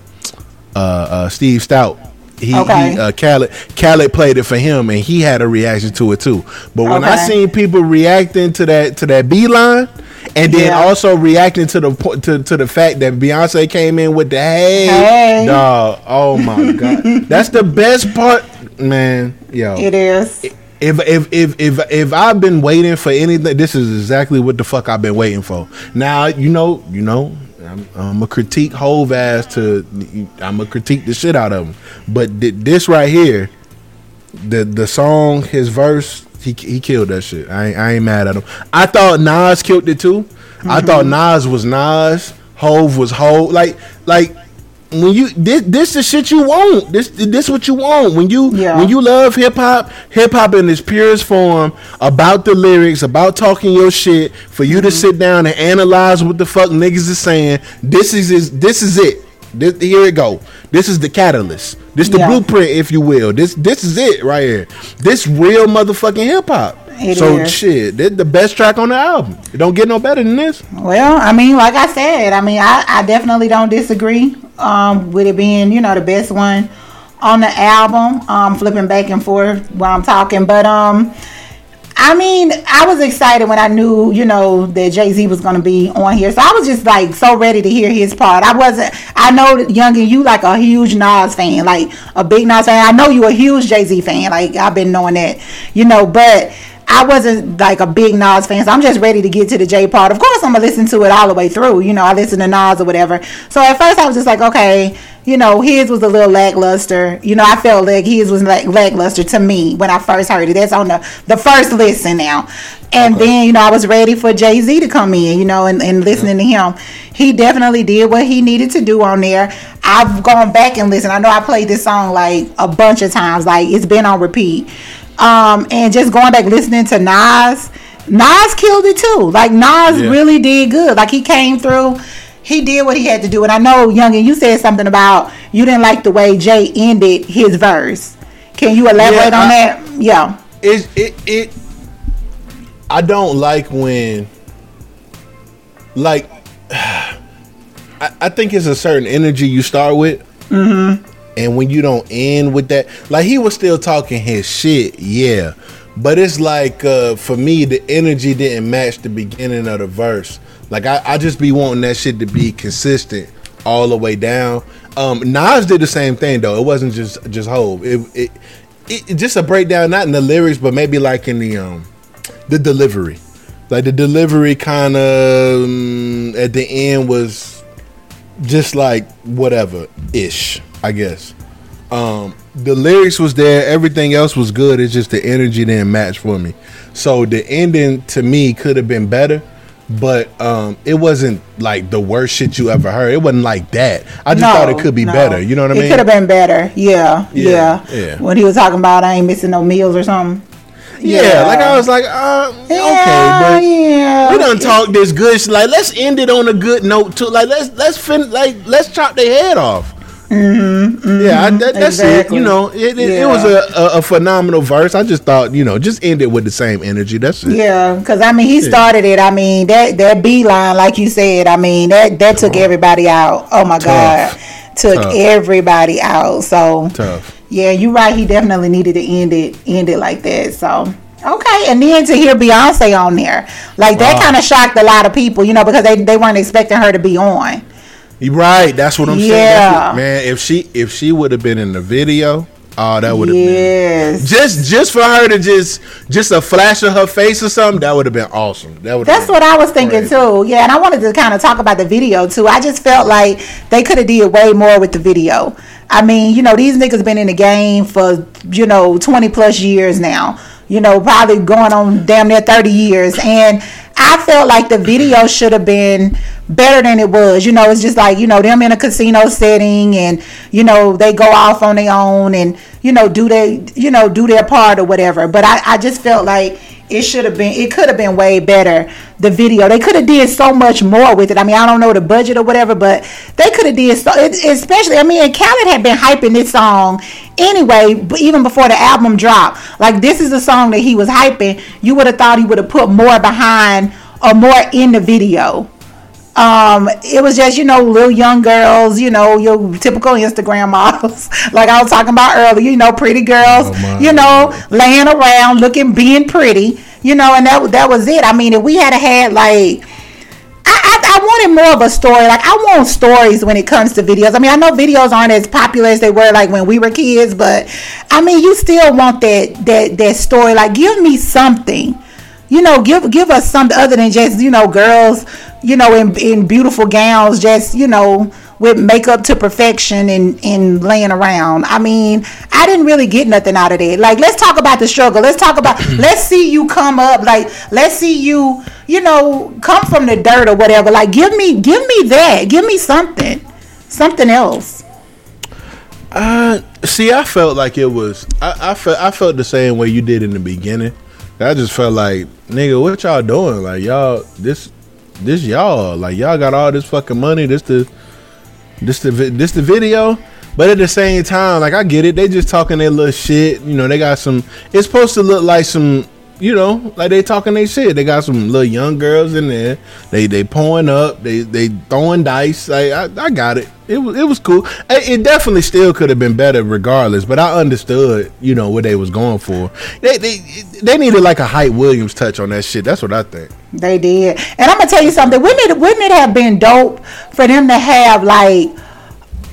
Speaker 4: uh, uh Steve Stoute. He,
Speaker 3: Okay.
Speaker 4: he uh Khaled Khaled played it for him and he had a reaction to it too. But when I seen people reacting to that to that B line and then
Speaker 3: Yeah.
Speaker 4: also reacting to the to, to the fact that Beyonce came in with the hey,
Speaker 3: Hey.
Speaker 4: dog. Oh my god. That's the best part, man. Yo.
Speaker 3: It is.
Speaker 4: If if if if if I've been waiting for anything, this is exactly what the fuck I've been waiting for. Now you know, you know, I'm, I'm a critique Hove ass to, I'm a critique the shit out of him. But th- this right here, the the song, his verse, he he killed that shit. I ain't, I ain't mad at him. I thought Nas killed it too. I thought mm-hmm. Nas was Nas, Hove was Hove. Like like when you this this the shit you want. This this what you want when you
Speaker 3: Yeah.
Speaker 4: when you love hip hop. Hip hop in its purest form about the lyrics, about talking your shit. For you to mm-hmm. sit down and analyze what the fuck niggas is saying. This is is this is it. This, here it go. This is the catalyst. This the
Speaker 3: Yeah.
Speaker 4: blueprint, if you will. This this is it right here. This real motherfucking hip hop.
Speaker 3: It
Speaker 4: So
Speaker 3: is.
Speaker 4: shit, this the best track on the album. It don't get no better than this.
Speaker 3: Well, I mean, like I said, I mean, I, I definitely don't disagree um, with it being, you know, the best one on the album. Um, flipping back and forth while I'm talking, but um, I mean, I was excited when I knew, you know, that Jay Z was going to be on here. So I was just like so ready to hear his part. I wasn't. I know Young and you like a huge Nas fan, like a big Nas fan. I know you a huge Jay Z fan. Like I've been knowing that, you know, but. I wasn't like a big Nas fan, so I'm just ready to get to the J part. Of course, I'm gonna listen to it all the way through. You know, I listen to Nas or whatever. So at first, I was just like, okay, you know, his was a little lackluster. You know, I felt like his was like lackluster to me when I first heard it. That's on the the first listen now. And then, you know, I was ready for Jay Z to come in, you know, and, and listening to him. He definitely did what he needed to do on there. I've gone back and listened. I know I played this song like a bunch of times, like it's been on repeat. Um, and just going back listening to Nas, Nas killed it too. Like Nas
Speaker 4: Yeah.
Speaker 3: really did good. Like he came through, he did what he had to do. And I know, Young, and you said something about you didn't like the way Jay ended his verse. Can you elaborate
Speaker 4: Yeah,
Speaker 3: on
Speaker 4: I-
Speaker 3: that? Yeah.
Speaker 4: it it it I don't like when like I, I think it's a certain energy you start with mm-hmm. And when you don't end with that like he was still talking his shit yeah. But it's like uh for me the energy didn't match the beginning of the verse. Like I, I just be wanting that shit to be consistent all the way down. Um Nas did the same thing though. It wasn't just just Hove. It, it it, just a breakdown, not in the lyrics, but maybe like in the um the delivery. Like the delivery kind of um, at the end was just like whatever ish, I guess. Um, the lyrics was there, everything else was good. It's just the energy didn't match for me. So the ending to me could have been better, but um, it wasn't like the worst shit you ever heard. It wasn't like that. I just thought it could be
Speaker 3: no.
Speaker 4: better. You know what I mean?
Speaker 3: It could have been better. Yeah,
Speaker 4: Yeah,
Speaker 3: yeah,
Speaker 4: yeah.
Speaker 3: When he was talking about I ain't missing no meals or something.
Speaker 4: yeah, like I was like, uh, okay, but
Speaker 3: yeah.
Speaker 4: we done talked this good. Like, let's end it on a good note too. Like, let's let's fin- like let's chop their head off. Mm-hmm, yeah, I, that, that's
Speaker 3: exactly.
Speaker 4: it. You know, it, it, it was a, a, a phenomenal verse. I just thought, you know, just end it with the same energy. That's it.
Speaker 3: Yeah, because I mean, he started it. I mean, that that beeline, like you said, I mean, that that took everybody out. Oh my God, took
Speaker 4: Tough.
Speaker 3: everybody out. So
Speaker 4: Tough.
Speaker 3: yeah, you're right. He definitely needed to end it, end it like that. So okay, and then to hear Beyonce on there, like that
Speaker 4: Wow.
Speaker 3: kind of shocked a lot of people, you know, because they they weren't expecting her to be on.
Speaker 4: You right. That's what I'm saying. What- man, if she if she would have been in the video, oh, that would have been just just for her to just just a flash of her face or something. That would have been awesome. That would.
Speaker 3: That's what I was thinking
Speaker 4: crazy.
Speaker 3: too. Yeah, and I wanted to kind of talk about the video too. I just felt like they could have did way more with the video. I mean, you know, these niggas been in the game for you know twenty plus years now. You know, probably going on damn near thirty years, and I felt like the video should have been better than it was. You know, it's just like you know them in a casino setting, and you know they go off on their own, and you know do they you know do their part or whatever. But I, I just felt like it should have been it could have been way better the video. They could have did so much more with it. I mean i don't know the budget or whatever but they could have did so it, especially i mean khaled had been hyping this song anyway even before the album dropped. Like this is a song that he was hyping. You would have thought he would have put more behind or more in the video um it was just you know little young girls you know your typical instagram models like i was talking about earlier you know pretty girls
Speaker 4: Oh,
Speaker 3: you know laying around looking being pretty you know and that that was it i mean if we had had like I, I, I wanted more of a story. Like I want stories when it comes to videos. I mean, I know videos aren't as popular as they were like when we were kids, but I mean, you still want that that that story. Like, give me something. You know, give give us something other than just you know girls, you know, in in beautiful gowns, just you know with makeup to perfection and and laying around. I mean, I didn't really get nothing out of that. Like, let's talk about the struggle. Let's talk about. let's see you come up. Like, let's see you. You know, come from the dirt or whatever. Like, give me, give me that. Give me something, something else.
Speaker 4: Uh, see, I felt like it was. I, I felt. I felt the same way you did in the beginning. I just felt like, nigga, what y'all doing? Like y'all, this, this y'all. Like y'all got all this fucking money. This the, this the, this the video. But at the same time, like I get it. They just talking their little shit. You know, they got some. It's supposed to look like some. You know, like they talking they shit. They got some little young girls in there. They they pouring up. They they throwing dice. Like I, I got it. It was it was cool. It it definitely still could have been better, regardless. But I understood, you know, what they was going for. They they they needed like a Hype Williams touch on that shit. That's what I think.
Speaker 3: They did, and I'm gonna tell you something. Wouldn't it, wouldn't it have been dope for them to have like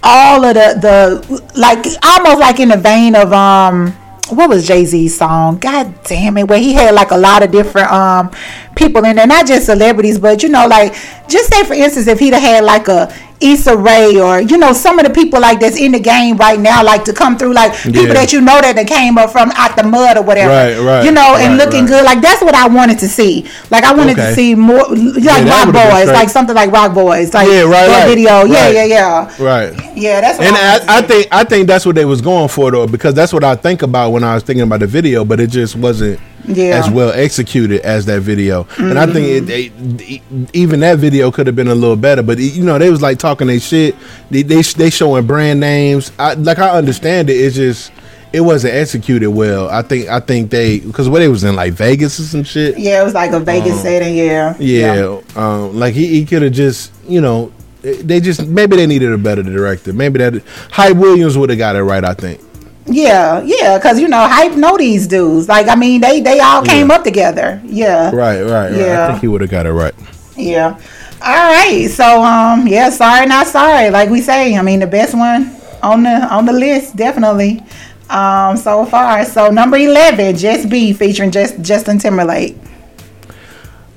Speaker 3: all of the the like almost like in the vein of um what was Jay Z's song? God damn it, where he had like a lot of different um people in there, not just celebrities, but you know, like just say for instance, if he'd have had like a Issa Rae or you know some of the people like that's in the game right now, like to come through, like people
Speaker 4: Yeah.
Speaker 3: that you know that they came up from out the mud or whatever,
Speaker 4: Right, right,
Speaker 3: you know, and looking
Speaker 4: right.
Speaker 3: good. Like that's what I wanted to see. Like I wanted
Speaker 4: Okay.
Speaker 3: to see more like
Speaker 4: that Roc
Speaker 3: Boys, like something like Roc Boys, like
Speaker 4: Yeah, right,
Speaker 3: that
Speaker 4: right,
Speaker 3: video. Yeah,
Speaker 4: right.
Speaker 3: yeah, yeah,
Speaker 4: Right.
Speaker 3: yeah. That's what
Speaker 4: And
Speaker 3: I,
Speaker 4: I, I think I think that's what they was going for though, because that's what I think about when I was thinking about the video, but it just wasn't
Speaker 3: Yeah.
Speaker 4: as well executed as that video. And I think it, they, even that video could have been a little better. But you know, they was like talking they shit. They they, they showing brand names. I, like I understand it. It's just it wasn't executed well. I think I think they because what they was in like Vegas or some shit.
Speaker 3: yeah, it was like a Vegas setting. Yeah,
Speaker 4: Uh-huh. Yeah, Um, like he, he could have just, you know, they just maybe they needed a better director. Maybe that Hype Williams would have got it right. I think.
Speaker 3: Yeah, yeah. Because you know, hype know these dudes. Like I mean, they they all came
Speaker 4: Yeah.
Speaker 3: up together. Yeah,
Speaker 4: Right, right, right.
Speaker 3: Yeah.
Speaker 4: I think he would have got it right.
Speaker 3: Yeah. All right. So um yeah, sorry not sorry. Like we say, I mean the best one on the on the list definitely. Um so far. So number 11, Just Be featuring just Justin Timberlake.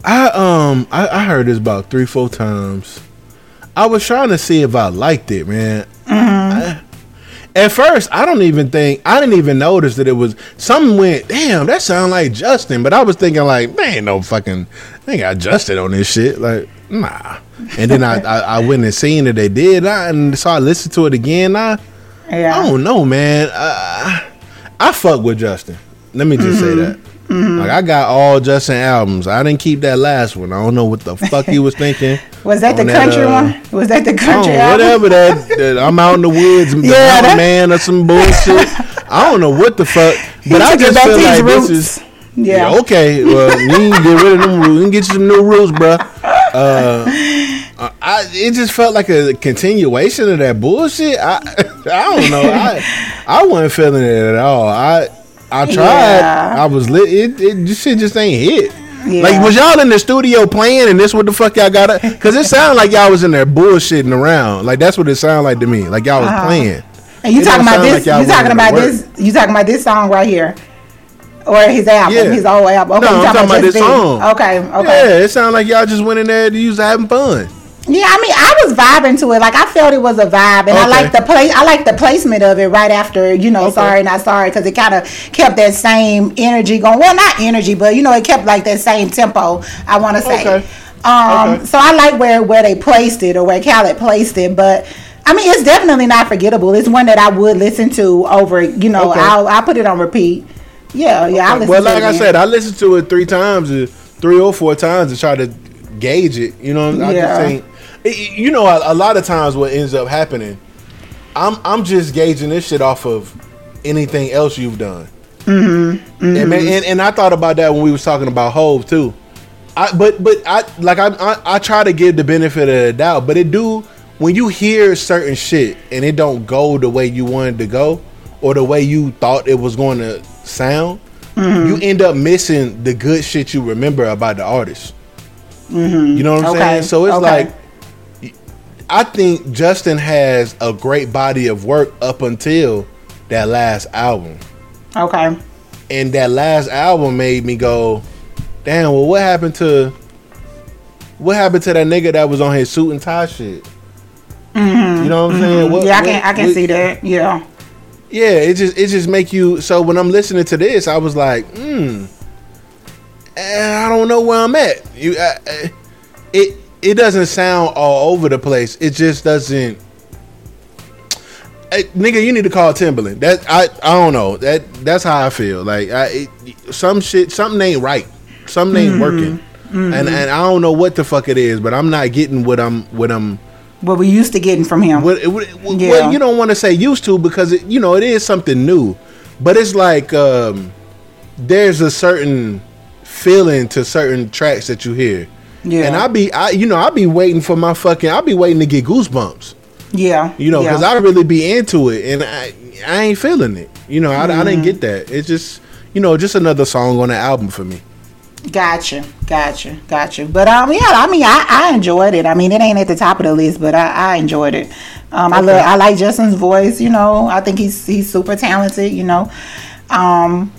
Speaker 4: I um I, I heard this about three four times. I was trying to see if I liked it, man. I- At first, I don't even think I didn't even notice that it was. Something went, damn, that sound like Justin. But I was thinking like, man, no fucking, they got Justin on this shit. Like, nah. And then I, I, I went and seen that they did, I, and so I listened to it again. I,
Speaker 3: Yeah.
Speaker 4: I don't know, man. I, I fuck with Justin. Let me just say mm-hmm. that. Like I got all Justin albums. I didn't keep that last one. I don't know what the fuck he was thinking.
Speaker 3: Was that the
Speaker 4: on
Speaker 3: country
Speaker 4: uh,
Speaker 3: one? Was that the
Speaker 4: Oh,
Speaker 3: country album?
Speaker 4: whatever that, that I'm out in the woods, the
Speaker 3: Yeah,
Speaker 4: man or some bullshit. I don't know what the fuck, but I just feel like
Speaker 3: roots.
Speaker 4: this is
Speaker 3: Yeah.
Speaker 4: yeah. okay. Well, need to get rid of them. You can get you some new rules, bro. Uh, I it just felt like a continuation of that bullshit. I I don't know. I I wasn't feeling it at all. I I tried.
Speaker 3: Yeah.
Speaker 4: I was lit. It, it this shit just ain't hit.
Speaker 3: Yeah.
Speaker 4: Like was y'all in the studio playing and this what the fuck y'all got? Because it sounded like y'all was in there bullshitting around. Like that's what it sounded like to me. Like y'all was
Speaker 3: Uh-huh.
Speaker 4: playing.
Speaker 3: And you
Speaker 4: It
Speaker 3: talking about this?
Speaker 4: like y'all
Speaker 3: talking about this? You talking about this song right here, or his album?
Speaker 4: Yeah.
Speaker 3: His old album. Okay,
Speaker 4: No, I'm talking about
Speaker 3: just
Speaker 4: this song.
Speaker 3: Okay, okay.
Speaker 4: Yeah, it sounded like y'all just went in there to use having fun.
Speaker 3: Yeah, I mean, I was vibing to it. Like I felt it was a vibe, and I like the place. I like the placement of it right after you know,
Speaker 4: Okay.
Speaker 3: sorry, not sorry, because it kind of kept that same energy going. Well, not energy, but you know, it kept like that same tempo. I want to say.
Speaker 4: Okay.
Speaker 3: Um,
Speaker 4: Okay.
Speaker 3: so I like where where they placed it or where Khaled placed it, but. I mean, it's definitely not forgettable. It's one that I would listen to over. You know,
Speaker 4: Okay.
Speaker 3: I'll I'll put it on repeat. Yeah, yeah. I listen
Speaker 4: well,
Speaker 3: to it
Speaker 4: like I said, I listened to it three times, uh, three or four times to try to gauge it. You know, I
Speaker 3: Yeah.
Speaker 4: just think, it- you know, a, a lot of times what ends up happening, I'm I'm just gauging this shit off of anything else you've done. Mm-hmm. And, man, mm-hmm. and and I thought about that when we was talking about Hove too. I but but I like I, I I try to give the benefit of the doubt, but it do when you hear certain shit and it don't go the way you wanted to go or the way you thought it was going to sound, mm-hmm. you end up missing the good shit you remember about the artist. Mm-hmm. You know what I'm
Speaker 3: Okay,
Speaker 4: saying? So it's
Speaker 3: okay.
Speaker 4: like I think Justin has a great body of work up until that last album.
Speaker 3: Okay.
Speaker 4: And that last album made me go, damn, well what happened to what happened to that nigga that was on his suit and tie shit? You know what I'm saying? What-
Speaker 3: Mm-hmm. yeah, I
Speaker 4: what-
Speaker 3: can I can
Speaker 4: what-
Speaker 3: see that. Yeah.
Speaker 4: Yeah, it just it just make you so when I'm listening to this, I was like, hmm, eh, I don't know where I'm at. You, uh, uh, it it doesn't sound all over the place. It just doesn't. Hey, nigga, you need to call Timbaland. That I I don't know. That that's how I feel. Like I it, some shit, something ain't right. Something ain't working. And and I don't know what the fuck it is, but I'm not getting what I'm what I'm
Speaker 3: What we used to getting from him.
Speaker 4: what, what, what you don't want to say used to because it, you know it is something new, but it's like um, there's a certain feeling to certain tracks that you hear,
Speaker 3: Yeah.
Speaker 4: and I be I you know I be waiting for my fucking I be waiting to get goosebumps,
Speaker 3: yeah.
Speaker 4: you know,
Speaker 3: yeah.
Speaker 4: because I really be into it, and I I ain't feeling it, you know, I, I
Speaker 3: Mm-hmm.
Speaker 4: didn't get that. It's just you know just another song on the album for me.
Speaker 3: Gotcha, gotcha, gotcha. But um, yeah, I mean, I, I enjoyed it. I mean, it ain't at the top of the list, but I, I enjoyed it. Um, I love, I like Justin's voice. You know, I think he's he's super talented. You know, um,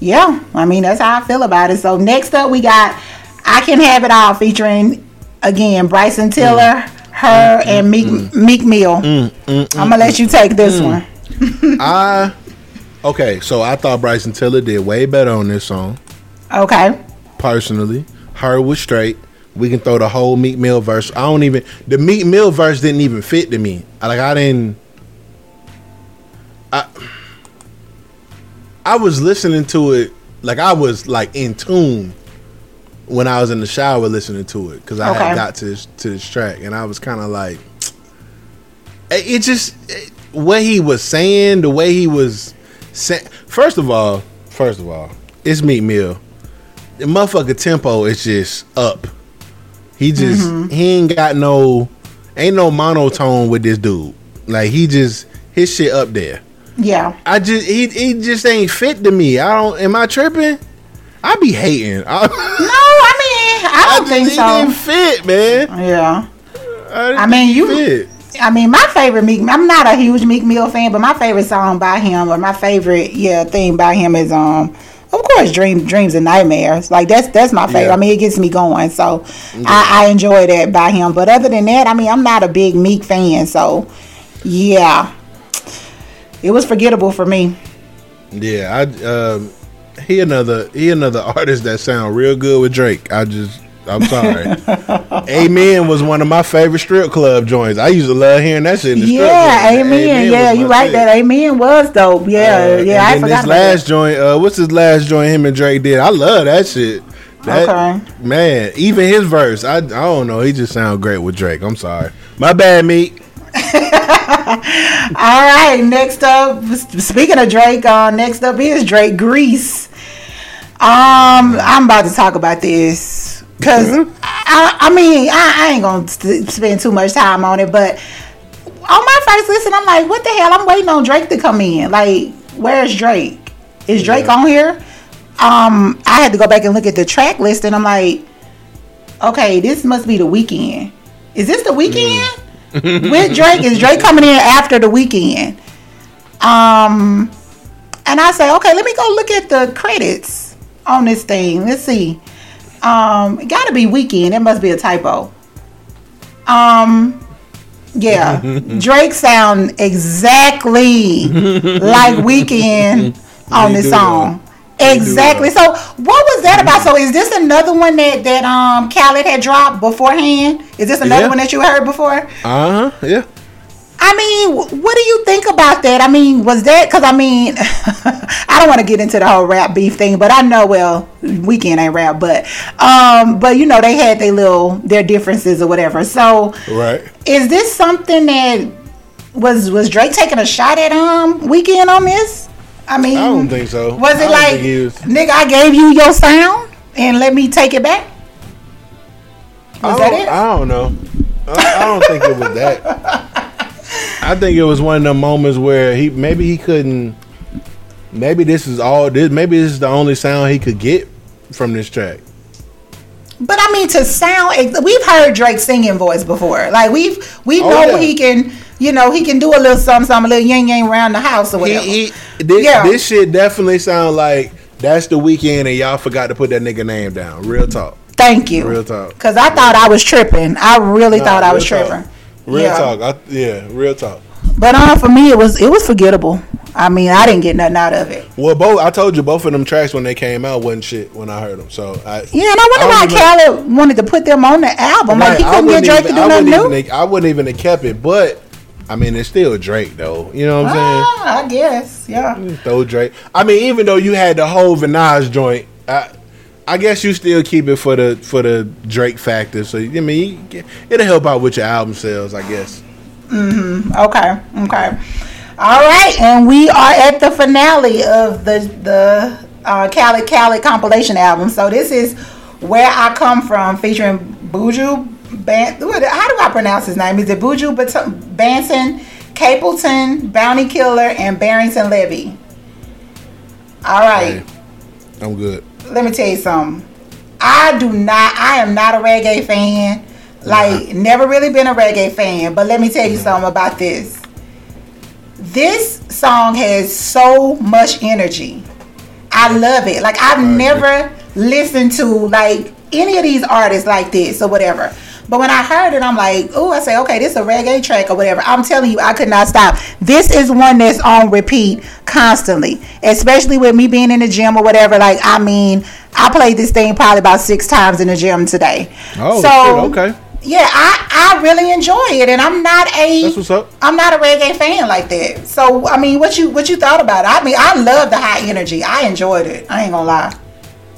Speaker 3: yeah. I mean, that's how I feel about it. So next up, we got "I Can Have It All" featuring again Bryson Tiller, H.E.R, mm, mm, and Meek mm, Meek Mill. I'm gonna let you take this one.
Speaker 4: I okay, so I thought Bryson Tiller did way better on this song.
Speaker 3: Okay.
Speaker 4: personally. H.E.R was straight. We can throw the whole Meek Mill verse. I don't even the Meek Mill verse didn't even fit to me. I- Like I didn't. I I was listening to it like I was like in tune when I was in the shower listening to it because I
Speaker 3: Okay.
Speaker 4: had got to this, to this track and I was kind of like it just it- what he was saying, the way he was saying. First of all, first of all, it's Meek Mill the motherfucker tempo is just up. He just
Speaker 3: Mm-hmm.
Speaker 4: he ain't got no ain't no monotone with this dude. Like he just his shit up there.
Speaker 3: Yeah.
Speaker 4: I just he he just ain't fit to me. I don't am I tripping? I be hating. I,
Speaker 3: No, I mean, I don't
Speaker 4: just-
Speaker 3: think
Speaker 4: he
Speaker 3: so.
Speaker 4: didn't fit, man.
Speaker 3: Yeah.
Speaker 4: I,
Speaker 3: I mean, you-
Speaker 4: fit.
Speaker 3: I mean, my favorite Meek. I'm not a huge Meek Mill fan, but my favorite song by him, or my favorite yeah thing by him is um, of course, Dream Dreams and Nightmares. Like that's that's my favorite.
Speaker 4: Yeah.
Speaker 3: I mean, it gets me going. So I, I enjoy that by him. But other than that, I mean, I'm not a big Meek fan. So yeah, it was forgettable for me.
Speaker 4: Yeah, I um, he another he another artist that sound real good with Drake. I just I'm sorry. Amen was one of my favorite strip club joints. I used to love hearing that shit in the strip
Speaker 3: Yeah,
Speaker 4: club.
Speaker 3: amen. Yeah, you right.
Speaker 4: shit.
Speaker 3: That amen was dope. Yeah,
Speaker 4: Uh,
Speaker 3: yeah. I
Speaker 4: and
Speaker 3: forgot
Speaker 4: this last
Speaker 3: that.
Speaker 4: joint. Uh, what's his last joint? Him and Drake did. I love that shit. That,
Speaker 3: Okay.
Speaker 4: Man, even his verse, I I don't know. He just sound great with Drake. I'm sorry. My bad, Meek.
Speaker 3: All right, next up. Speaking of Drake, uh, next up is Drake Greece. Um, I'm about to talk about this because
Speaker 4: Mm-hmm.
Speaker 3: I, I mean I, I ain't gonna st- spend too much time on it, but on my first listen, I'm like, what the hell? I'm waiting on Drake to come in. Like, where's Drake? Is Drake
Speaker 4: Yeah.
Speaker 3: on here? Um, I had to go back and look at the track list, and I'm like, okay, this must be the Weeknd. Is this the Weeknd? With Drake, is Drake coming in after the Weeknd? Um, and I say, okay, let me go look at the credits on this thing. Let's see. Um, it gotta be Weeknd. It must be a typo. Um, yeah, Drake sound exactly like Weeknd on this song.
Speaker 4: Do,
Speaker 3: Exactly. So, what was that about? So, is this another one that that um Khaled had dropped beforehand? Is this another
Speaker 4: Yeah.
Speaker 3: one that you heard before?
Speaker 4: Uh huh. Yeah.
Speaker 3: I mean, what do you think about that? I mean, was that because I mean, I don't want to get into the whole rap beef thing, but I know well, Weeknd ain't rap, but um, but you know they had their little their differences or whatever. So,
Speaker 4: Right.
Speaker 3: is this something that was was Drake taking a shot at um Weeknd on this? I mean,
Speaker 4: I don't think so.
Speaker 3: Was it like, nigga, I gave you your sound and let me take it back?
Speaker 4: I
Speaker 3: Was
Speaker 4: don't,
Speaker 3: that it?
Speaker 4: I don't know. I, I don't think it was that. I think it was one of the moments where he maybe he couldn't. Maybe this is all. This maybe this is the only sound he could get from this track.
Speaker 3: But I mean, to sound, we've heard Drake singing voice before. Like we've we
Speaker 4: Oh,
Speaker 3: know
Speaker 4: yeah.
Speaker 3: he can, you know, he can do a little something, something, a little yang yang around the house or whatever.
Speaker 4: He, he, this,
Speaker 3: Yeah.
Speaker 4: this shit definitely sound like that's the Weeknd, and y'all forgot to put that nigga name down. Real talk.
Speaker 3: Thank you.
Speaker 4: Real talk.
Speaker 3: Because I thought I was tripping. I really thought I was
Speaker 4: talk. Real
Speaker 3: Yeah.
Speaker 4: talk. I, yeah, real talk.
Speaker 3: But um, for me, it was it was forgettable. I mean, I didn't get nothing out of it.
Speaker 4: Well, both I told you both of them tracks when they came out wasn't shit when I heard them. So I
Speaker 3: Yeah, and I wonder
Speaker 4: I
Speaker 3: why
Speaker 4: even-
Speaker 3: Khaled wanted to put them on the album. Like he couldn't get Drake
Speaker 4: even-
Speaker 3: to do
Speaker 4: I
Speaker 3: nothing new.
Speaker 4: even- I wouldn't even have kept it, but I mean, it's still Drake though. You know what I'm saying?
Speaker 3: Ah, I guess, yeah.
Speaker 4: saying? Throw Drake. I mean, even though you had the whole Vinage joint, I, I guess you still keep it for the for the Drake factor. So I mean, get- it'll help out with your album sales, I guess.
Speaker 3: Okay, okay. All right, and we are at the finale of the the uh, Khaled Khaled compilation album. So this is where I come from, featuring Buju Ban. what- How do I pronounce his name? Is it Buju Bat- Banson, Capleton, Bounty Killer, and Barrington Levy? All right.
Speaker 4: Hey, I'm good.
Speaker 3: Let me tell you something. I do not. I am not a reggae fan. Like, never really been a reggae fan. But let me tell you something about this. This song has so much energy. I love it. Like, I've never listened to like any of these artists like this or whatever. But when I heard it, I'm like, oh, I say, okay, this is a reggae track or whatever. I'm telling you, I could not stop. This is one that's on repeat constantly, especially with me being in the gym or whatever. Like, I mean, I played this thing probably about six times in the gym today.
Speaker 4: Oh,
Speaker 3: so,
Speaker 4: shit, okay.
Speaker 3: Yeah, I, I really enjoy it, and I'm not a
Speaker 4: That's what's up.
Speaker 3: I'm not a reggae fan like that. So I mean, what you what you thought about it? I mean, I love the high energy. I enjoyed it. I ain't gonna lie.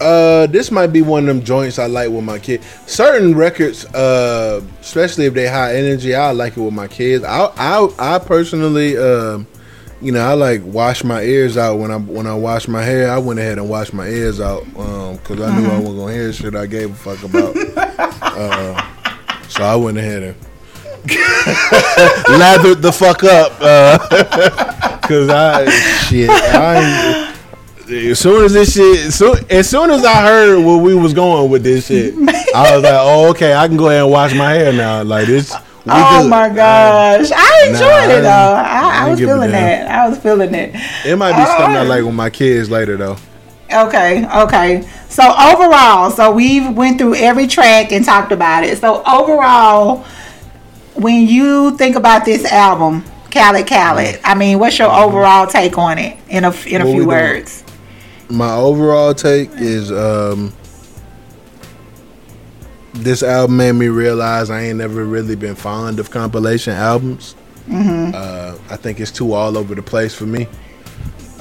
Speaker 4: Uh, this might be one of them joints I like with my kid. Certain records, uh, especially if they high energy, I like it with my kids. I, I, I personally, um, you know, I like wash my ears out when I when I wash my hair. I went ahead and washed my ears out because I knew I wasn't gonna hear shit I gave a fuck about. uh, so I went ahead and lathered the fuck up because I shit. I ain't- as soon as this shit, so, as soon as I heard where we was going with this shit, I was like, "Oh, okay, I can go ahead and wash my hair now." Like this.
Speaker 3: Oh
Speaker 4: good.
Speaker 3: my uh, gosh, I enjoyed
Speaker 4: Nah,
Speaker 3: it though.
Speaker 4: I
Speaker 3: I, I was feeling that. I was feeling it.
Speaker 4: It might be something I
Speaker 3: Oh.
Speaker 4: like with my kids later though.
Speaker 3: Okay, okay. So overall, so we've went through every track and talked about it. So overall, when you think about this album, Khaled Khaled. Mm-hmm. I mean, what's your mm-hmm. overall take on it in a in a
Speaker 4: What we
Speaker 3: few words?
Speaker 4: My overall take is um this album made me realize I ain't never really been fond of compilation albums.
Speaker 3: Mm-hmm.
Speaker 4: Uh, I think it's too all over the place for me.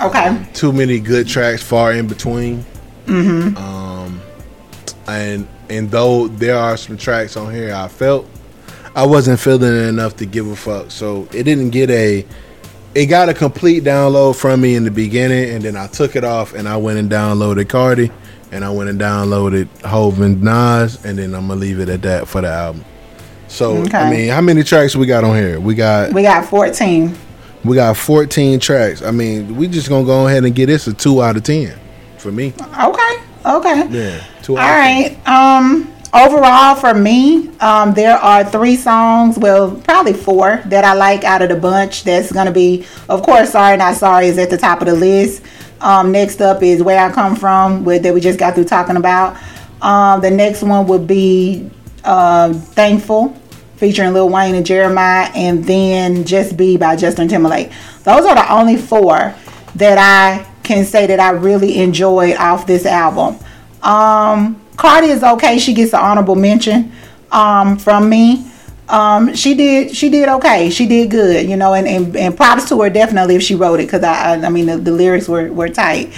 Speaker 3: Okay.
Speaker 4: Too many good tracks far in between. Mm-hmm. Um, and and though there are some tracks on here I felt I wasn't feeling it enough to give a fuck. So it didn't get a it got a complete download from me in the beginning and then I took it off and I went and downloaded Cardi and I went and downloaded Hov and Nas and then I'm gonna leave it at that for the album. So I mean, how many tracks we got on here? We got
Speaker 3: We got 14.
Speaker 4: we got 14 tracks. I mean, we just gonna go ahead and get this a two out of ten for me.
Speaker 3: Okay. Okay.
Speaker 4: Yeah, two
Speaker 3: All
Speaker 4: out of 10.
Speaker 3: Um overall for me, um there are three songs, well, probably four that I like out of the bunch. That's going to be of course Sorry Not Sorry is at the top of the list. Um next up is Where I Come From with that we just got through talking about. Um the next one would be uh, Thankful featuring Lil Wayne and Jeremih and then Just Be by Justin Timberlake. Those are the only four that I can say that I really enjoyed off this album. Um, Cardi is okay. She gets an honorable mention um, from me. Um, she did she did okay. She did good, you know, and, and, and props to her definitely if she wrote it because I, I I mean the, the lyrics were, were tight.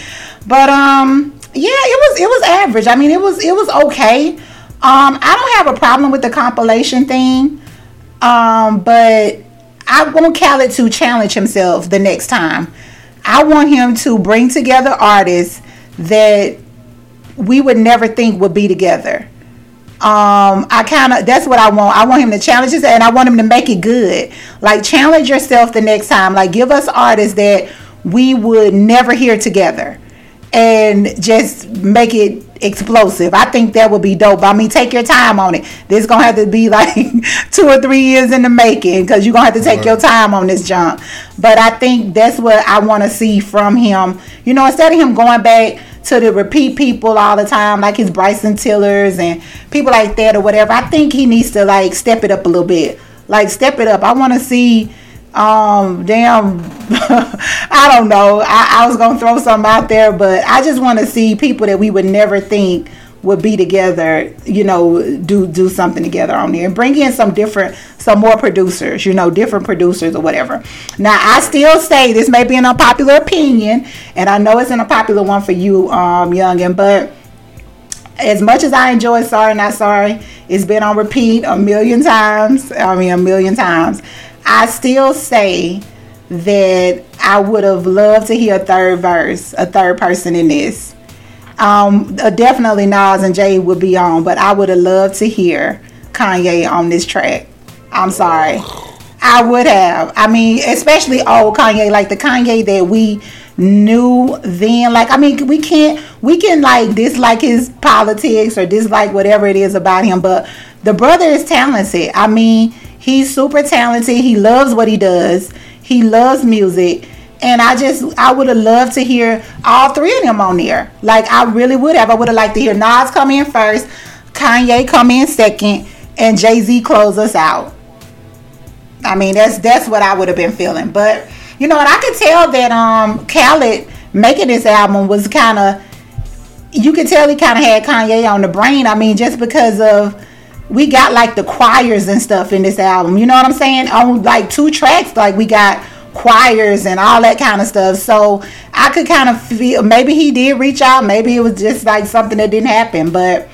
Speaker 3: But um yeah, it was it was average. I mean it was it was okay. Um I don't have a problem with the compilation thing. Um, but I want Khaled to challenge himself the next time. I want him to bring together artists that we would never think would be together. Um, I kind of that's what I want. I want him to challenge us, and I want him to make it good. Like challenge yourself the next time. Like give us artists that we would never hear together, and just make it explosive. I think that would be dope. I mean, take your time on it. This gonna have to be like two or three years in the making because you're gonna have to take your time on this jump. But I think that's what I want to see from him. You know, instead of him going back to the repeat people all the time, like his Bryson Tillers and people like that or whatever. I think he needs to like step it up a little bit. Like step it up. I want to see. Um, damn, I don't know. I, I was gonna throw something out there, but I just want to see people that we would never think would be together. You know, do do something together on there and bring in some different, some more producers. You know, different producers or whatever. Now, I still say this may be an unpopular opinion, and I know it's an unpopular one for you, um, Youngin, but as much as I enjoy Sorry Not Sorry, it's been on repeat a million times. I mean, a million times. I still say that I would have loved to hear a third verse, a third person in this. Um, uh, definitely Nas and Jay would be on, but I would have loved to hear Kanye on this track. I'm sorry. I would have. I mean, especially old Kanye, like the Kanye that we knew then. Like, I mean, we can't, we can like dislike his politics or dislike whatever it is about him, but the brother is talented. I mean, he's super talented. He loves what he does. He loves music. And I just, I would have loved to hear all three of them on there. Like, I really would have. I would have liked to hear Nas come in first, Kanye come in second, and Jay Z close us out. I mean, that's that's what I would have been feeling. But you know, and I could tell that um Khaled making this album was kind of you could tell he kind of had Kanye on the brain. I mean, just because of we got like the choirs and stuff in this album. You know what I'm saying? On like two tracks, like we got choirs and all that kind of stuff. So I could kind of feel maybe he did reach out. Maybe it was just like something that didn't happen, but.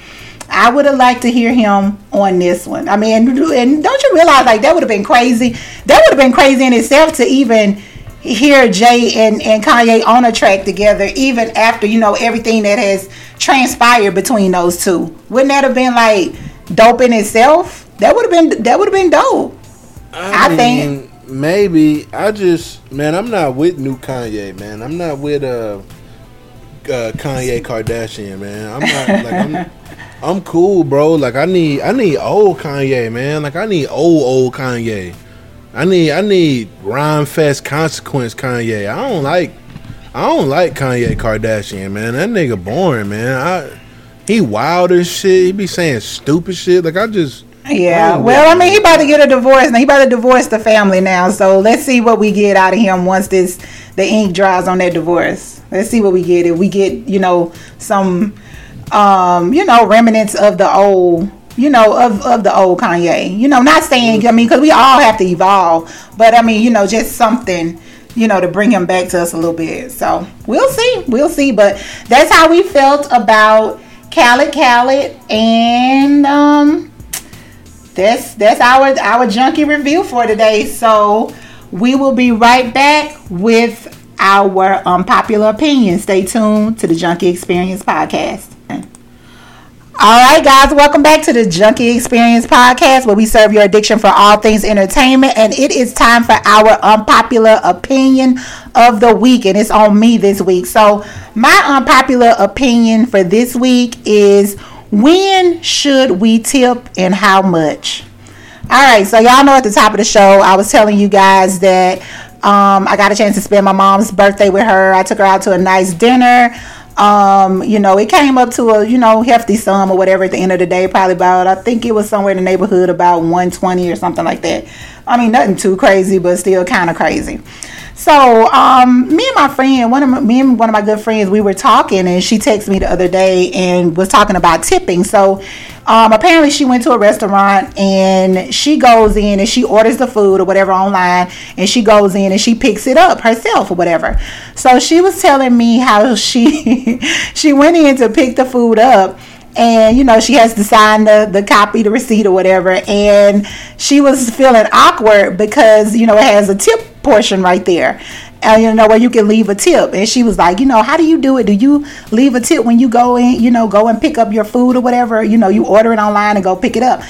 Speaker 3: I would have liked to hear him on this one. I mean, and don't you realize like that would have been crazy? That would have been crazy in itself to even hear Jay and, and Kanye on a track together, even after you know everything that has transpired between those two. Wouldn't that have been like dope in itself? That would have been that would have been dope. I think-
Speaker 4: mean, maybe I just man, I'm not with new Kanye, man. I'm not with uh, uh Kanye Kardashian, man. I'm not like I'm I'm cool, bro. Like I need I need old Kanye, man. Like I need old old Kanye. I need I need Rhymefest consequence Kanye. I don't like I don't like Kanye Kardashian, man. That nigga boring, man. I he wild as shit. He be saying stupid shit. Like I just
Speaker 3: Yeah. Well, I mean, he about to get a divorce. Now he about to divorce the family now. So let's see what we get out of him once this the ink dries on that divorce. Let's see what we get. If we get, you know, some, um, you know, remnants of the old you know, of, of the old Kanye. You know, not saying, I mean, because we all have to evolve, but I mean, you know, just something, you know, to bring him back to us a little bit. So we'll see, we'll see. But that's how we felt about Khaled Khaled, and um, that's that's our our junkie review for today. So we will be right back with our um, unpopular opinion. Stay tuned to the Junkie Experience podcast. All right, guys, welcome back to the Junkie Experience podcast where we serve your addiction for all things entertainment. And it is time for our unpopular opinion of the week, and it's on me this week. So, my unpopular opinion for this week is when should we tip and how much? All right, so y'all know at the top of the show, I was telling you guys that um, I got a chance to spend my mom's birthday with her. I took her out to a nice dinner. Um, you know, it came up to a, you know, hefty sum or whatever at the end of the day, probably about, I think it was somewhere in the neighborhood about 120 or something like that. I mean, nothing too crazy, but still kind of crazy. So, um, me and my friend, one of my, me and one of my good friends, we were talking, and she texted me the other day and was talking about tipping. So, um, apparently, she went to a restaurant and she goes in and she orders the food or whatever online, and she goes in and she picks it up herself or whatever. So she was telling me how she she went in to pick the food up and you know she has to sign the the copy the receipt or whatever. And she was feeling awkward because you know it has a tip portion right there. And you know where you can leave a tip. And she was like you know how do you do it? Do you leave a tip when you go in you know go and pick up your food or whatever? You know you order it online and go pick it up.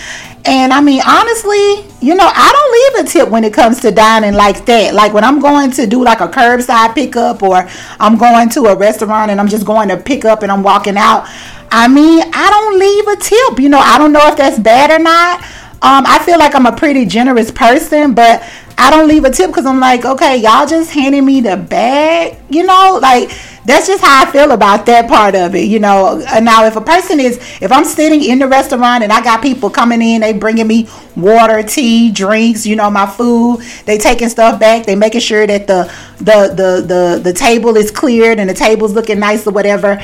Speaker 3: And i mean honestly you know i don't leave a tip when it comes to dining like that. Like when i'm going to do like a curbside pickup or i'm going to a restaurant and i'm just going to pick up and i'm walking out I mean, I don't leave a tip. You know, I don't know if that's bad or not. Um, I feel like I'm a pretty generous person, but I don't leave a tip because I'm like, okay, y'all just handing me the bag, you know, like that's just how I feel about that part of it, you know. Now, if a person is, if I'm sitting in the restaurant and I got people coming in, they bringing me water, tea, drinks, you know, my food, they taking stuff back, they making sure that the the the the the table is cleared and the table's looking nice or whatever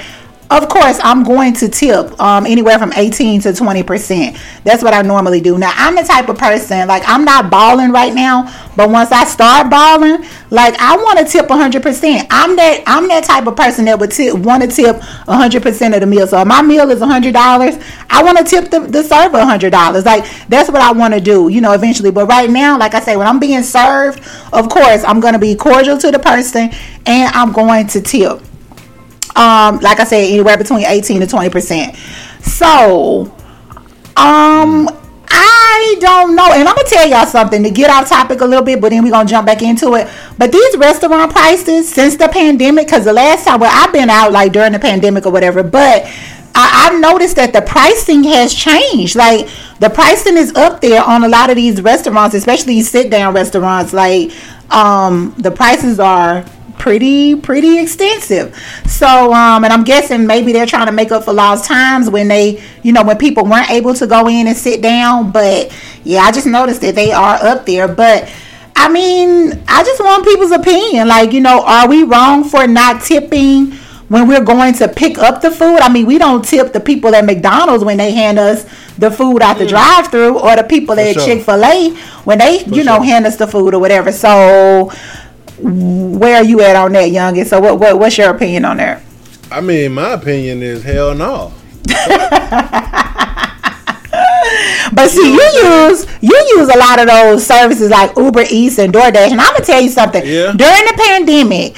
Speaker 3: of course, I'm going to tip um, anywhere from 18 to 20%. That's what I normally do. Now, I'm the type of person, like, I'm not balling right now, but once I start balling, like, I want to tip 100%. I'm that I'm that type of person that would tip, want to tip 100% of the meal. So, if my meal is $100, I want to tip the, the server $100. Like, that's what I want to do, you know, eventually. But right now, like I say, when I'm being served, of course, I'm going to be cordial to the person and I'm going to tip um, like I said, anywhere between 18 to 20 percent. So, um, I don't know, and I'm gonna tell y'all something to get off topic a little bit, but then we're gonna jump back into it. But these restaurant prices since the pandemic, because the last time well, I've been out like during the pandemic or whatever, but I, have noticed that the pricing has changed. Like the pricing is up there on a lot of these restaurants, especially sit down restaurants. Like um, the prices are pretty pretty extensive. So um, and I'm guessing maybe they're trying to make up for lost times when they, you know, when people weren't able to go in and sit down. But yeah, I just noticed that they are up there. But I mean, I just want people's opinion. Like, you know, are we wrong for not tipping? when we're going to pick up the food. I mean, we don't tip the people at McDonald's when they hand us the food out the mm. drive-through, or the people For at sure. Chick Fil A when they, For you know, sure. hand us the food or whatever. So where are you at on that, youngest? So what, what what's your opinion on that?
Speaker 4: I mean, my opinion is hell no.
Speaker 3: but see, you use you use a lot of those services like Uber Eats and DoorDash, and I'm gonna tell you something. Yeah. During the pandemic,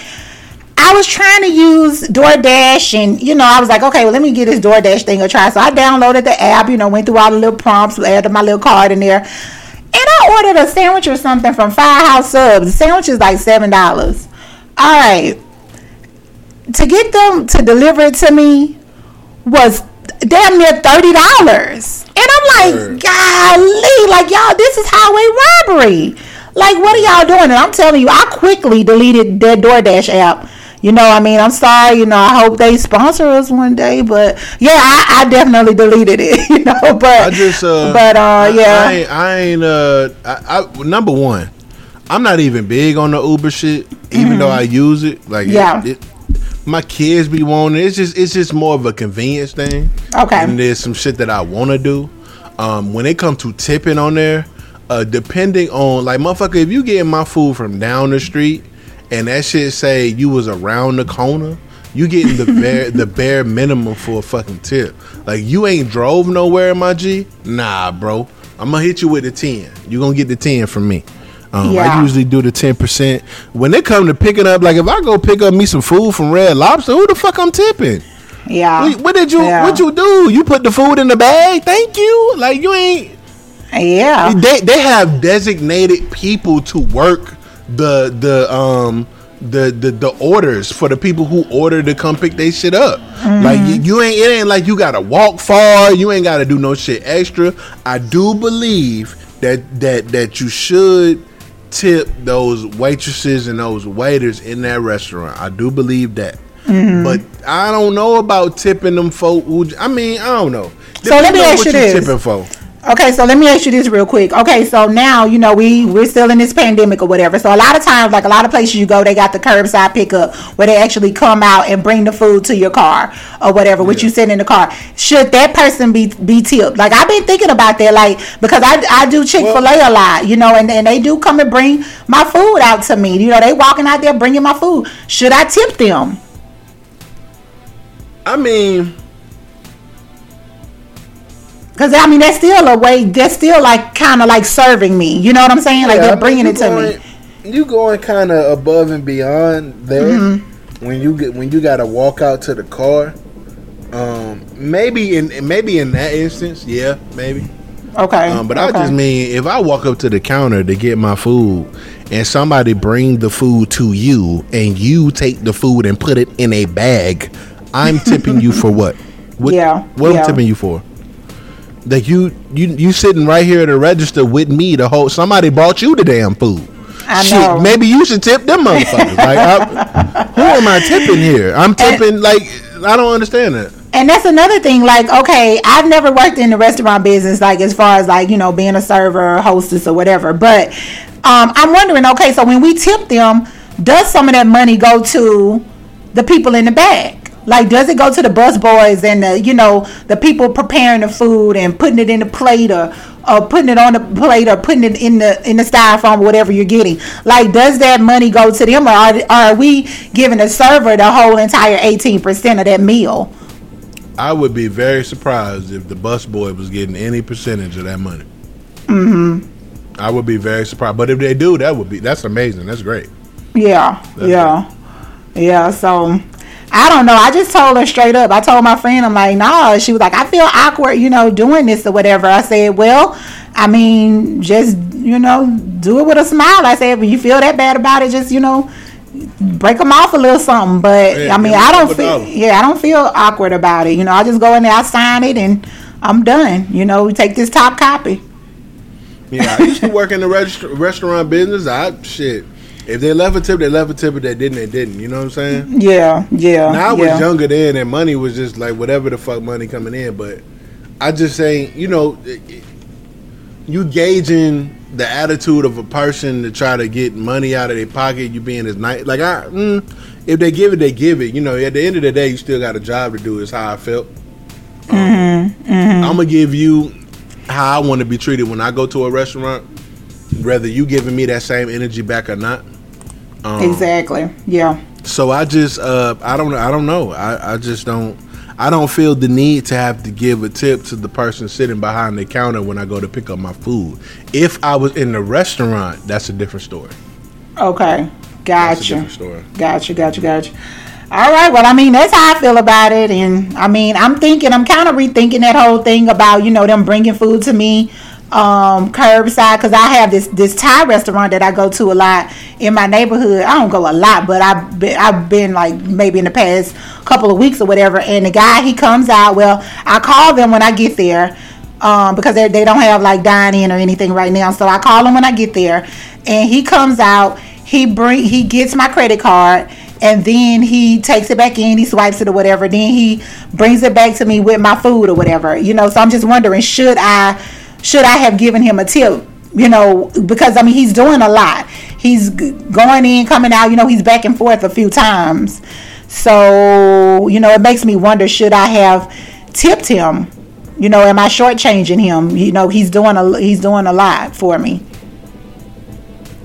Speaker 3: I was trying to use DoorDash, and you know, I was like, okay, well, let me get this DoorDash thing a try. So I downloaded the app, you know, went through all the little prompts, added my little card in there. And I ordered a sandwich or something from Firehouse Subs. The sandwich is like seven dollars. All right. To get them to deliver it to me was damn near thirty dollars. And I'm like, golly, like y'all, this is highway robbery. Like, what are y'all doing? And I'm telling you, I quickly deleted the DoorDash app you know, I mean, I'm sorry. You know, I hope they sponsor us one day. But yeah, I, I definitely deleted it. You know, but
Speaker 4: I just, uh,
Speaker 3: but uh,
Speaker 4: I,
Speaker 3: yeah,
Speaker 4: I ain't, I ain't uh, I, I, number one, I'm not even big on the Uber shit, even though I use it. Like,
Speaker 3: Mm-hmm. Yeah.
Speaker 4: it, it, my kids be wanting. it. It's just, it's just more of a convenience thing.
Speaker 3: Okay.
Speaker 4: And there's some shit that I want to do. Um, when it comes to tipping on there, uh, depending on like motherfucker, if you getting my food from down the street and that shit say you was around the corner, you getting the bare the bare minimum for a fucking tip. Like you ain't drove nowhere, in my G. Nah, bro. I'm gonna hit you with the ten. You gonna get the ten from me. Um, I usually do the ten percent when it come to picking up. Like if I go pick up me some food from Red Lobster, who the fuck I'm tipping?
Speaker 3: yeah.
Speaker 4: What, what did you
Speaker 3: Yeah.
Speaker 4: What you do? You put the food in the bag? Thank you. Like you ain't.
Speaker 3: yeah.
Speaker 4: They they have designated people to work the the um the the the orders for the people who order to come pick they shit up. Like you, you ain't it ain't like you gotta walk far. You ain't gotta do no shit extra. I do believe that that that you should tip those waitresses and those waiters in that restaurant. I do believe that. But I don't know about tipping them folk. Who, I mean, I don't know.
Speaker 3: So let me ask
Speaker 4: what
Speaker 3: you this.
Speaker 4: tipping for.
Speaker 3: Okay, so let me ask you this real quick. Okay, so now you know we we're still in this pandemic or whatever. So a lot of times, like a lot of places you go, they got the curbside pickup where they actually come out and bring the food to your car or whatever, which you sit in the car. Should that person be be tipped? Like I've been thinking about that, like because I I do Chick Fil A a lot, you know, and and they do come and bring my food out to me. You know, they walking out there bringing my food. Should I tip them?
Speaker 4: I mean,
Speaker 3: Because I mean, that's still a way. That's still like kind of like serving me. You know what I'm saying? Like
Speaker 4: yeah,
Speaker 3: they're bringing it to
Speaker 4: going,
Speaker 3: me.
Speaker 4: You going kind of above and beyond there
Speaker 3: Mm-hmm.
Speaker 4: when you get when you got to walk out to the car. Um, maybe in maybe in that instance, yeah, maybe.
Speaker 3: Okay.
Speaker 4: Um, but I just mean if I walk up to the counter to get my food and somebody bring the food to you and you take the food and put it in a bag, I'm tipping you for what? what
Speaker 3: Yeah,
Speaker 4: What
Speaker 3: yeah.
Speaker 4: I'm tipping you for? Like you you you sitting right here at the register with me the whole somebody bought you the damn food.
Speaker 3: I
Speaker 4: Shit,
Speaker 3: know.
Speaker 4: maybe you should tip them motherfuckers. like I, who am I tipping here? I'm tipping like I don't understand that.
Speaker 3: And that's another thing. Like, okay, I've never worked in the restaurant business, like as far as like you know being a server, or hostess, or whatever. But um, I'm wondering, okay, so when we tip them, does some of that money go to the people in the back? Like, does it go to the bus boys and the you know the people preparing the food and putting it in the plate or or putting it on the plate or putting it in the in the styrofoam, whatever you're getting? Like, does that money go to them, or are, are we giving the server the whole entire 18% of that meal?
Speaker 4: I would be very surprised if the bus boy was getting any percentage of that money. Mm-hmm. I would be very surprised. But if they do, that would be that's amazing. That's great.
Speaker 3: Yeah,
Speaker 4: That's
Speaker 3: yeah, yeah. So I don't know. I just told her straight up. I told my friend, I'm like, nah. She was like, I feel awkward, you know, doing this or whatever. I said, well, I mean, just you know, do it with a smile. I said, when you feel that bad about it, just you know, break them off a little something. But
Speaker 4: Yeah,
Speaker 3: I mean, I don't feel,
Speaker 4: dollars.
Speaker 3: yeah, I don't feel awkward about it. You know, I just go in there, I sign it, and I'm done. You know, we take this top copy.
Speaker 4: Yeah, I used to work in the regist- restaurant business. I shit. If they left a tip, they left a tip. If they didn't, they didn't. You know what I'm saying?
Speaker 3: Yeah, yeah.
Speaker 4: Now I was
Speaker 3: yeah.
Speaker 4: younger then, and money was just like whatever the fuck money coming in. But I just saying, you know, you gauging the attitude of a person to try to get money out of their pocket. You being as nice, like I, mm, if they give it, they give it. You know, at the end of the day, you still got a job to do. Is how I felt. I'm gonna give you how I want to be treated when I go to a restaurant. Whether you giving me that same energy back or not. Um,
Speaker 3: Exactly. Yeah.
Speaker 4: so I just uh I don't I don't know. I, I just don't I don't feel the need to have to give a tip to the person sitting behind the counter when I go to pick up my food. If I was in the restaurant, that's a different story.
Speaker 3: Okay. Gotcha.
Speaker 4: story.
Speaker 3: Gotcha, gotcha, gotcha. All right. Well, I mean, that's how I feel about it. And I mean, I'm thinking, I'm kind of rethinking that whole thing about, you know, them bringing food to me um curbside because I have this this Thai restaurant that I go to a lot in my neighborhood. I don't go a lot, but I've been I've been like maybe in the past couple of weeks or whatever. And the guy he comes out. Well, I call them when I get there um, because they they don't have like dine in or anything right now. So I call him when I get there, and he comes out. He bring he gets my credit card and then he takes it back in, he swipes it or whatever. Then he brings it back to me with my food or whatever. You know, so I'm just wondering, should I should I have given him a tip? You know, because I mean he's doing a lot. He's going in, coming out. You know, he's back and forth a few times. So you know, it makes me wonder: should I have tipped him? You know, am I shortchanging him? You know, he's doing a he's doing a lot for me.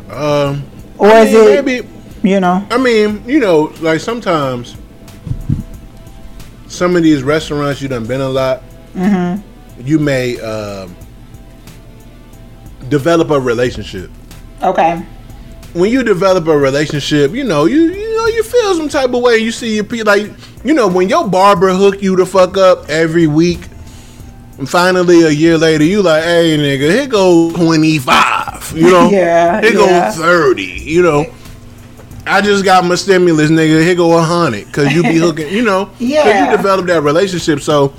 Speaker 4: Um,
Speaker 3: Or
Speaker 4: I
Speaker 3: is
Speaker 4: mean,
Speaker 3: it
Speaker 4: maybe?
Speaker 3: you know?
Speaker 4: I mean, you know, like sometimes some of these restaurants you done been a lot.
Speaker 3: Mm-hmm.
Speaker 4: You may um, develop a relationship.
Speaker 3: Okay.
Speaker 4: when you develop a relationship, you know, you you know, you feel some type of way. You see your people like, you know, when your barber hook you the fuck up every week, and finally a year later, you like, hey nigga, here go twenty five, you know,
Speaker 3: Yeah,
Speaker 4: here
Speaker 3: yeah.
Speaker 4: go thirty, you know. I just got my stimulus, nigga. Here go a hundred, cause you be hooking, you know, cause
Speaker 3: Yeah.
Speaker 4: you develop that relationship. So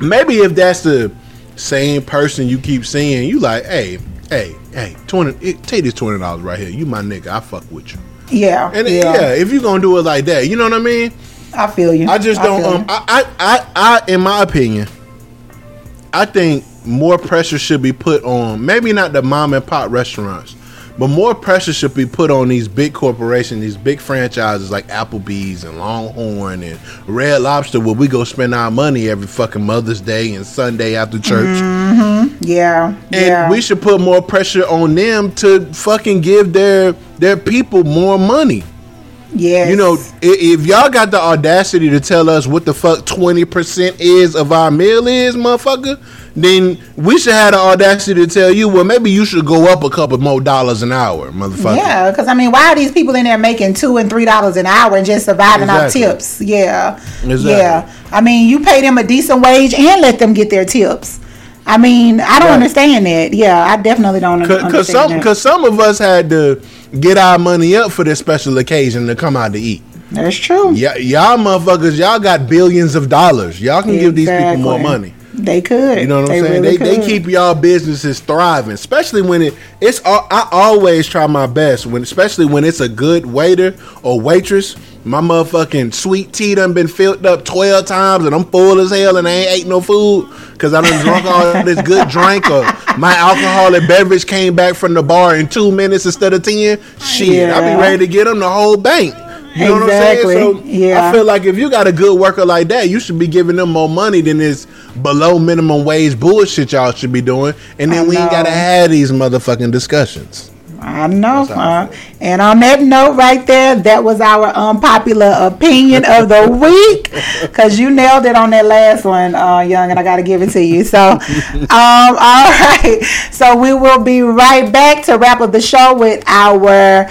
Speaker 4: maybe if that's the same person you keep seeing, you like, hey, hey, hey, twenty, it, take this twenty dollars right here. You my nigga, I fuck with you.
Speaker 3: Yeah.
Speaker 4: And
Speaker 3: yeah.
Speaker 4: yeah. if you gonna do it like that, you know what I mean.
Speaker 3: I feel you.
Speaker 4: I just don't.
Speaker 3: feel
Speaker 4: Um. I, I, I, I, in my opinion, I think more pressure should be put on maybe not the mom and pop restaurants, but more pressure should be put on these big corporations, these big franchises like Applebee's and Longhorn and Red Lobster, where we go spend our money every fucking Mother's Day and Sunday after church. Mm-hmm.
Speaker 3: yeah.
Speaker 4: And
Speaker 3: yeah.
Speaker 4: we should put more pressure on them to fucking give their their people more money.
Speaker 3: Yes.
Speaker 4: You know, if y'all got the audacity to tell us what the fuck twenty percent is of our meal is, motherfucker, then we should have the audacity to tell you, well, maybe you should go up a couple more dollars an hour, motherfucker.
Speaker 3: Yeah, because I mean, why are these people in there making two and three dollars an hour and just surviving
Speaker 4: Exactly.
Speaker 3: off tips? Yeah,
Speaker 4: Exactly.
Speaker 3: yeah. I mean, you pay them a decent wage and let them get their tips. I mean, I don't
Speaker 4: Right.
Speaker 3: understand that. Yeah, I definitely don't
Speaker 4: Cause,
Speaker 3: understand
Speaker 4: cause some,
Speaker 3: that.
Speaker 4: cause some of us had to get our money up for this special occasion to come out to eat.
Speaker 3: That's true.
Speaker 4: Yeah, y'all motherfuckers, y'all got billions of dollars. Y'all can give these people more money.
Speaker 3: They could.
Speaker 4: You know what I'm saying?
Speaker 3: Really
Speaker 4: they, they keep y'all businesses thriving, especially when it it's. al- I always try my best when, especially when it's a good waiter or waitress. My motherfucking sweet tea done been filled up twelve times, and I'm full as hell, and I ain't ate no food because I done drunk all this good drink, or my alcoholic beverage came back from the bar in two minutes instead of ten. Shit, I
Speaker 3: Yeah.
Speaker 4: be ready to get them the whole bank. You know
Speaker 3: Exactly.
Speaker 4: what I'm saying? So
Speaker 3: Yeah.
Speaker 4: I feel like if you got a good worker like that, you should be giving them more money than this below minimum wage bullshit y'all should be doing. And then
Speaker 3: I
Speaker 4: we ain't gotta have these motherfucking discussions.
Speaker 3: I know.
Speaker 4: That's how I
Speaker 3: Uh, and on that note, right there, that was our unpopular opinion of the week. Because you nailed it on that last one, uh, Young, and I got to give it to you. So, um, all right. So, we will be right back to wrap up the show with our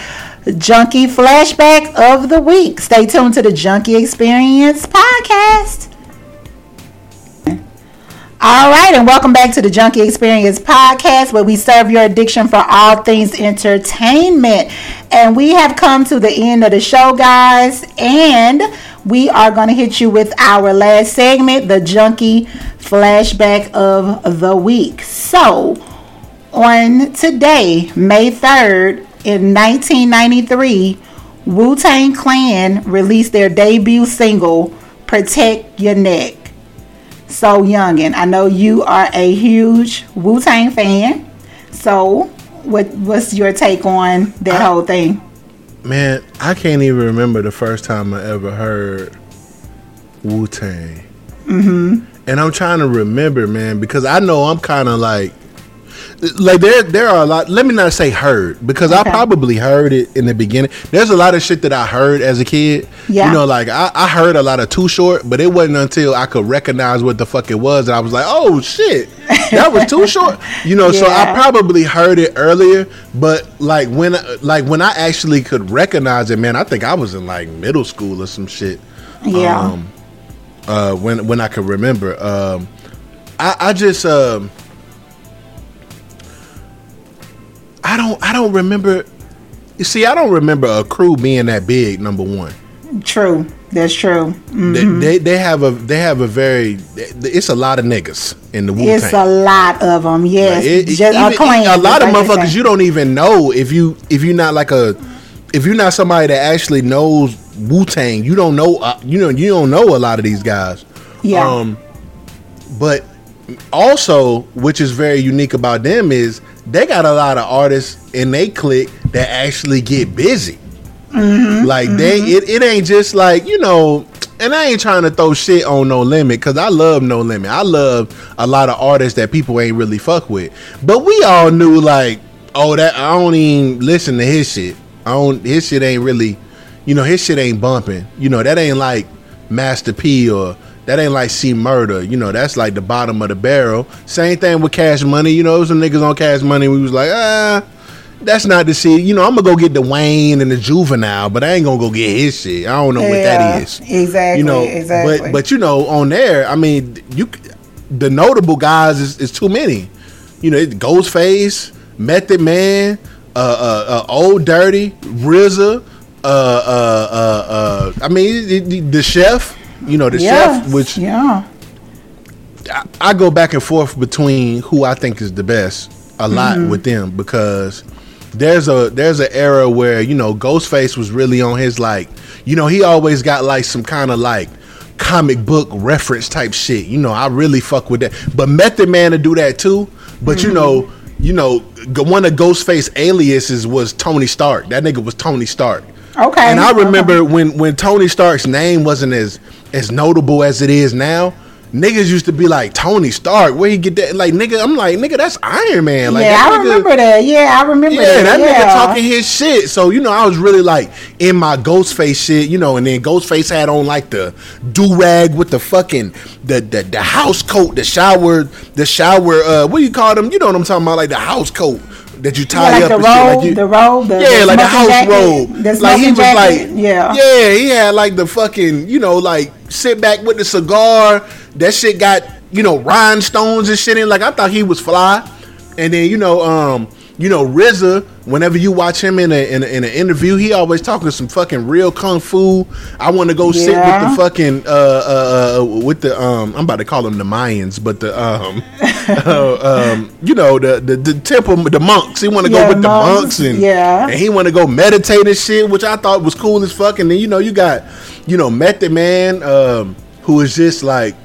Speaker 3: junkie flashback of the week. Stay tuned to the Junkie Experience podcast. All right, and welcome back to the Junkie Experience podcast, where we serve your addiction for all things entertainment. And we have come to the end of the show, guys, and we are going to hit you with our last segment, the Junkie Flashback of the Week. So, on today, May 3rd, in 1993, Wu Tang Clan released their debut single, Protect Your Neck. So, Youngin, I know you are a huge Wu Tang fan. So, what what's your take on that
Speaker 4: I-
Speaker 3: whole thing?
Speaker 4: Man, I can't even remember the first time I ever heard Wu Tang. Mm-hmm. And I'm trying to remember, man, because I know I'm kind of like, like there there are a lot. Let me not say heard because
Speaker 3: Okay.
Speaker 4: I probably heard it in the beginning. There's a lot of shit that I heard as a kid.
Speaker 3: Yeah.
Speaker 4: You know, like I, I heard a lot of Too Short, but it wasn't until I could recognize what the fuck it was that I was like, oh shit, that was Too Short. You know, so I probably heard it earlier, but like when like when I actually could recognize it, man, I think I was in like middle school or some shit.
Speaker 3: Yeah.
Speaker 4: Um, uh, when when I could remember, um, I, I just um, I don't I don't remember. You see, I don't remember a crew being that big. Number one,
Speaker 3: True. That's true. Mm.
Speaker 4: they, they they have a they have a very it's a lot of niggas in the Wu
Speaker 3: It's a lot of them. Yes.
Speaker 4: It-
Speaker 3: Just
Speaker 4: even-
Speaker 3: a clan.
Speaker 4: a lot of
Speaker 3: like
Speaker 4: motherfuckers you don't even know if you if you're not like a if you're not somebody that actually knows Wu Tang, you don't know. Uh, you know, you don't know a lot of these guys.
Speaker 3: Yeah.
Speaker 4: Um, but also, which is very unique about them is they got a lot of artists in they clique that actually get busy. Mm-hmm. like they, mm-hmm. it, it ain't just like you know. And I ain't trying to throw shit on No Limit because I love No Limit. I love a lot of artists that people ain't really fuck with. But we all knew like, oh, that I don't even listen to his shit. I don't. His shit ain't really, you know, his shit ain't bumping. You know, that ain't like Master P or that ain't like C-Murder. You know, that's like the bottom of the barrel. Same thing with Cash Money. You know, was some niggas on Cash Money. We was like, ah, that's not the shit. You know, I'm gonna go get the Wayne and the Juvenile, but I ain't gonna go get his shit. I don't know what that is.
Speaker 3: exactly,
Speaker 4: You know,
Speaker 3: exactly.
Speaker 4: but but you know, on there, I mean, you the notable guys is, is too many. You know, it- Ghostface, Method Man, uh, uh, uh, Old Dirty, RZA, uh, uh, uh, uh, I mean, the, the chef. You know, the
Speaker 3: yeah.
Speaker 4: chef, which
Speaker 3: yeah.
Speaker 4: I, I go back and forth between who I think is the best a lot
Speaker 3: Mm-hmm.
Speaker 4: with them because there's a there's an era where you know Ghostface was really on his like you know he always got like some kind of like comic book reference type shit. You know I really fuck with that. But Method Man to do that too. But you know
Speaker 3: Mm-hmm.
Speaker 4: you know one of Ghostface aliases was Tony Stark. That nigga was Tony Stark.
Speaker 3: Okay.
Speaker 4: And I remember when when Tony Stark's name wasn't as as notable as it is now. Niggas used to be like Tony Stark. Where he get that? Like nigga, I'm like nigga, that's Iron Man. Like
Speaker 3: yeah, I
Speaker 4: nigga-
Speaker 3: remember that. Yeah, I remember
Speaker 4: Yeah,
Speaker 3: that.
Speaker 4: that
Speaker 3: yeah.
Speaker 4: nigga talking his shit. So you know, I was really like in my Ghostface shit. You know, and then Ghostface had on like the do rag with the fucking the, the the house coat, the shower, the shower. Uh, what do you call them? You know what I'm talking about? Like the house coat that you tie
Speaker 3: Yeah, like
Speaker 4: up
Speaker 3: the
Speaker 4: shit. Like
Speaker 3: robe,
Speaker 4: you,
Speaker 3: the robe, the-
Speaker 4: yeah,
Speaker 3: the
Speaker 4: like the
Speaker 3: smoking
Speaker 4: house
Speaker 3: jacket,
Speaker 4: robe.
Speaker 3: the
Speaker 4: like he was
Speaker 3: jacket,
Speaker 4: like,
Speaker 3: yeah.
Speaker 4: yeah, he had like the fucking, you know, like sit back with the cigar. That shit got you know rhinestones and shit in. Like I thought he was fly. And then you know, um, you know, RZA. Whenever you watch him in a in, a, in an interview, he always talking some fucking real kung fu. I want to go sit with the fucking uh, uh uh with the um. I'm about to call them the Mayans, but the um, uh, um, you know the the, the temple the monks. He want to
Speaker 3: Yeah,
Speaker 4: go with the
Speaker 3: monks,
Speaker 4: monks and
Speaker 3: yeah.
Speaker 4: and he want to go meditate and shit, which I thought was cool as fuck. And then you know you got you know Method Man, um, who is just like,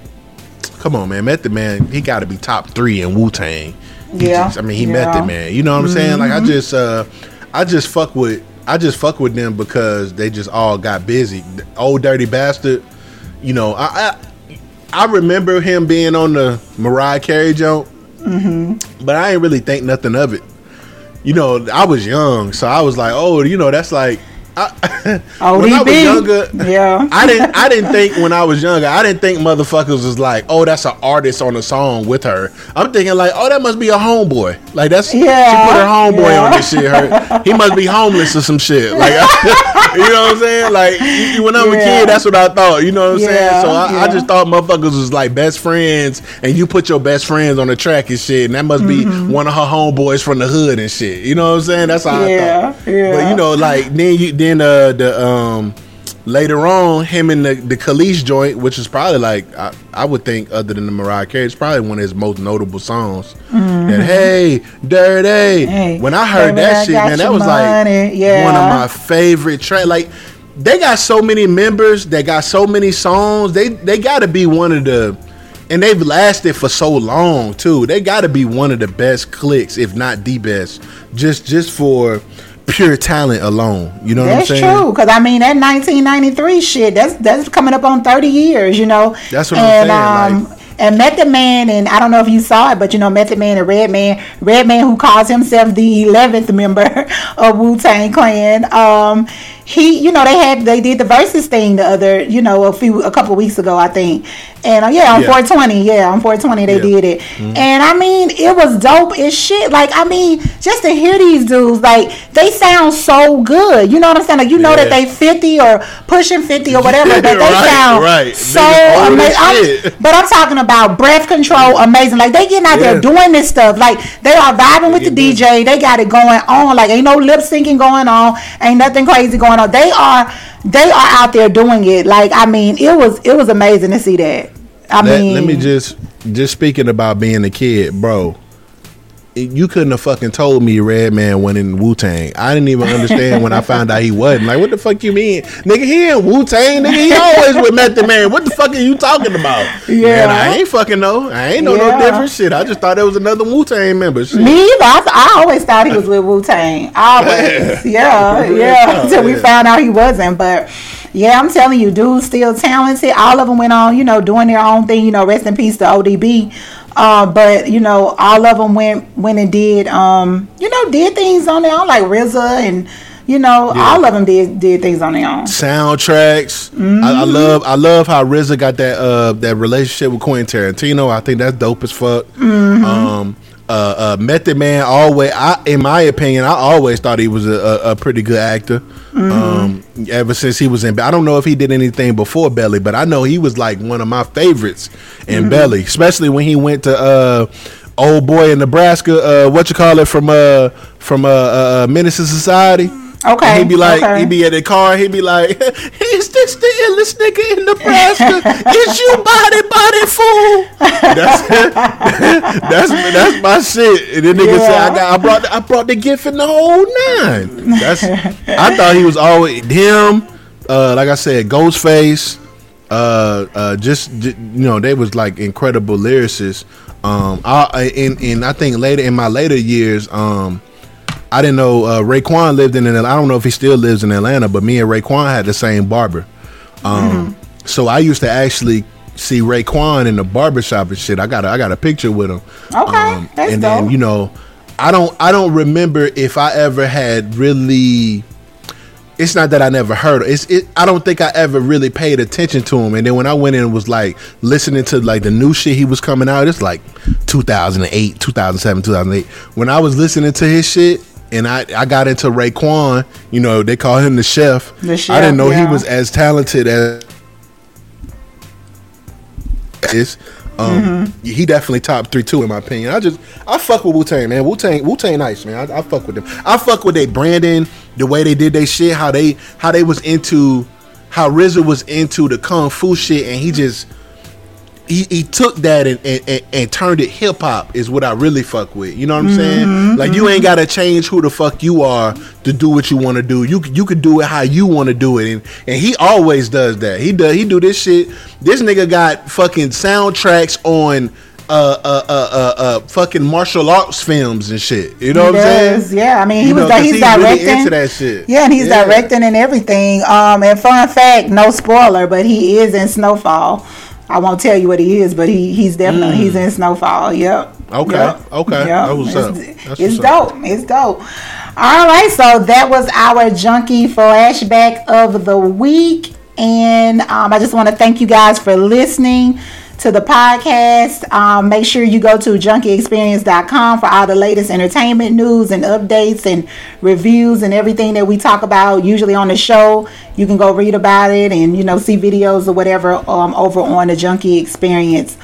Speaker 4: come on man, Method Man, he got to be top three in Wu Tang.
Speaker 3: Yeah,
Speaker 4: I mean he
Speaker 3: yeah.
Speaker 4: Method Man. You know what I'm saying? Like I just uh, I just fuck with I just fuck with them because they just all got busy. Old dirty bastard. You know I. I I remember him being on the Mariah Carey joint,
Speaker 3: Mm-hmm.
Speaker 4: but I ain't really think nothing of it you know, I was young, so I was like, oh, you know, that's like. I, when I was younger,
Speaker 3: Yeah.
Speaker 4: I didn't. I didn't think when I was younger. I didn't think motherfuckers was like, oh, that's an artist on a song with her. I'm thinking like, oh, that must be a homeboy. Like that's
Speaker 3: Yeah,
Speaker 4: she put her homeboy
Speaker 3: yeah.
Speaker 4: on this shit. Her, he must be homeless or some shit. Like, you know what I'm saying? Like you- you- when I'm a kid, that's what I thought. You know what I'm saying? So I, I just thought motherfuckers was like best friends, and you put your best friends on the track and shit, and that must be one of her homeboys from the hood and shit. You know what I'm saying? That's how
Speaker 3: Mm-hmm. Yeah,
Speaker 4: I thought.
Speaker 3: yeah.
Speaker 4: But you know, like then you then uh, the um later on him and the the Kelis joint, which is probably like I, I would think other than the Mariah Carey, it's probably one of his most notable songs. That hey, dirty.
Speaker 3: Mm-hmm. Hey,
Speaker 4: when I heard
Speaker 3: baby,
Speaker 4: that
Speaker 3: I
Speaker 4: shit, man, that was like.
Speaker 3: Yeah.
Speaker 4: one of my favorite tracks. Like they got so many members, they got so many songs. They they got to be one of the, and they've lasted for so long too. They got to be one of the best clicks, if not the best, just just for pure talent alone. You know
Speaker 3: That's
Speaker 4: what I'm saying?
Speaker 3: true, because I mean that 1993 shit. That's that's coming up on 30 years, you know.
Speaker 4: That's what I'm saying, like-
Speaker 3: and Method Man, and I don't know if you saw it, but you know Method Man and Redman, Red Man who calls himself the 11th member of Wu Tang Clan. Um, he, you know, they had they did the Verzuz thing the other, you know, a few a couple weeks ago, I think. And uh, yeah, on
Speaker 4: Yeah.
Speaker 3: 420, yeah, on 420 they
Speaker 4: Yeah.
Speaker 3: did it, and I mean it was dope as shit. Like I mean, just to hear these dudes, like they sound so good. You know what I'm saying? Like you know that they 50 or pushing 50 or whatever, but they
Speaker 4: Right,
Speaker 3: sound
Speaker 4: right.
Speaker 3: so
Speaker 4: Niggas old as
Speaker 3: amazing. But I'm talking about breath control, amazing. Like they getting out there doing this stuff. Like they are vibing with the DJ. They got it going on. Like ain't no lip syncing going on. Ain't nothing crazy going on. They are they are out there doing it. Like I mean, it was it was amazing to see that. I mean,
Speaker 4: let me just just speaking about being a kid, bro. You couldn't have fucking told me Redman went in Wu Tang. I didn't even understand when I found out he wasn't. Like, what the fuck you mean, nigga? He in Wu Tang, nigga. He always with Method Man. What the fuck are you talking about?
Speaker 3: Yeah.
Speaker 4: Man, I ain't fucking know. I ain't know
Speaker 3: Yeah.
Speaker 4: no different shit. I just thought it was another Wu Tang member. Shit.
Speaker 3: Me either. I, I always thought he was with Wu Tang. Always. Yeah, yeah. Until we
Speaker 4: Yeah.
Speaker 3: found out he wasn't. But yeah, I'm telling you, dude's still talented. All of them went on, you know, doing their own thing. You know, rest in peace to ODB. Uh, but you know, all of them went went and did, um, you know, did things on their own, like RZA and. You know, all of them did did things on their own.
Speaker 4: soundtracks. I,
Speaker 3: Mm-hmm.
Speaker 4: I love I love how RZA got that uh that relationship with Quentin Tarantino. I think that's dope as fuck.
Speaker 3: Mm-hmm.
Speaker 4: Um uh, uh Method Man always I in my opinion I always thought he was a, a, a pretty good actor.
Speaker 3: Mm-hmm.
Speaker 4: Um ever since he was in I don't know if he did anything before Belly, but I know he was like one of my favorites in
Speaker 3: Mm-hmm.
Speaker 4: Belly, especially when he went to uh old boy in Nebraska uh what you call it from uh from uh, uh uh, Menace Society.
Speaker 3: Okay,
Speaker 4: And he'd be like,
Speaker 3: okay.
Speaker 4: he'd be at the car, he'd be like, "Is this the illest nigga in Nebraska? Is you body body fool?" That's that's that's my shit. And then nigga said, "I got, I brought, the, I brought the gift in the whole nine. That's, I thought he was always him. Uh, like I said, Ghostface. Uh, uh, just you know, they was like incredible lyricists. Um, I in in I think later in my later years, um. I didn't know uh, Raekwon lived in Atlanta. I don't know if he still lives in Atlanta, but me and Raekwon had the same barber. Um, So I used to actually see Raekwon in the barbershop and shit. I got a, I got a picture with him.
Speaker 3: Okay, that's
Speaker 4: and
Speaker 3: dope.
Speaker 4: then you know, I don't I don't remember if I ever had really. It's not that I never heard. It. It's it. I don't think I ever really paid attention to him. And then when I went in and was like listening to like the new shit he was coming out, it's like 2008, 2007, 2008. When I was listening to his shit. And I, I got into Raekwon, you know, they call him the chef.
Speaker 3: The
Speaker 4: I didn't know
Speaker 3: yeah.
Speaker 4: he was as talented as is. Um, he definitely top three too in my opinion. I just I fuck with Wu Tang man. Wu Tang Wu Tang nice man. I, I fuck with them. I fuck with their branding, the way they did their shit, how they how they was into how RZA was into the kung fu shit, and he just he, he took that and, and, and, and turned it hip hop is what I really fuck with. You know what I'm saying? Like you ain't gotta change who the fuck you are to do what you want to do. You you could do it how you want to do it, and and he always does that. He does he do this shit. This nigga got fucking soundtracks on. Uh, uh, uh, uh, uh, fucking martial arts films and shit. You know
Speaker 3: He
Speaker 4: what I'm saying?
Speaker 3: Yeah, I mean, he
Speaker 4: You
Speaker 3: was
Speaker 4: know,
Speaker 3: he's
Speaker 4: he's
Speaker 3: directing.
Speaker 4: really into that shit.
Speaker 3: Yeah, and he's
Speaker 4: Yeah.
Speaker 3: directing and everything. Um, and fun fact, no spoiler, but he is in Snowfall. I won't tell you what he is, but he he's definitely he's in Snowfall. Yep.
Speaker 4: Mm. Okay,
Speaker 3: Yep.
Speaker 4: okay.
Speaker 3: Yep.
Speaker 4: That was
Speaker 3: it's,
Speaker 4: up.
Speaker 3: It's
Speaker 4: up.
Speaker 3: dope. It's dope. All right, so that was our junkie flashback of the week, and um, I just want to thank you guys for listening to the podcast. Um, make sure you go to junkieexperience.com for all the latest entertainment news and updates and reviews and everything that we talk about usually on the show. You can go read about it and you know see videos or whatever um, over on the Junkie Experience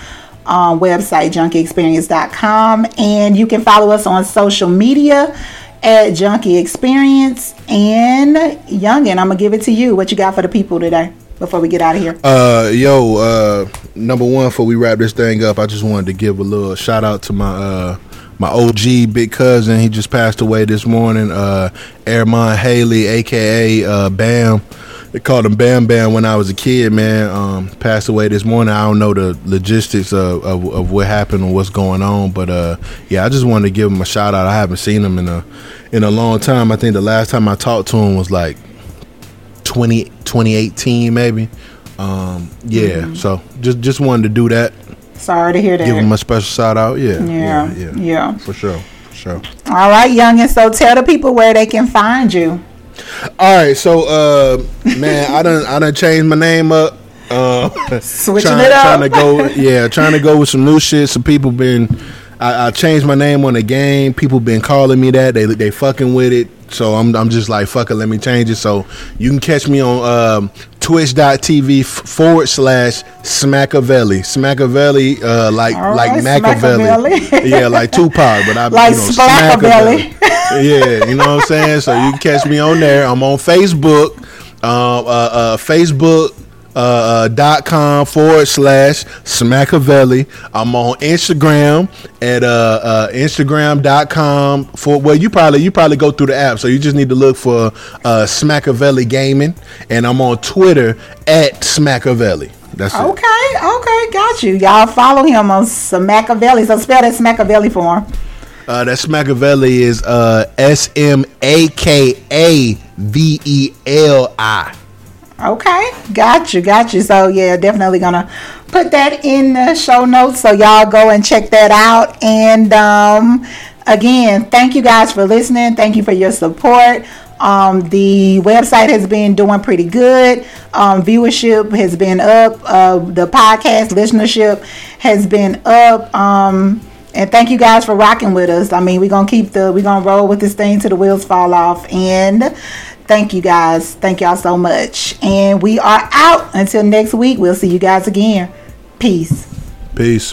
Speaker 3: um, website, junkieexperience.com. And you can follow us on social media at Junkie Experience. And Youngin, I'm to give it to you. What you got for the people today before we get out of here?
Speaker 4: Uh, yo, uh, number one, before we wrap this thing up, I just wanted to give a little shout out to my uh my OG big cousin. He just passed away this morning. Uh, Airmon Haley, aka uh, Bam. They called him Bam Bam when I was a kid, man. Um, passed away this morning. I don't know the logistics of, of, of what happened and what's going on, but uh, yeah, I just wanted to give him a shout out. I haven't seen him in a in a long time. I think the last time I talked to him was like 20, 2018 maybe. Um, yeah,
Speaker 3: Mm-hmm.
Speaker 4: so just just wanted to do that.
Speaker 3: Sorry to hear that.
Speaker 4: Give him a special shout out. Yeah,
Speaker 3: Yeah,
Speaker 4: yeah,
Speaker 3: yeah.
Speaker 4: for sure, for sure.
Speaker 3: All right, Youngin. So tell the people where they can find you.
Speaker 4: All right, so uh, man, I don't I don't change my name up. Uh,
Speaker 3: Switching
Speaker 4: trying,
Speaker 3: it up.
Speaker 4: trying to go, yeah, trying to go with some new shit. Some people been, I, I changed my name on the game. People been calling me that. They they fucking with it. So I'm I'm just like fuck it. Let me change it. So you can catch me on um, Twitch.tv forward slash Smakaveli. Smakaveli, uh, like
Speaker 3: All
Speaker 4: like
Speaker 3: right,
Speaker 4: Machiavelli. Yeah, like Tupac, but I
Speaker 3: Like
Speaker 4: you know, Smakaveli. yeah, you know what I'm saying. So you can catch me on there. I'm on Facebook. Um, uh, uh, Facebook. Uh, dot com forward slash Smakaveli. I'm on Instagram at uh, uh, Instagram.com for well you probably you probably go through the app, so you just need to look for uh Smakaveli Gaming and I'm on Twitter at Smakaveli. That's it.
Speaker 3: Okay, okay, got you. Y'all follow him on Smakaveli. So spell that Smakaveli for him.
Speaker 4: Uh, that Smakaveli is uh, S M A K A V E L I.
Speaker 3: Okay, got you, got you. So yeah, definitely gonna put that in the show notes so y'all go and check that out. And um, again, thank you guys for listening. Thank you for your support. Um, the website has been doing pretty good. Um, viewership has been up. Uh, the podcast listenership has been up. Um, and thank you guys for rocking with us. I mean, we're gonna keep the we're gonna roll with this thing till the wheels fall off. And thank you guys. Thank y'all so much. And we are out until next week. We'll see you guys again. Peace.
Speaker 4: Peace.